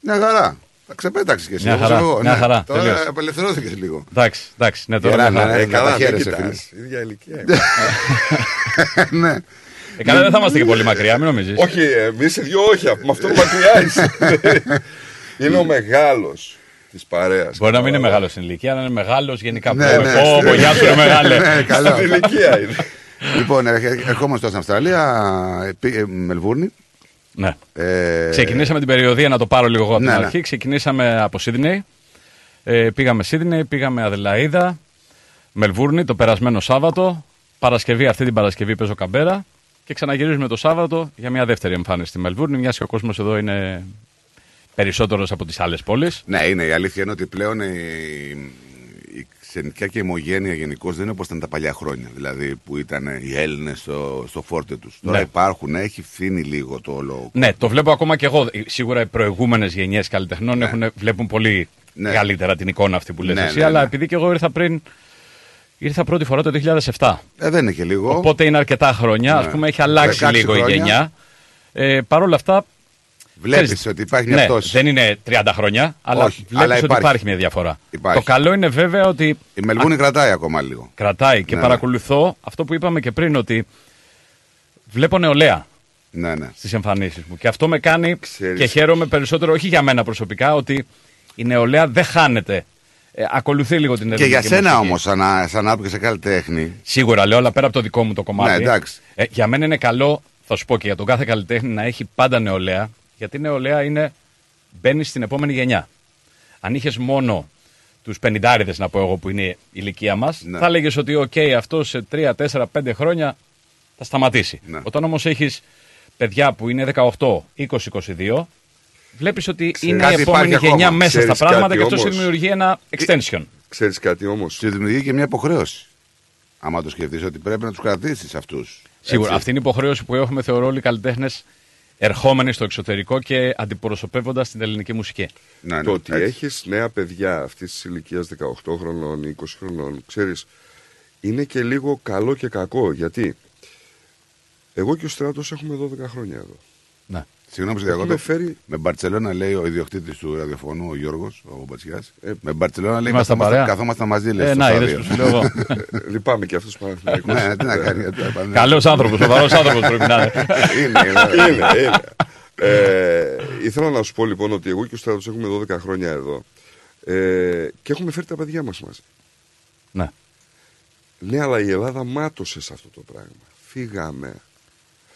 Μια χαρά. Τα ξεπέταξε και εσύ. Μια όπως χαρά, εγώ. μια ναι. χαρά, Τώρα τελείως. απελευθερώθηκες λίγο. Εντάξει, εντάξει. Ναι, τώρα Γερά, μια χαρά. ναι, Ε, ναι, καλά, τα δεν χαίρεσαι, κοιτάς. φίλες. Ίδια ηλικία. είμαστε. ναι. Ε, καλά, δεν θα είμαστε και πολύ μακριά, μην νομίζεις. Όχι, εμείς οι δυο όχι. Με αυτό μακριά είσαι. Είναι ο μεγάλος της παρέας. Μπορεί να μην είναι μεγάλος στην ηλικία, να είναι μεγάλος γενικά. Ναι, που λέμε, ναι, Πω, ναι. πω, γεια σου, ρε μεγάλε. Ναι, καλό. Στην ηλικία είναι. Λοιπόν, ε, ε, ερχόμαστε στην Αυστραλία, ε, πή- ε, Μελβούρνη. Ναι. Ε, Ξεκινήσαμε την περιοδία, να το πάρω λίγο εγώ από Ναι, την ναι. αρχή. Ξεκινήσαμε από Σίδνεϊ. Ε, πήγαμε Σίδνεϊ, πήγαμε Αδελαίδα, Μελβούρνη το περασμένο Σάββατο. Παρασκευή, αυτή την Παρασκευή παίζω καμπέρα. Και ξαναγυρίζουμε το Σάββατο για μια δεύτερη εμφάνιση στη Μελβούρνη, μια και ο κόσμος εδώ είναι περισσότερος από τις άλλες πόλεις. Ναι, είναι η αλήθεια είναι ότι πλέον η, η ξενιτιά και η ομογένεια γενικώς δεν είναι όπως ήταν τα παλιά χρόνια. Δηλαδή που ήταν οι Έλληνες στο, στο φόρτε τους. Τώρα Ναι. υπάρχουν, έχει φθίνει λίγο το όλο. Ναι, το βλέπω ακόμα και εγώ. Σίγουρα οι προηγούμενες γενιές καλλιτεχνών έχουν, βλέπουν πολύ Ναι. καλύτερα την εικόνα αυτή που λες Ναι, εσύ. ναι, αλλά ναι. επειδή και εγώ ήρθα πριν. Ήρθα πρώτη φορά το 2007. Ε, δεν είναι και λίγο. Οπότε είναι αρκετά χρόνια. Ναι. Α πούμε, έχει αλλάξει 16 λίγο η χρόνια. γενιά. Ε, Παρ' όλα αυτά. Βλέπεις ξέρεις, ότι υπάρχει μια ναι, πτώση. Δεν είναι 30 χρόνια, αλλά Όχι, βλέπεις αλλά ότι υπάρχει. υπάρχει μια διαφορά. Υπάρχει. Το καλό είναι βέβαια ότι. Η Μελβούνη κρατάει ακόμα λίγο. Κρατάει και Ναι, παρακολουθώ αυτό που είπαμε και πριν, ότι βλέπω νεολαία Ναι, ναι. στις εμφανίσεις μου. Και αυτό με κάνει Ξέρεις. και χαίρομαι περισσότερο, όχι για μένα προσωπικά, ότι η νεολαία δεν χάνεται. Ε, ακολουθεί λίγο την Και ελληνική για σένα μουσική. όμως, σαν, να- σαν άπλο και σε καλλιτέχνη. Σίγουρα λέω, αλλά πέρα από το δικό μου το κομμάτι. Ναι, εντάξει. Ε, για μένα είναι καλό, θα σου πω και για τον κάθε καλλιτέχνη, να έχει πάντα νεολαία. Γιατί η νεολαία είναι. μπαίνει στην επόμενη γενιά. Αν είχες μόνο τους πενιντάριδες, να πω εγώ, που είναι η ηλικία μας, Ναι. θα έλεγες ότι, οκ, αυτό σε 3, 4, 5 χρόνια θα σταματήσει. Ναι. Όταν όμως έχεις παιδιά που είναι 18, 20, 22, βλέπεις ότι είναι κάτι η επόμενη υπάρχει γενιά ακόμα. μέσα στα Ξέρεις πράγματα κάτι και αυτό σου όμως. δημιουργεί ένα extension. Ξέρεις κάτι όμως. Σου δημιουργεί και μια υποχρέωση. Άμα το σκεφτείς ότι πρέπει να τους κρατήσεις αυτούς. Σίγουρα. Αυτή είναι η υποχρέωση που έχουμε, θεωρώ, όλοι οι καλλιτέχνες ερχόμενοι στο εξωτερικό και αντιπροσωπεύοντας την ελληνική μουσική. Ναι, ναι, Το ότι έτσι. έχεις νέα παιδιά αυτής της ηλικίας 18 χρονών ή 20 χρονών, ξέρεις, είναι και λίγο καλό και κακό. Γιατί εγώ και ο Στράτος έχουμε 12 χρόνια εδώ. Ναι. Συγγνώμη, σε διακόπτω. Έχουμε φέρει- Με Μπαρσελόνα λέει ο ιδιοκτήτης του ραδιοφωνού, ο Γιώργος, ο Μπατσιάς. με Μπαρσελόνα λέει Είμαστε καθόμαστε, παρέα. καθόμαστε μαζί. Λέει, Ε, στο να, στάδιο. είδες που σου λέω εγώ. Λυπάμαι και αυτό Παναθηναϊκός. Ναι, τι να κάνει. τι να κάνει. Καλός άνθρωπος, σοβαρός άνθρωπος πρέπει να είναι. Είναι, είναι. είναι, είναι. Ε, ήθελα να σου πω λοιπόν ότι εγώ και ο Στράτος έχουμε 12 χρόνια εδώ ε, και έχουμε φέρει τα παιδιά μας μαζί. Ναι. Ναι, αλλά η Ελλάδα μάτωσε σε αυτό το πράγμα. Φύγαμε.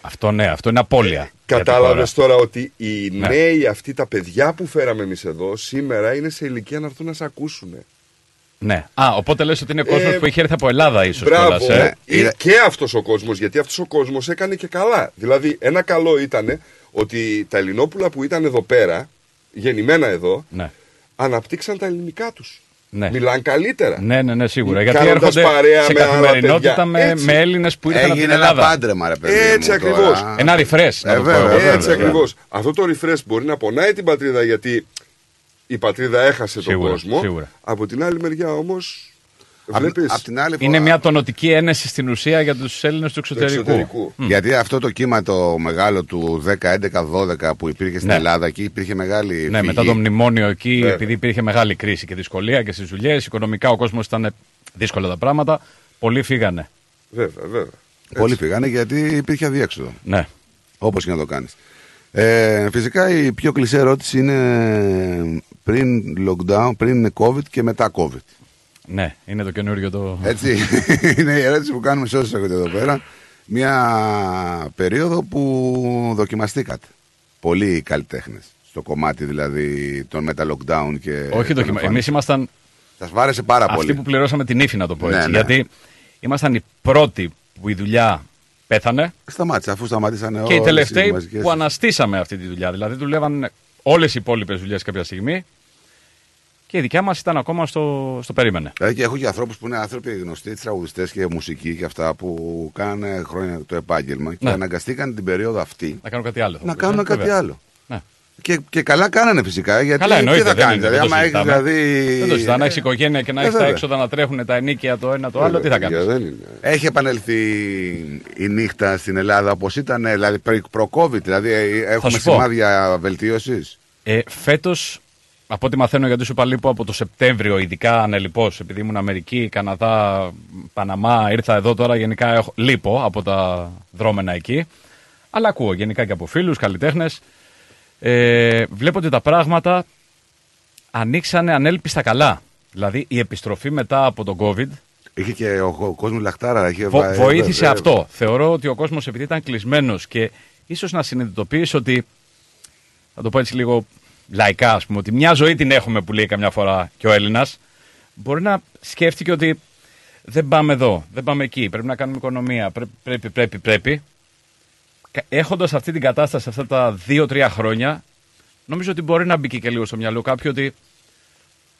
Αυτό ναι, αυτό είναι απώλεια. για τη Κατάλαβες χώρα. τώρα ότι οι Ναι. νέοι αυτοί, τα παιδιά που φέραμε εμείς εδώ, σήμερα είναι σε ηλικία να έρθουν να σε ακούσουν. Ναι. Α, οπότε λες ότι είναι κόσμος Ε, που έχει έρθει από Ελλάδα, ίσως. Μπράβο. Ε. Ε, Και αυτός ο κόσμος, γιατί αυτός ο κόσμος έκανε και καλά. Δηλαδή, ένα καλό ήταν ότι τα Ελληνόπουλα που ήταν εδώ πέρα, γεννημένα εδώ, Ναι. αναπτύξαν τα ελληνικά τους. Ναι. Μιλάνε καλύτερα. Ναι, ναι, ναι, σίγουρα. Γιατί Κάνοντας έρχονται παρέα σε με άλλα καθημερινότητα παιδιά. με, Έτσι. με Έλληνες που ήρθαν από την Έγινε ένα Ελλάδα. πάντρεμα, ρε παιδί. Έτσι μου, ακριβώς. τώρα. Ένα refresh. να Ε, το πω βέβαια, εγώ. βέβαια. Έτσι ακριβώς. Αυτό το refresh μπορεί να πονάει την πατρίδα γιατί η πατρίδα έχασε τον Σίγουρα, κόσμο. σίγουρα. Από την άλλη μεριά όμως. Απ' Βλέπεις; απ' την άλλη Είναι μια τονοτική ένεση στην ουσία για τους Έλληνες του εξωτερικού. εξωτερικού. Μμ. Γιατί αυτό το κύμα το μεγάλο του 10, 11, 12 που υπήρχε στην Ναι. Ελλάδα εκεί υπήρχε μεγάλη. Ναι, φυγή. μετά το μνημόνιο εκεί, Βέβαια. επειδή υπήρχε μεγάλη κρίση και δυσκολία και στις δουλειές, οικονομικά ο κόσμος ήταν δύσκολα τα πράγματα. Πολλοί φύγανε. Βέβαια, βέβαια. Πολλοί φύγανε γιατί υπήρχε αδιέξοδο. Ναι. Όπως και να το κάνεις. Ε, φυσικά η πιο κλεισέ ερώτηση είναι πριν lockdown, πριν COVID και μετά COVID. Ναι, είναι το καινούριο το. Έτσι. είναι η ερώτηση που κάνουμε σε όσους έχετε εδώ πέρα. Μια περίοδο που δοκιμαστήκατε. Πολλοί καλλιτέχνες. Στο κομμάτι δηλαδή των μετα lockdown και. Όχι των δοκιμα. εμφανίσεων. Εμείς ήμασταν Σας βάρεσε πάρα αυτοί πολύ. που πληρώσαμε την ύφη, να το πω Ναι, έτσι. ναι. Γιατί ήμασταν οι πρώτοι που η δουλειά πέθανε Σταμάτησε, αφού σταματήσανε και οι όλες τελευταίοι μαζικές- που αναστήσαμε αυτή τη δουλειά. Δηλαδή δουλεύαν όλες οι υπόλοιπες δουλειές κάποια στιγμή και η δικιά μας ήταν ακόμα στο, στο περίμενε. Δηλαδή και έχω και ανθρώπους που είναι άνθρωποι γνωστοί, τραγουδιστές και μουσικοί και αυτά που κάνανε χρόνια το επάγγελμα και Ναι. αναγκαστήκαν την περίοδο αυτή Να κάνουν κάτι άλλο. θα να πεις, κάνουν ε, κάτι βέβαια. άλλο. Ναι. Και, και καλά κάνανε φυσικά. Γιατί Καλά, τι εννοείται. θα δεν κάνει. είναι, Δηλαδή, δεν το άμα έχεις συζητάμε. δηλαδή. Δεν το συζητάμε. Να έχεις οικογένεια και να Ε, έχεις τα βέβαια. έξοδα να τρέχουν τα ενίκαια το ένα το άλλο, τι θα κάνεις; Δεν είναι. Έχει επανελθεί η νύχτα στην Ελλάδα όπως ήταν, δηλαδή προ-COVID. Δηλαδή ε, έχουμε σου πω. σημάδια βελτίωσης; Ε, Φέτος, από ό,τι μαθαίνω, γιατί σου είπα λείπω από το Σεπτέμβριο, ειδικά ανελειπώς, επειδή ήμουν Αμερική, Καναδά, Παναμά, ήρθα εδώ τώρα. Γενικά έχω, λείπω από τα δρόμενα εκεί. Αλλά ακούω γενικά και από φίλους, καλλιτέχνες. Ε, βλέπω ότι τα πράγματα ανοίξανε ανέλπιστα καλά. Δηλαδή η επιστροφή μετά από τον COVID Είχε και ο, ο κόσμος λαχτάρα. Είχε Βο- βα- βοήθησε ε, αυτό. Θεωρώ ότι ο κόσμος επειδή ήταν κλεισμένος και ίσως να συνειδητοποιήσει ότι. Θα το πω έτσι λίγο λαϊκά, ας πούμε, ότι μια ζωή την έχουμε που λέει καμιά φορά και ο Έλληνας. Μπορεί να σκέφτηκε ότι δεν πάμε εδώ, δεν πάμε εκεί, πρέπει να κάνουμε οικονομία, πρέπει, πρέπει, πρέπει. πρέπει. Έχοντας αυτή την κατάσταση αυτά τα δύο-τρία χρόνια, νομίζω ότι μπορεί να μπει και λίγο στο μυαλό κάποιου ότι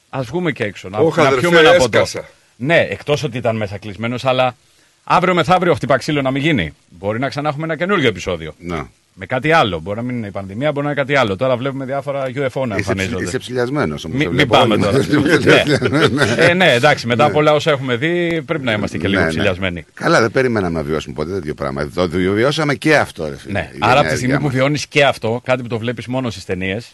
ας βγούμε και έξω, να, Όχι, να αδερφέ, πιούμε ένα ποτό. έσκασα. Ναι, εκτός ότι ήταν μέσα κλεισμένος, αλλά αύριο μεθαύριο χτυπά ξύλο να μην γίνει. Μπορεί να ξανά έχουμε ένα καινούργιο επεισόδιο. Να. Με κάτι άλλο. Μπορεί να μην είναι η πανδημία, μπορεί να είναι κάτι άλλο. Τώρα βλέπουμε διάφορα UFO να Είσαι, ψη- εμφανίζονται. είσαι ψηλιασμένος όμως. Μην, μην πάμε τώρα. ναι. ε, ναι, εντάξει, μετά από όλα όσα έχουμε δει, πρέπει να είμαστε και λίγο Ναι, ναι. ψηλιασμένοι. Καλά, δεν περιμέναμε να βιώσουμε ποτέ τέτοιο πράγμα. Το βιώσαμε και αυτό. Ρε, φίλε, Ναι. η Άρα από τη γενιά στιγμή που μας. βιώνεις και αυτό, κάτι που το βλέπεις μόνο στις ταινίες.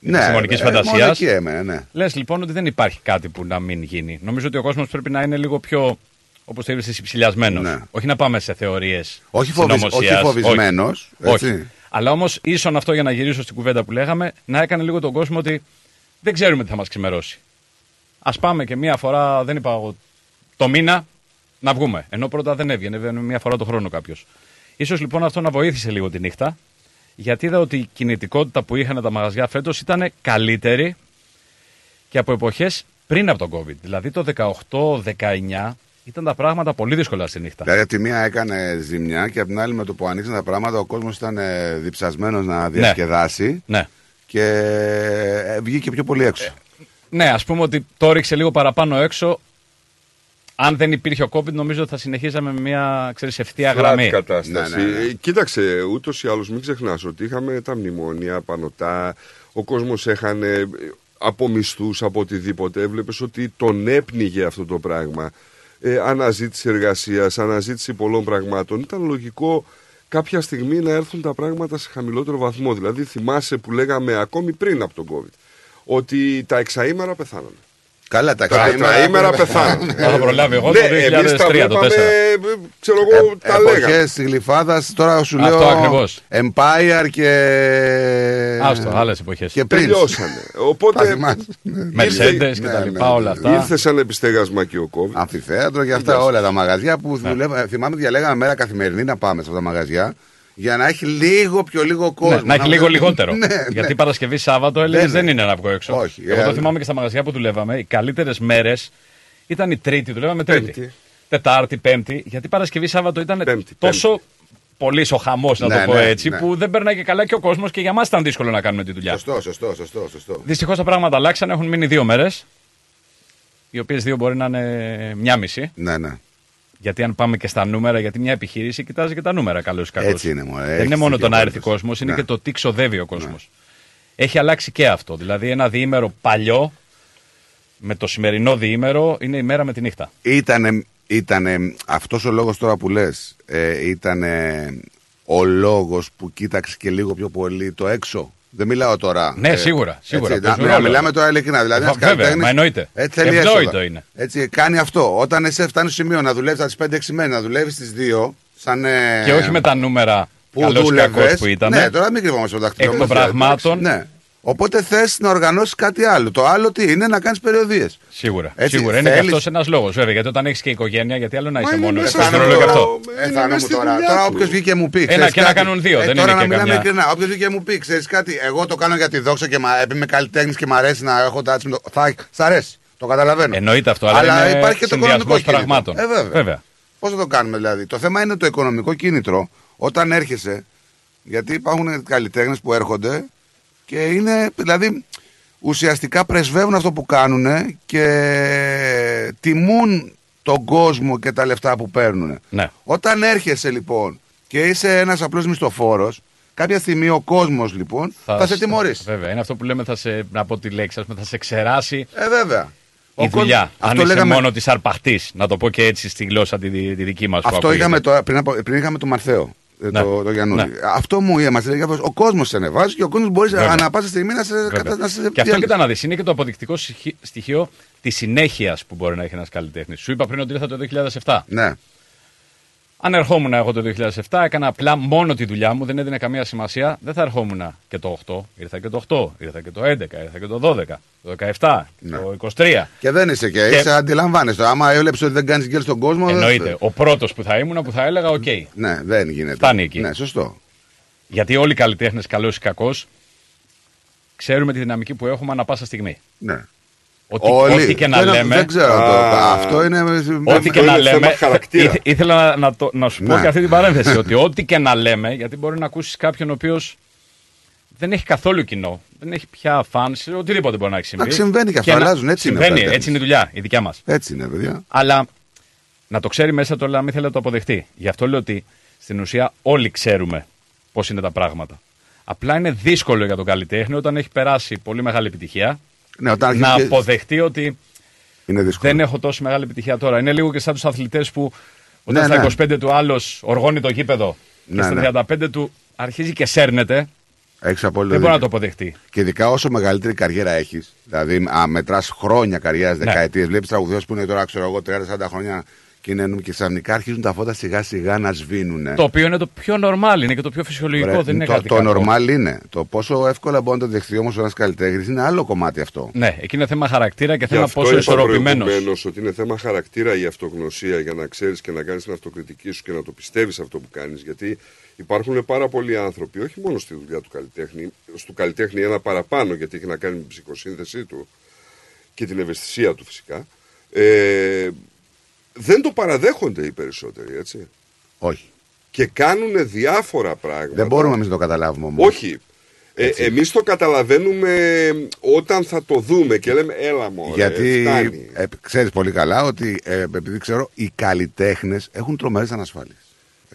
Ναι, της μονική ε, μόνο φαντασίας. εκεί έμενε, ναι. Λες λοιπόν ότι δεν υπάρχει κάτι που να μην γίνει. Νομίζω ότι ο κόσμος πρέπει να είναι λίγο πιο, όπως το είπε, ψηλιασμένος. Ναι. Όχι να πάμε σε θεωρίες. Όχι, φοβισ- όχι φοβισμένος, Όχι. έτσι. Αλλά όμως ίσον αυτό για να γυρίσω στην κουβέντα που λέγαμε, να έκανε λίγο τον κόσμο ότι δεν ξέρουμε τι θα μας ξημερώσει. Α πάμε και μία φορά, δεν είπα εγώ, το μήνα να βγούμε. Ενώ πρώτα δεν έβγαινε, έβγαινε μία φορά το χρόνο κάποιος. σω λοιπόν αυτό να βοήθησε λίγο τη νύχτα, γιατί είδα ότι η κινητικότητα που είχαν τα μαγαζιά φέτος ήταν καλύτερη και από εποχές πριν από τον COVID. Δηλαδή το 18-19 ήταν τα πράγματα πολύ δύσκολα στη νύχτα. Δηλαδή, από τη μία έκανε ζημιά και από την άλλη με το που ανοίξαν τα πράγματα ο κόσμος ήταν διψασμένος να διασκεδάσει. Ναι. Και ε, βγήκε πιο πολύ έξω. Ναι, ας πούμε ότι το ρίξε λίγο παραπάνω έξω. Αν δεν υπήρχε ο COVID, νομίζω ότι θα συνεχίζαμε με μια ξέρεις, ευθεία Flat γραμμή. κατάσταση. Ναι, ναι, ναι. Ε, Κοίταξε, ούτως ή άλλως, μην ξεχνάς ότι είχαμε τα μνημόνια, πανωτά. Ο κόσμος έχανε από μισθούς, από οτιδήποτε. Έβλεπες ότι τον έπνιγε αυτό το πράγμα. Ε, αναζήτηση εργασίας, αναζήτηση πολλών πραγμάτων. Ήταν λογικό κάποια στιγμή να έρθουν τα πράγματα σε χαμηλότερο βαθμό. Δηλαδή, θυμάσαι που λέγαμε ακόμη πριν από τον COVID ότι τα εξαήμερα πεθάνανε. Καλά, τα Τα εξαήμερα πεθάνανε. Θα το προλάβει εγώ Ναι, το εμείς τα 2003, το βλέπαμε, 4. ξέρω εγώ, τα λέγαμε. Εποχές της Γλυφάδας, τώρα σου Αυτό λέω ακριβώς. Empire και... Άστο, άλλες εποχές. Και πριν. Τελειώσανε. Οπότε. Mercedes και τα λοιπά, όλα αυτά. Ήρθε σαν επιστέγασμα και ο COVID. Αμφιθέατρο και αυτά όλα τα μαγαζιά που δουλεύα. Θυμάμαι διαλέγαμε μέρα καθημερινή να πάμε σε αυτά τα μαγαζιά για να έχει λίγο πιο λίγο κόσμο. Ναι, να έχει λίγο λιγότερο. Ναι, ναι. Γιατί Παρασκευή Σάββατο έλεγες Ναι, ναι. δεν είναι να βγω έξω. Όχι, Εγώ το ε, θυμάμαι και στα μαγαζιά που δουλεύαμε. Οι καλύτερες μέρες ήταν η Τρίτη, δουλεύαμε Τρίτη. Τετάρτη, Πέμπτη. Γιατί Παρασκευή Σάββατο ήταν τόσο πολύς ο χαμός, να Ναι, το πω ναι, έτσι, ναι. που δεν περνάει και καλά και ο κόσμος και για μας ήταν δύσκολο να κάνουμε τη δουλειά. Σωστό, σωστό, σωστό. σωστό. Δυστυχώς τα πράγματα αλλάξαν, έχουν μείνει δύο μέρες. Οι οποίες δύο μπορεί να είναι μια μισή. Ναι, ναι. Γιατί αν πάμε και στα νούμερα, γιατί μια επιχείρηση κοιτάζει και τα νούμερα καλώ ή κακώς. Έτσι είναι, μωρέ. Δεν Έχεις είναι μόνο δίκιο το να έρθει πάντως. κόσμος, είναι Ναι. και το τι ξοδεύει ο κόσμος. Έχει αλλάξει και αυτό. Δηλαδή, ένα διήμερο παλιό με το σημερινό διήμερο είναι η μέρα με τη νύχτα. Ήτανε, ήτανε αυτός ο λόγος τώρα που λες, ε, ήτανε ο λόγος που κοίταξε και λίγο πιο πολύ το έξω; Δεν μιλάω τώρα. Ναι, σίγουρα, σίγουρα, Έτσι, παίζουν να- ρόλο. μιλάμε τώρα ειλικρινά. Δηλαδή, Βα- ένας βέβαια, καλλιτέχνης, μα εννοείται. Έτσι, θέλει Ευλόγητο έσοδα. είναι. Έτσι, κάνει αυτό. Όταν εσύ φτάνεις στο σημείο να δουλεύεις τι 5-6 μέρες, να δουλεύεις τις 2, σαν. ε, Και όχι με τα νούμερα που καλός ή δούλευες. κακός που ήταν. Ναι, τώρα μην κρυβόμαστε στο δάχτυλο Εκ μας, των πραγμάτων. Ναι. Οπότε θες να οργανώσεις κάτι άλλο. Το άλλο τι είναι να κάνεις περιοδίες. Σίγουρα. Έτσι, Σίγουρα. Είναι θέλεις- και αυτός ένας λόγος. Βέβαια, γιατί όταν έχεις και οικογένεια, γιατί άλλο να είσαι είναι μόνος. μέσα Στο στο ρόλο και ρόλο. αυτό. Ε, θα μου τώρα. Τώρα όποιος βγήκε και μου πει. Ένα ξέρεις και να κάτι. κάνουν δύο, Ε, δεν τώρα είναι να και μιλάμε καμιά- ειλικρινά. Όποιος βγήκε και μου πει, ξέρεις κάτι. Εγώ το κάνω για τη δόξα και μα, επειδή είμαι καλλιτέχνης και μου αρέσει να έχω τάτσι με το. Θα, σ' αρέσει. Το καταλαβαίνω. Εννοείται αυτό, αλλά, είναι υπάρχει και το οικονομικό συνδυασμός κίνητρο. πραγμάτων. Ε, βέβαια. βέβαια. Πώς θα το κάνουμε δηλαδή; Το θέμα είναι το οικονομικό κίνητρο όταν έρχεσαι. Γιατί υπάρχουν καλλιτέχνες που έρχονται και είναι δηλαδή ουσιαστικά πρεσβεύουν αυτό που κάνουν και τιμούν τον κόσμο και τα λεφτά που παίρνουν. Ναι. Όταν έρχεσαι λοιπόν και είσαι ένας απλός μισθοφόρος, κάποια στιγμή ο κόσμος λοιπόν θα, σε τιμωρήσει. Βέβαια, είναι αυτό που λέμε, θα σε, να πω τη λέξη, ας πούμε, θα σε ξεράσει Ε, βέβαια. η Ο δουλειά. κόσμος- Αν αυτό είσαι λέγαμε- μόνο της αρπαχτής, να το πω και έτσι στη γλώσσα τη, τη δική μας. Αυτό είχαμε τώρα, πριν, από, πριν είχαμε το Μαρθαίο. Ε, Ναι. Το, το Γιαννούλη. Ναι. Αυτό μου μας λέει αυτός, ο κόσμος σε ανεβάζει και ο κόσμος μπορείς Βέβαια. ανά πάσα στιγμή να σε, Βέβαια. κατα- να σε Και αυτό διαλύσει. κοίτα να δεις, είναι και το αποδεικτικό στοιχει- στοιχείο της συνέχειας που μπορεί να έχει ένας καλλιτέχνης. Σου είπα πριν ότι ήρθα το 2007. Ναι. Αν ερχόμουν εγώ το 2007, έκανα απλά μόνο τη δουλειά μου, δεν έδινε καμία σημασία, δεν θα ερχόμουν και το 8. Ήρθα και το 8, ήρθα και το 11, ήρθα και το 12, το 17, Ναι. το 23. Και δεν είσαι και, Και- είσαι αντιλαμβάνεσαι. Άμα έβλεπες ότι δεν κάνεις γκελ στον κόσμο. δεν- Εννοείται. Ο πρώτος που θα ήμουν που θα έλεγα: Οκ. Ναι, δεν γίνεται. Φτάνει εκεί. Ναι, σωστό. Γιατί όλοι οι καλλιτέχνες, καλός ή κακός, ξέρουμε τη δυναμική που έχουμε ανά πάσα στιγμή. Ναι. Ό,τι, Όλοι. ό,τι και να δεν, λέμε. Δεν ξέρω. το, αυτό είναι. Ό,τι και να λέμε. χαρακτήρα. ήθε- ήθελα να, να, το, να σου πω Ναι. και αυτή την παρένθεση. ότι ό,τι και να λέμε, γιατί μπορεί να ακούσεις κάποιον ο οποίος δεν έχει καθόλου κοινό. Δεν έχει πια φαν, οτιδήποτε μπορεί να έχει συμβεί. Εντάξει, συμβαίνει και αυτό, να- αλλάζουν, έτσι είναι συμβαίνει, αυτά, έτσι είναι η δουλειά, η δικιά μας. Έτσι είναι, παιδιά. Αλλά να το ξέρει μέσα το, αλλά μην θέλει να το αποδεχτεί. Γι' αυτό λέω ότι στην ουσία όλοι ξέρουμε πώς είναι τα πράγματα. Απλά είναι δύσκολο για τον καλλιτέχνη όταν έχει περάσει πολύ μεγάλη επιτυχία Ναι, όταν να αρχίζει και- αποδεχτεί ότι Είναι δύσκολο. δεν έχω τόσο μεγάλη επιτυχία τώρα. Είναι λίγο και σαν τους αθλητές που όταν Ναι, στα ναι. 25 του άλλος οργώνει το γήπεδο Ναι, και στα ναι. 35 του αρχίζει και σέρνεται, Έχεις απόλυτο δεν μπορεί να δίκιο. το αποδεχτεί. Και ειδικά όσο μεγαλύτερη καριέρα έχεις, δηλαδή μετράς χρόνια καριέρας, Ναι. δεκαετίες, βλέπεις τραγουδιστέ που είναι τώρα, ξέρω εγώ, 30-40 χρόνια και, είναι, και ξαφνικά αρχίζουν τα φώτα σιγά σιγά να σβήνουν. Το οποίο είναι το πιο normal, είναι και το πιο φυσιολογικό, Βρε, δεν είναι το, κάτι το κακό. normal είναι. Το πόσο εύκολα μπορεί να το δεχθεί όμως ένας καλλιτέχνης είναι άλλο κομμάτι αυτό. Ναι, εκεί είναι θέμα χαρακτήρα και Γι' θέμα αυτό πόσο είπα ισορροπημένος. προηγουμένως ότι είναι θέμα χαρακτήρα η αυτογνωσία για να ξέρεις και να κάνεις την αυτοκριτική σου και να το πιστεύεις αυτό που κάνεις. Γιατί υπάρχουν πάρα πολλοί άνθρωποι, όχι μόνο στη δουλειά του καλλιτέχνη, του καλλιτέχνη ένα παραπάνω, γιατί έχει να κάνει με την ψυχοσύνθεσή του και την ευαισθησία του φυσικά. Ε, δεν το παραδέχονται οι περισσότεροι, έτσι. Όχι. Και κάνουν διάφορα πράγματα. Δεν μπορούμε εμείς να το καταλάβουμε όμως. Όχι. Ε, εμείς το καταλαβαίνουμε όταν θα το δούμε και λέμε έλα μωρέ, Γιατί φτάνει. ε, ξέρεις πολύ καλά ότι ε, επειδή ξέρω οι καλλιτέχνες έχουν τρομερές ανασφάλειες.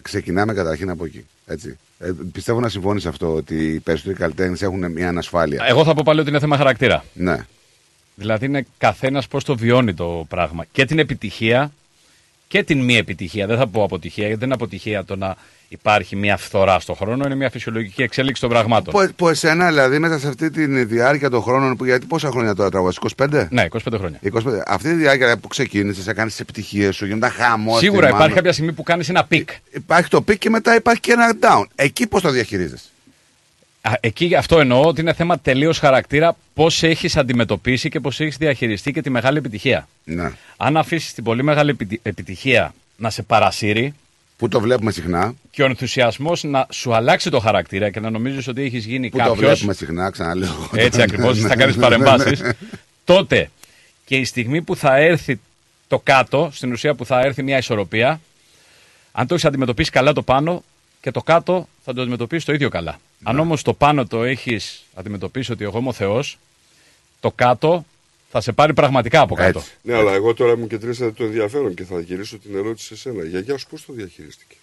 Ξεκινάμε καταρχήν από εκεί. Έτσι. Ε, πιστεύω να συμφωνεί σε αυτό ότι οι περισσότεροι καλλιτέχνες έχουν μια ανασφάλεια. Εγώ θα πω πάλι ότι είναι θέμα χαρακτήρα. Ναι. Δηλαδή είναι καθένας πώς το βιώνει το πράγμα. Και την επιτυχία και την μη επιτυχία. Δεν θα πω αποτυχία, γιατί δεν είναι αποτυχία το να υπάρχει μια φθορά στο χρόνο, είναι μια φυσιολογική εξέλιξη των πραγμάτων. Που, που εσένα, δηλαδή, μέσα σε αυτή τη διάρκεια των χρόνων. Που, γιατί πόσα χρόνια τώρα τραγουδάς, 25? Ναι, 25 χρόνια. 25. Αυτή τη διάρκεια που ξεκίνησες, έκανες τις επιτυχίες σου, γίνονταν χαμός. Σίγουρα υπάρχει κάποια στιγμή που κάνεις ένα peak. Υπάρχει το peak και μετά υπάρχει και ένα down. Εκεί πώς το διαχειρίζεσαι; Α, Εκεί αυτό εννοώ ότι είναι θέμα τελείως χαρακτήρα πώς έχεις αντιμετωπίσει και πώς έχεις διαχειριστεί και τη μεγάλη επιτυχία. Ναι. Αν αφήσεις την πολύ μεγάλη επιτι- επιτυχία να σε παρασύρει. Που το βλέπουμε συχνά. Και ο ενθουσιασμός να σου αλλάξει το χαρακτήρα και να νομίζεις ότι έχεις γίνει Που το κάποιο. βλέπουμε συχνά, ξαναλέω. Έτσι ακριβώς, Ναι, θα κάνεις ναι, παρεμβάσεις. ναι, ναι. Τότε και η στιγμή που θα έρθει το κάτω, στην ουσία που θα έρθει μια ισορροπία, αν το έχεις αντιμετωπίσει καλά το πάνω και το κάτω θα το αντιμετωπίσεις το ίδιο καλά. Αν όμως το πάνω το έχεις αντιμετωπίσει ότι εγώ είμαι ο Θεός, το κάτω θα σε πάρει πραγματικά από κάτω. Ναι, αλλά εγώ τώρα μου κεντρήσατε το ενδιαφέρον και θα γυρίσω την ερώτηση σε σένα. Η γιαγιά σου πώς το διαχειρίστηκε;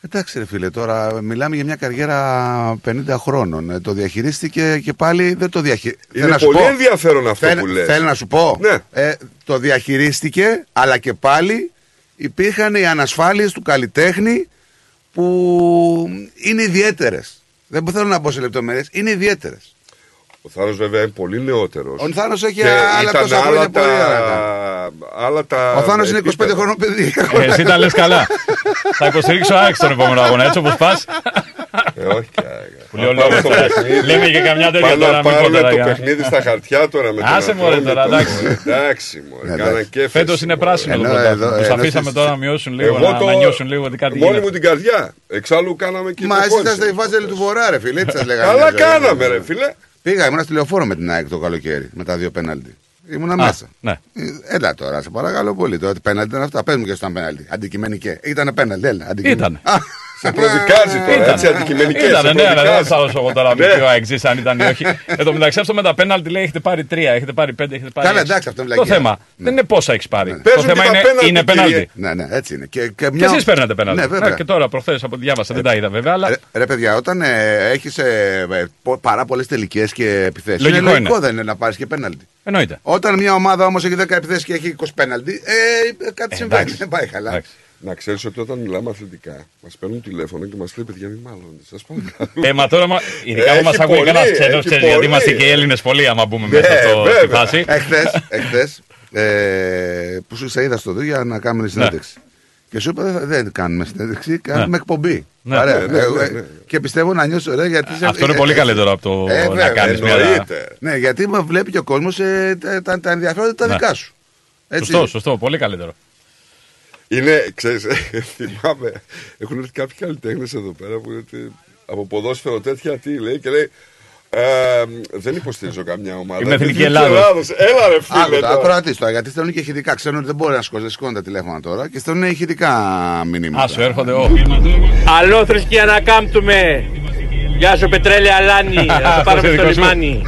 Εντάξει, ρε φίλε, τώρα μιλάμε για μια καριέρα 50 χρόνων. Ε, το διαχειρίστηκε και πάλι δεν το διαχειρίστηκε. Είναι πολύ ενδιαφέρον αυτό που λες. Θέλω να σου πω. Ναι. Ε, το διαχειρίστηκε, αλλά και πάλι υπήρχαν οι ανασφάλειες του καλλιτέχνη που είναι ιδιαίτερες. Δεν θέλω να μπω σε λεπτομέρειες. Είναι ιδιαίτερες. Ο Θάνος βέβαια είναι πολύ νεότερος. Ο Θάνος έχει άλλα τόσα χρόνια άλλα πολύ τα... άλλα τα... Ο Θάνος είναι 25 επίπεδα. χρονών παιδί. Ε, Εσύ τα λες καλά. θα υποστηρίξω άξιο τον επόμενο αγώνα, έτσι όπως πας. Ε, όχι. Που λέει ο λόγος τώρα. Λέμε και καμιά τέτοια Πάμε τώρα, να μην πω πάρουμε τώρα το για- παιχνίδι στα χαρτιά τώρα με τον Άσε μωρέ Ατρόμητο. τώρα, εντάξει. Εντάξει, μωρέ, κάναν και Φέτος είναι πράσινο το Ενώ πρωτάθλημα. εδώ- Τους ενώ αφήσαμε εσείς- τώρα να μειώσουν λίγο, Εγώ να, το- να νιώσουν λίγο ότι κάτι Μόνη γίνεται. μου την καρδιά. Εξάλλου κάναμε και Μα εσείς υποχώρηση. είστε η Βάζελη του Βορρά, ρε φίλε. Έτσι σας λέγανε. Καλά μια ζωή. κάναμε, ρε φίλε. Πήγα, ήμουν στη λεωφόρο με την ΑΕΚ το καλοκαίρι με τα δύο πέναλτι. Ήμουνα Α, μέσα. ναι. Ε, Έλα τώρα, σε παρακαλώ πολύ. Το ότι πέναλτι ήταν αυτά. Πες μου και στο πέναλτι. Αντικειμενικέ. Ήταν πέναλτι, έλα. αντικειμενικέ. Ήταν. Α, Σε προδικάζει τώρα, Ήταν. έτσι αντικειμενικές. Ήταν, σε ναι, αλλά δεν προδικάζει. θα σας εγώ τώρα με Ναι. ποιο αεξής αν ήταν ή όχι. Εν τω μεταξύ αυτό με τα πέναλτι λέει έχετε πάρει τρία, έχετε πάρει πέντε, έχετε πάρει. Καλά, έξι. εντάξει, αυτό είναι Το βλακεία. θέμα δεν είναι πόσα έχεις πάρει. Το Παίζουν θέμα και τα είναι, πέναλτι, είναι κύριε. πέναλτι. Ναι, ναι, έτσι είναι. Και, και, Και εσείς παίρνετε πέναλτι. Ναι, βέβαια. Ναι, και τώρα προχθές από ό,τι διάβασα, δεν τα είδα βέβαια, αλλά Ρε, ρε παιδιά, όταν ε, έχεις ε, ε, πο- πάρα πολλές τελικές και επιθέσεις. Λογικό είναι λογικό είναι. δεν είναι να πάρεις και πέναλτι. εννοείται. Όταν μια ομάδα όμως έχει 10 επιθέσεις και έχει 20 πέναλτι, ε, κάτι Ε, συμβαίνει. εντάξει. Δεν πάει καλά. Εντάξει. Να ξέρεις ότι όταν μιλάμε αθλητικά, μας παίρνουν τηλέφωνο και μας λέει παιδιά μην μάλλον. Σας παρακαλώ. Ε, μα τώρα, μα- ειδικά Έχει που μας ακούει πολύ, κανένας ξένος, έχει ξέρει, γιατί πολύ. είμαστε και οι Έλληνες πολλοί, άμα μπούμε Ναι, μέσα στο, στη βέβαια. φάση. Εχθές, εχθές, ε, που σου σε είδα στο δω για να κάνουμε συνέντευξη. Και σου είπα δεν, θα- δεν κάνουμε συνέντευξη, κάνουμε εκπομπή. Ναι. Ωραία. Ναι, ναι, Ε, ναι, ε, ναι. Και πιστεύω να νιώσω ωραία γιατί. σε- Αυτό είναι ε, πολύ ε, καλύτερο από το ε, να βέβαια, κάνεις μια. εννοείται. Ναι, γιατί με βλέπει και ο κόσμος τα, τα, τα ενδιαφέροντα τα Ναι. δικά σου. Έτσι. Σωστό, σωστό, πολύ καλύτερο. Είναι, ξέρεις, θυμάμαι, έχουν έρθει κάποιοι καλλιτέχνες εδώ πέρα που είναι ότι από ποδόσφαιρο τέτοια τι λέει και λέει ε, δεν υποστηρίζω καμιά ομάδα. Είμαι Εθνική Εθνική Ελλάδος. Ελλάδος. Έλα ρε φίλε. Άκου, τώρα. ακροατή τώρα, γιατί στέλνουν και ηχητικά. Ξέρουν ότι δεν μπορεί να σηκώσει, δεν σηκώνουν τα τηλέφωνα τώρα και στέλνουν ηχητικά μηνύματα. Α, σου έρχονται. Ω. Αλλό θρησκεία να κάμπτουμε. Γεια σου Πετρέλη Αλάνη. Θα σε Αυτός πάρουμε είναι στο δικός σου. λιμάνι.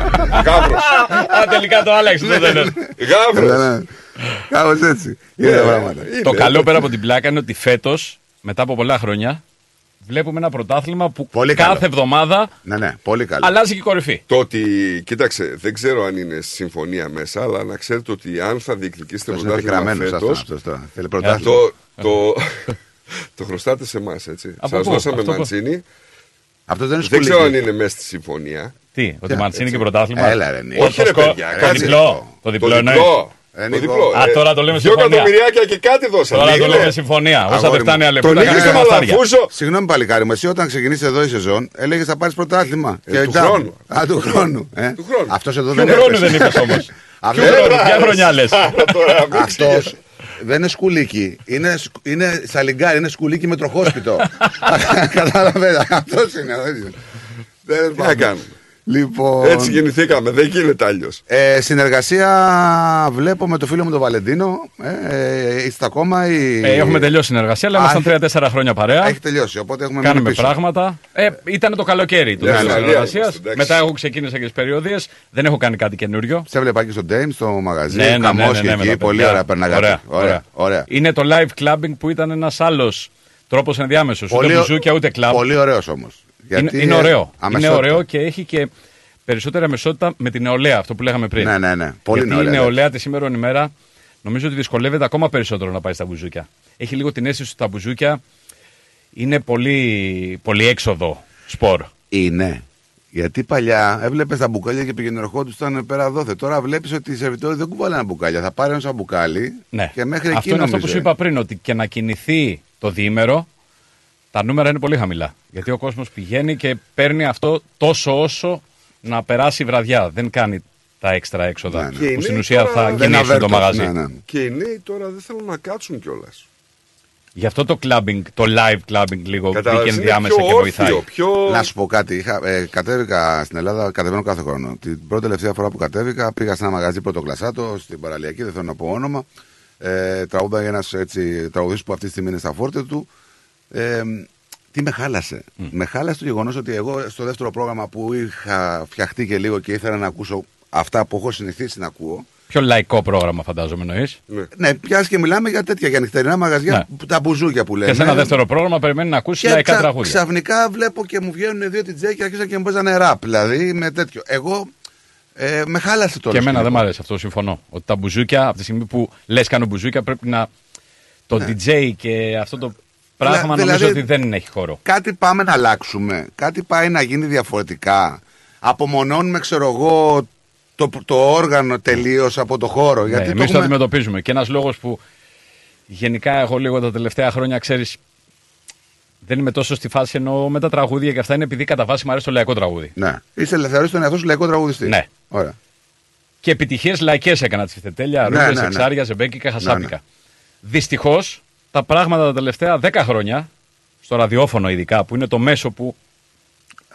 Γάβρος. Α, τελικά το άλλαξε. το δεν είναι. Γάβρος. Κάπως έτσι. Είναι τα πράγματα. Το καλό πέρα από την πλάκα είναι ότι φέτος, μετά από πολλά χρόνια, βλέπουμε ένα πρωτάθλημα που Πολύ κάθε καλό. εβδομάδα Ναι, ναι, πολύ καλό. αλλάζει και η κορυφή. Το ότι, κοίταξε, δεν ξέρω αν είναι συμφωνία μέσα, αλλά να ξέρετε ότι αν θα διεκδικήσετε Αυτό είναι πρωτάθλημα επικραμμένο φέτος, αυτό. αυτό. Θέλει πρωτάθλημα. το, το, το χρωστάτε σε εμάς, έτσι. Από Σας πού, δώσαμε αυτό πού; μαντσίνη. Αυτός δεν είναι Δεν σκουλίκι. ξέρω αν είναι μέσα στη συμφωνία. Τι, ότι Μαντσίνη και πρωτάθλημα. Έλα, ρε, Νίκο. Το Όχι, ρε, σκο- παιδιά, Το κάτσε. διπλό. Το Το διπλό εννοείς. διπλό. Ε, Το Νίκο. διπλό. Α, Ε, τώρα το λέμε Δυο συμφωνία. εκατομμυριάκια και κάτι δώσαμε. Τώρα το Νίκο. λέμε συμφωνία. Όσα Αγόρι δεν φτάνει μου. άλλη Τον λεπτά, νίκησε κάνεις με μαστάρια. Λαφούζο. Συγγνώμη παλικάρι μου, εσύ όταν ξεκινήσει εδώ η σεζόν έλεγες θα πάρεις πρωτάθλημα. Ε, του ντάμπ. χρόνου. Α, του χρόνου. Ε. Του χρόνου. Αυτός εδώ Ποιο δεν χρόνο έπεσε. δεν είπες όμως. Αυτός- Ποιο χρόνο, ποια χρονιά λες; Τώρα, μην Αυτός δεν είναι σκουλίκι. Είναι, σκ- είναι σαλιγκάρι, είναι σκουλίκι με τροχόσπιτο. Κατάλαβε. Αυτός είναι. δεν είναι. Τέλος Τι να πάντων. κάνουμε. Λοιπόν, Έτσι γεννηθήκαμε, δεν γίνεται αλλιώς. ε, συνεργασία βλέπω με το φίλο μου τον Βαλεντίνο. Ε, ε, είστε ακόμα ή... Ε, Έχουμε τελειώσει συνεργασία, αλλά Α, ήμασταν έχει- τρία-τέσσερα χρόνια παρέα. Έχει τελειώσει, οπότε έχουμε Κάνουμε μείνει πίσω. πράγματα. Ε, ήταν το καλοκαίρι του Ναι, της ναι, συνεργασίας. ναι, εντάξει. Μετά έχω ξεκίνησα και τις περιοδίες. Δεν έχω κάνει κάτι καινούριο. Σε έβλεπα και στο Dame, στο μαγαζί. Ναι, ναι, ναι, χαμός ναι, και ναι, με εκεί. τα Πολύ παιδιά. ωραία περνάγατε. Ωραία, Ωραία, ωραία. ωραία. Είναι το live clubbing που ήταν ένας άλλος τρόπος ενδιάμεσο. Ούτε μπουζούκια ούτε κλαμπ. Πολύ ωραίος όμως. Είναι, είναι ωραίο. Είναι ωραίο και έχει και περισσότερη αμεσότητα με την νεολαία, αυτό που λέγαμε πριν. Ναι, ναι, ναι. Πολύ Γιατί νεολαία, η νεολαία τη σήμερα ημέρα νομίζω ότι δυσκολεύεται ακόμα περισσότερο να πάει στα μπουζούκια. Έχει λίγο την αίσθηση ότι τα μπουζούκια είναι πολύ, πολύ έξοδο σπορ. Είναι. Γιατί παλιά έβλεπες τα μπουκάλια και πήγαινε ερχόντουσαν πέρα δόθε. Τώρα βλέπεις ότι οι σερβιτόροι δεν κουβαλάνε μπουκάλια. Θα πάρει ένα μπουκάλι Ναι. και μέχρι αυτό εκεί είναι αυτό νομίζω, που σου ε. είπα πριν, ότι και να κινηθεί το διήμερο, τα νούμερα είναι πολύ χαμηλά. Γιατί ο κόσμος πηγαίνει και παίρνει αυτό τόσο όσο να περάσει η βραδιά. Δεν κάνει τα έξτρα έξοδα. Και οι Που στην νέοι ουσία τώρα- θα Δεν κινήσουν το αβέρτος, μαγαζί. ναι, ναι. Και οι νέοι τώρα δεν θέλουν να κάτσουν κιόλας. Γι' αυτό το clubbing, το live clubbing λίγο Κατάλαβες, βγήκε είναι ενδιάμεσα πιο και βοηθάει. όρθιο, πιο- Να σου πω κάτι. Είχα, ε, κατέβηκα στην Ελλάδα, κατεβαίνω κάθε χρόνο. Την πρώτη τελευταία φορά που κατέβηκα, πήγα σε ένα μαγαζί πρωτοκλασάτο στην παραλιακή, δεν θέλω να πω όνομα. Ε, τραγούδαγε ένας τραγουδιστής που αυτή τη στιγμή είναι στα φόρτε του. Ε, τι με χάλασε. Με χάλασε το γεγονός ότι εγώ στο δεύτερο πρόγραμμα που είχα φτιαχτεί και λίγο και ήθελα να ακούσω αυτά που έχω συνηθίσει να ακούω. Πιο λαϊκό πρόγραμμα, φαντάζομαι εννοείς; Ναι, πιάσει και μιλάμε για τέτοια, για νυχτερινά μαγαζιά, Ναι. που- τα μπουζούκια που λέμε. Και σε ένα δεύτερο πρόγραμμα περιμένει να ακούσεις Και λαϊκά ξα- τραγούδια. Ξαφνικά βλέπω και μου βγαίνουν δύο τιτζέ και αρχίσαν και μου παίζανε ραπ. Δηλαδή με τέτοιο. Εγώ ε, με χάλασε τώρα. Και εμένα δεν μου αρέσει αυτό, συμφωνώ. Ότι τα μπουζούκια, από τη στιγμή που λες κάνω μπουζούκια, πρέπει να. Το Ναι. DJ και αυτό το πράγμα Δηλαδή- νομίζω ότι δεν έχει χώρο. Κάτι πάμε να αλλάξουμε. Κάτι πάει να γίνει διαφορετικά. Απομονώνουμε, ξέρω εγώ, το, το όργανο τελείως από το χώρο. γιατί ναι, το εμείς το έχουμε- αντιμετωπίζουμε. Και ένας λόγος που γενικά εγώ λίγο τα τελευταία χρόνια ξέρεις. Δεν είμαι τόσο στη φάση εννοώ με τα τραγούδια και αυτά είναι επειδή κατά βάση μου αρέσει το λαϊκό τραγούδι. Ναι. Είσαι ελευθερός τον εαυτό σου λαϊκό τραγουδιστή. Ναι. Ωραία. Και επιτυχίες λαϊκές έκανα τη Φιτετέλια, Ναι, Ρούμπε, ναι, ναι. Εξάρια, Ζεμπέκικα, Χασάπικα. Ναι, Δυστυχώς τα πράγματα τα τελευταία 10 χρόνια, στο ραδιόφωνο ειδικά, που είναι το μέσο που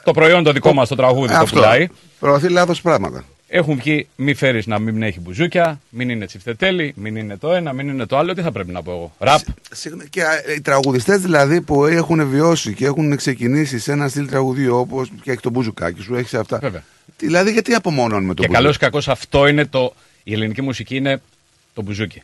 το προϊόν το δικό μας το τραγούδι το Αυτό. πουλάει, Προωθεί λάθος πράγματα. έχουν βγει μη φέρεις να μην έχει μπουζούκια, μην είναι τσιφτετέλη, μην είναι το ένα, μην είναι το άλλο. Τι θα πρέπει να πω εγώ. Ραπ. Συγγνώμη, Και α, οι τραγουδιστές δηλαδή που έχουν βιώσει και έχουν ξεκινήσει σε ένα στυλ τραγουδίου όπως και έχει το μπουζουκάκι σου, έχεις αυτά. Βέβαια. Δηλαδή γιατί απομονώνουμε το Και μπουζούκι. καλό ή κακό αυτό είναι το. Η ελληνική μουσική είναι το μπουζούκι.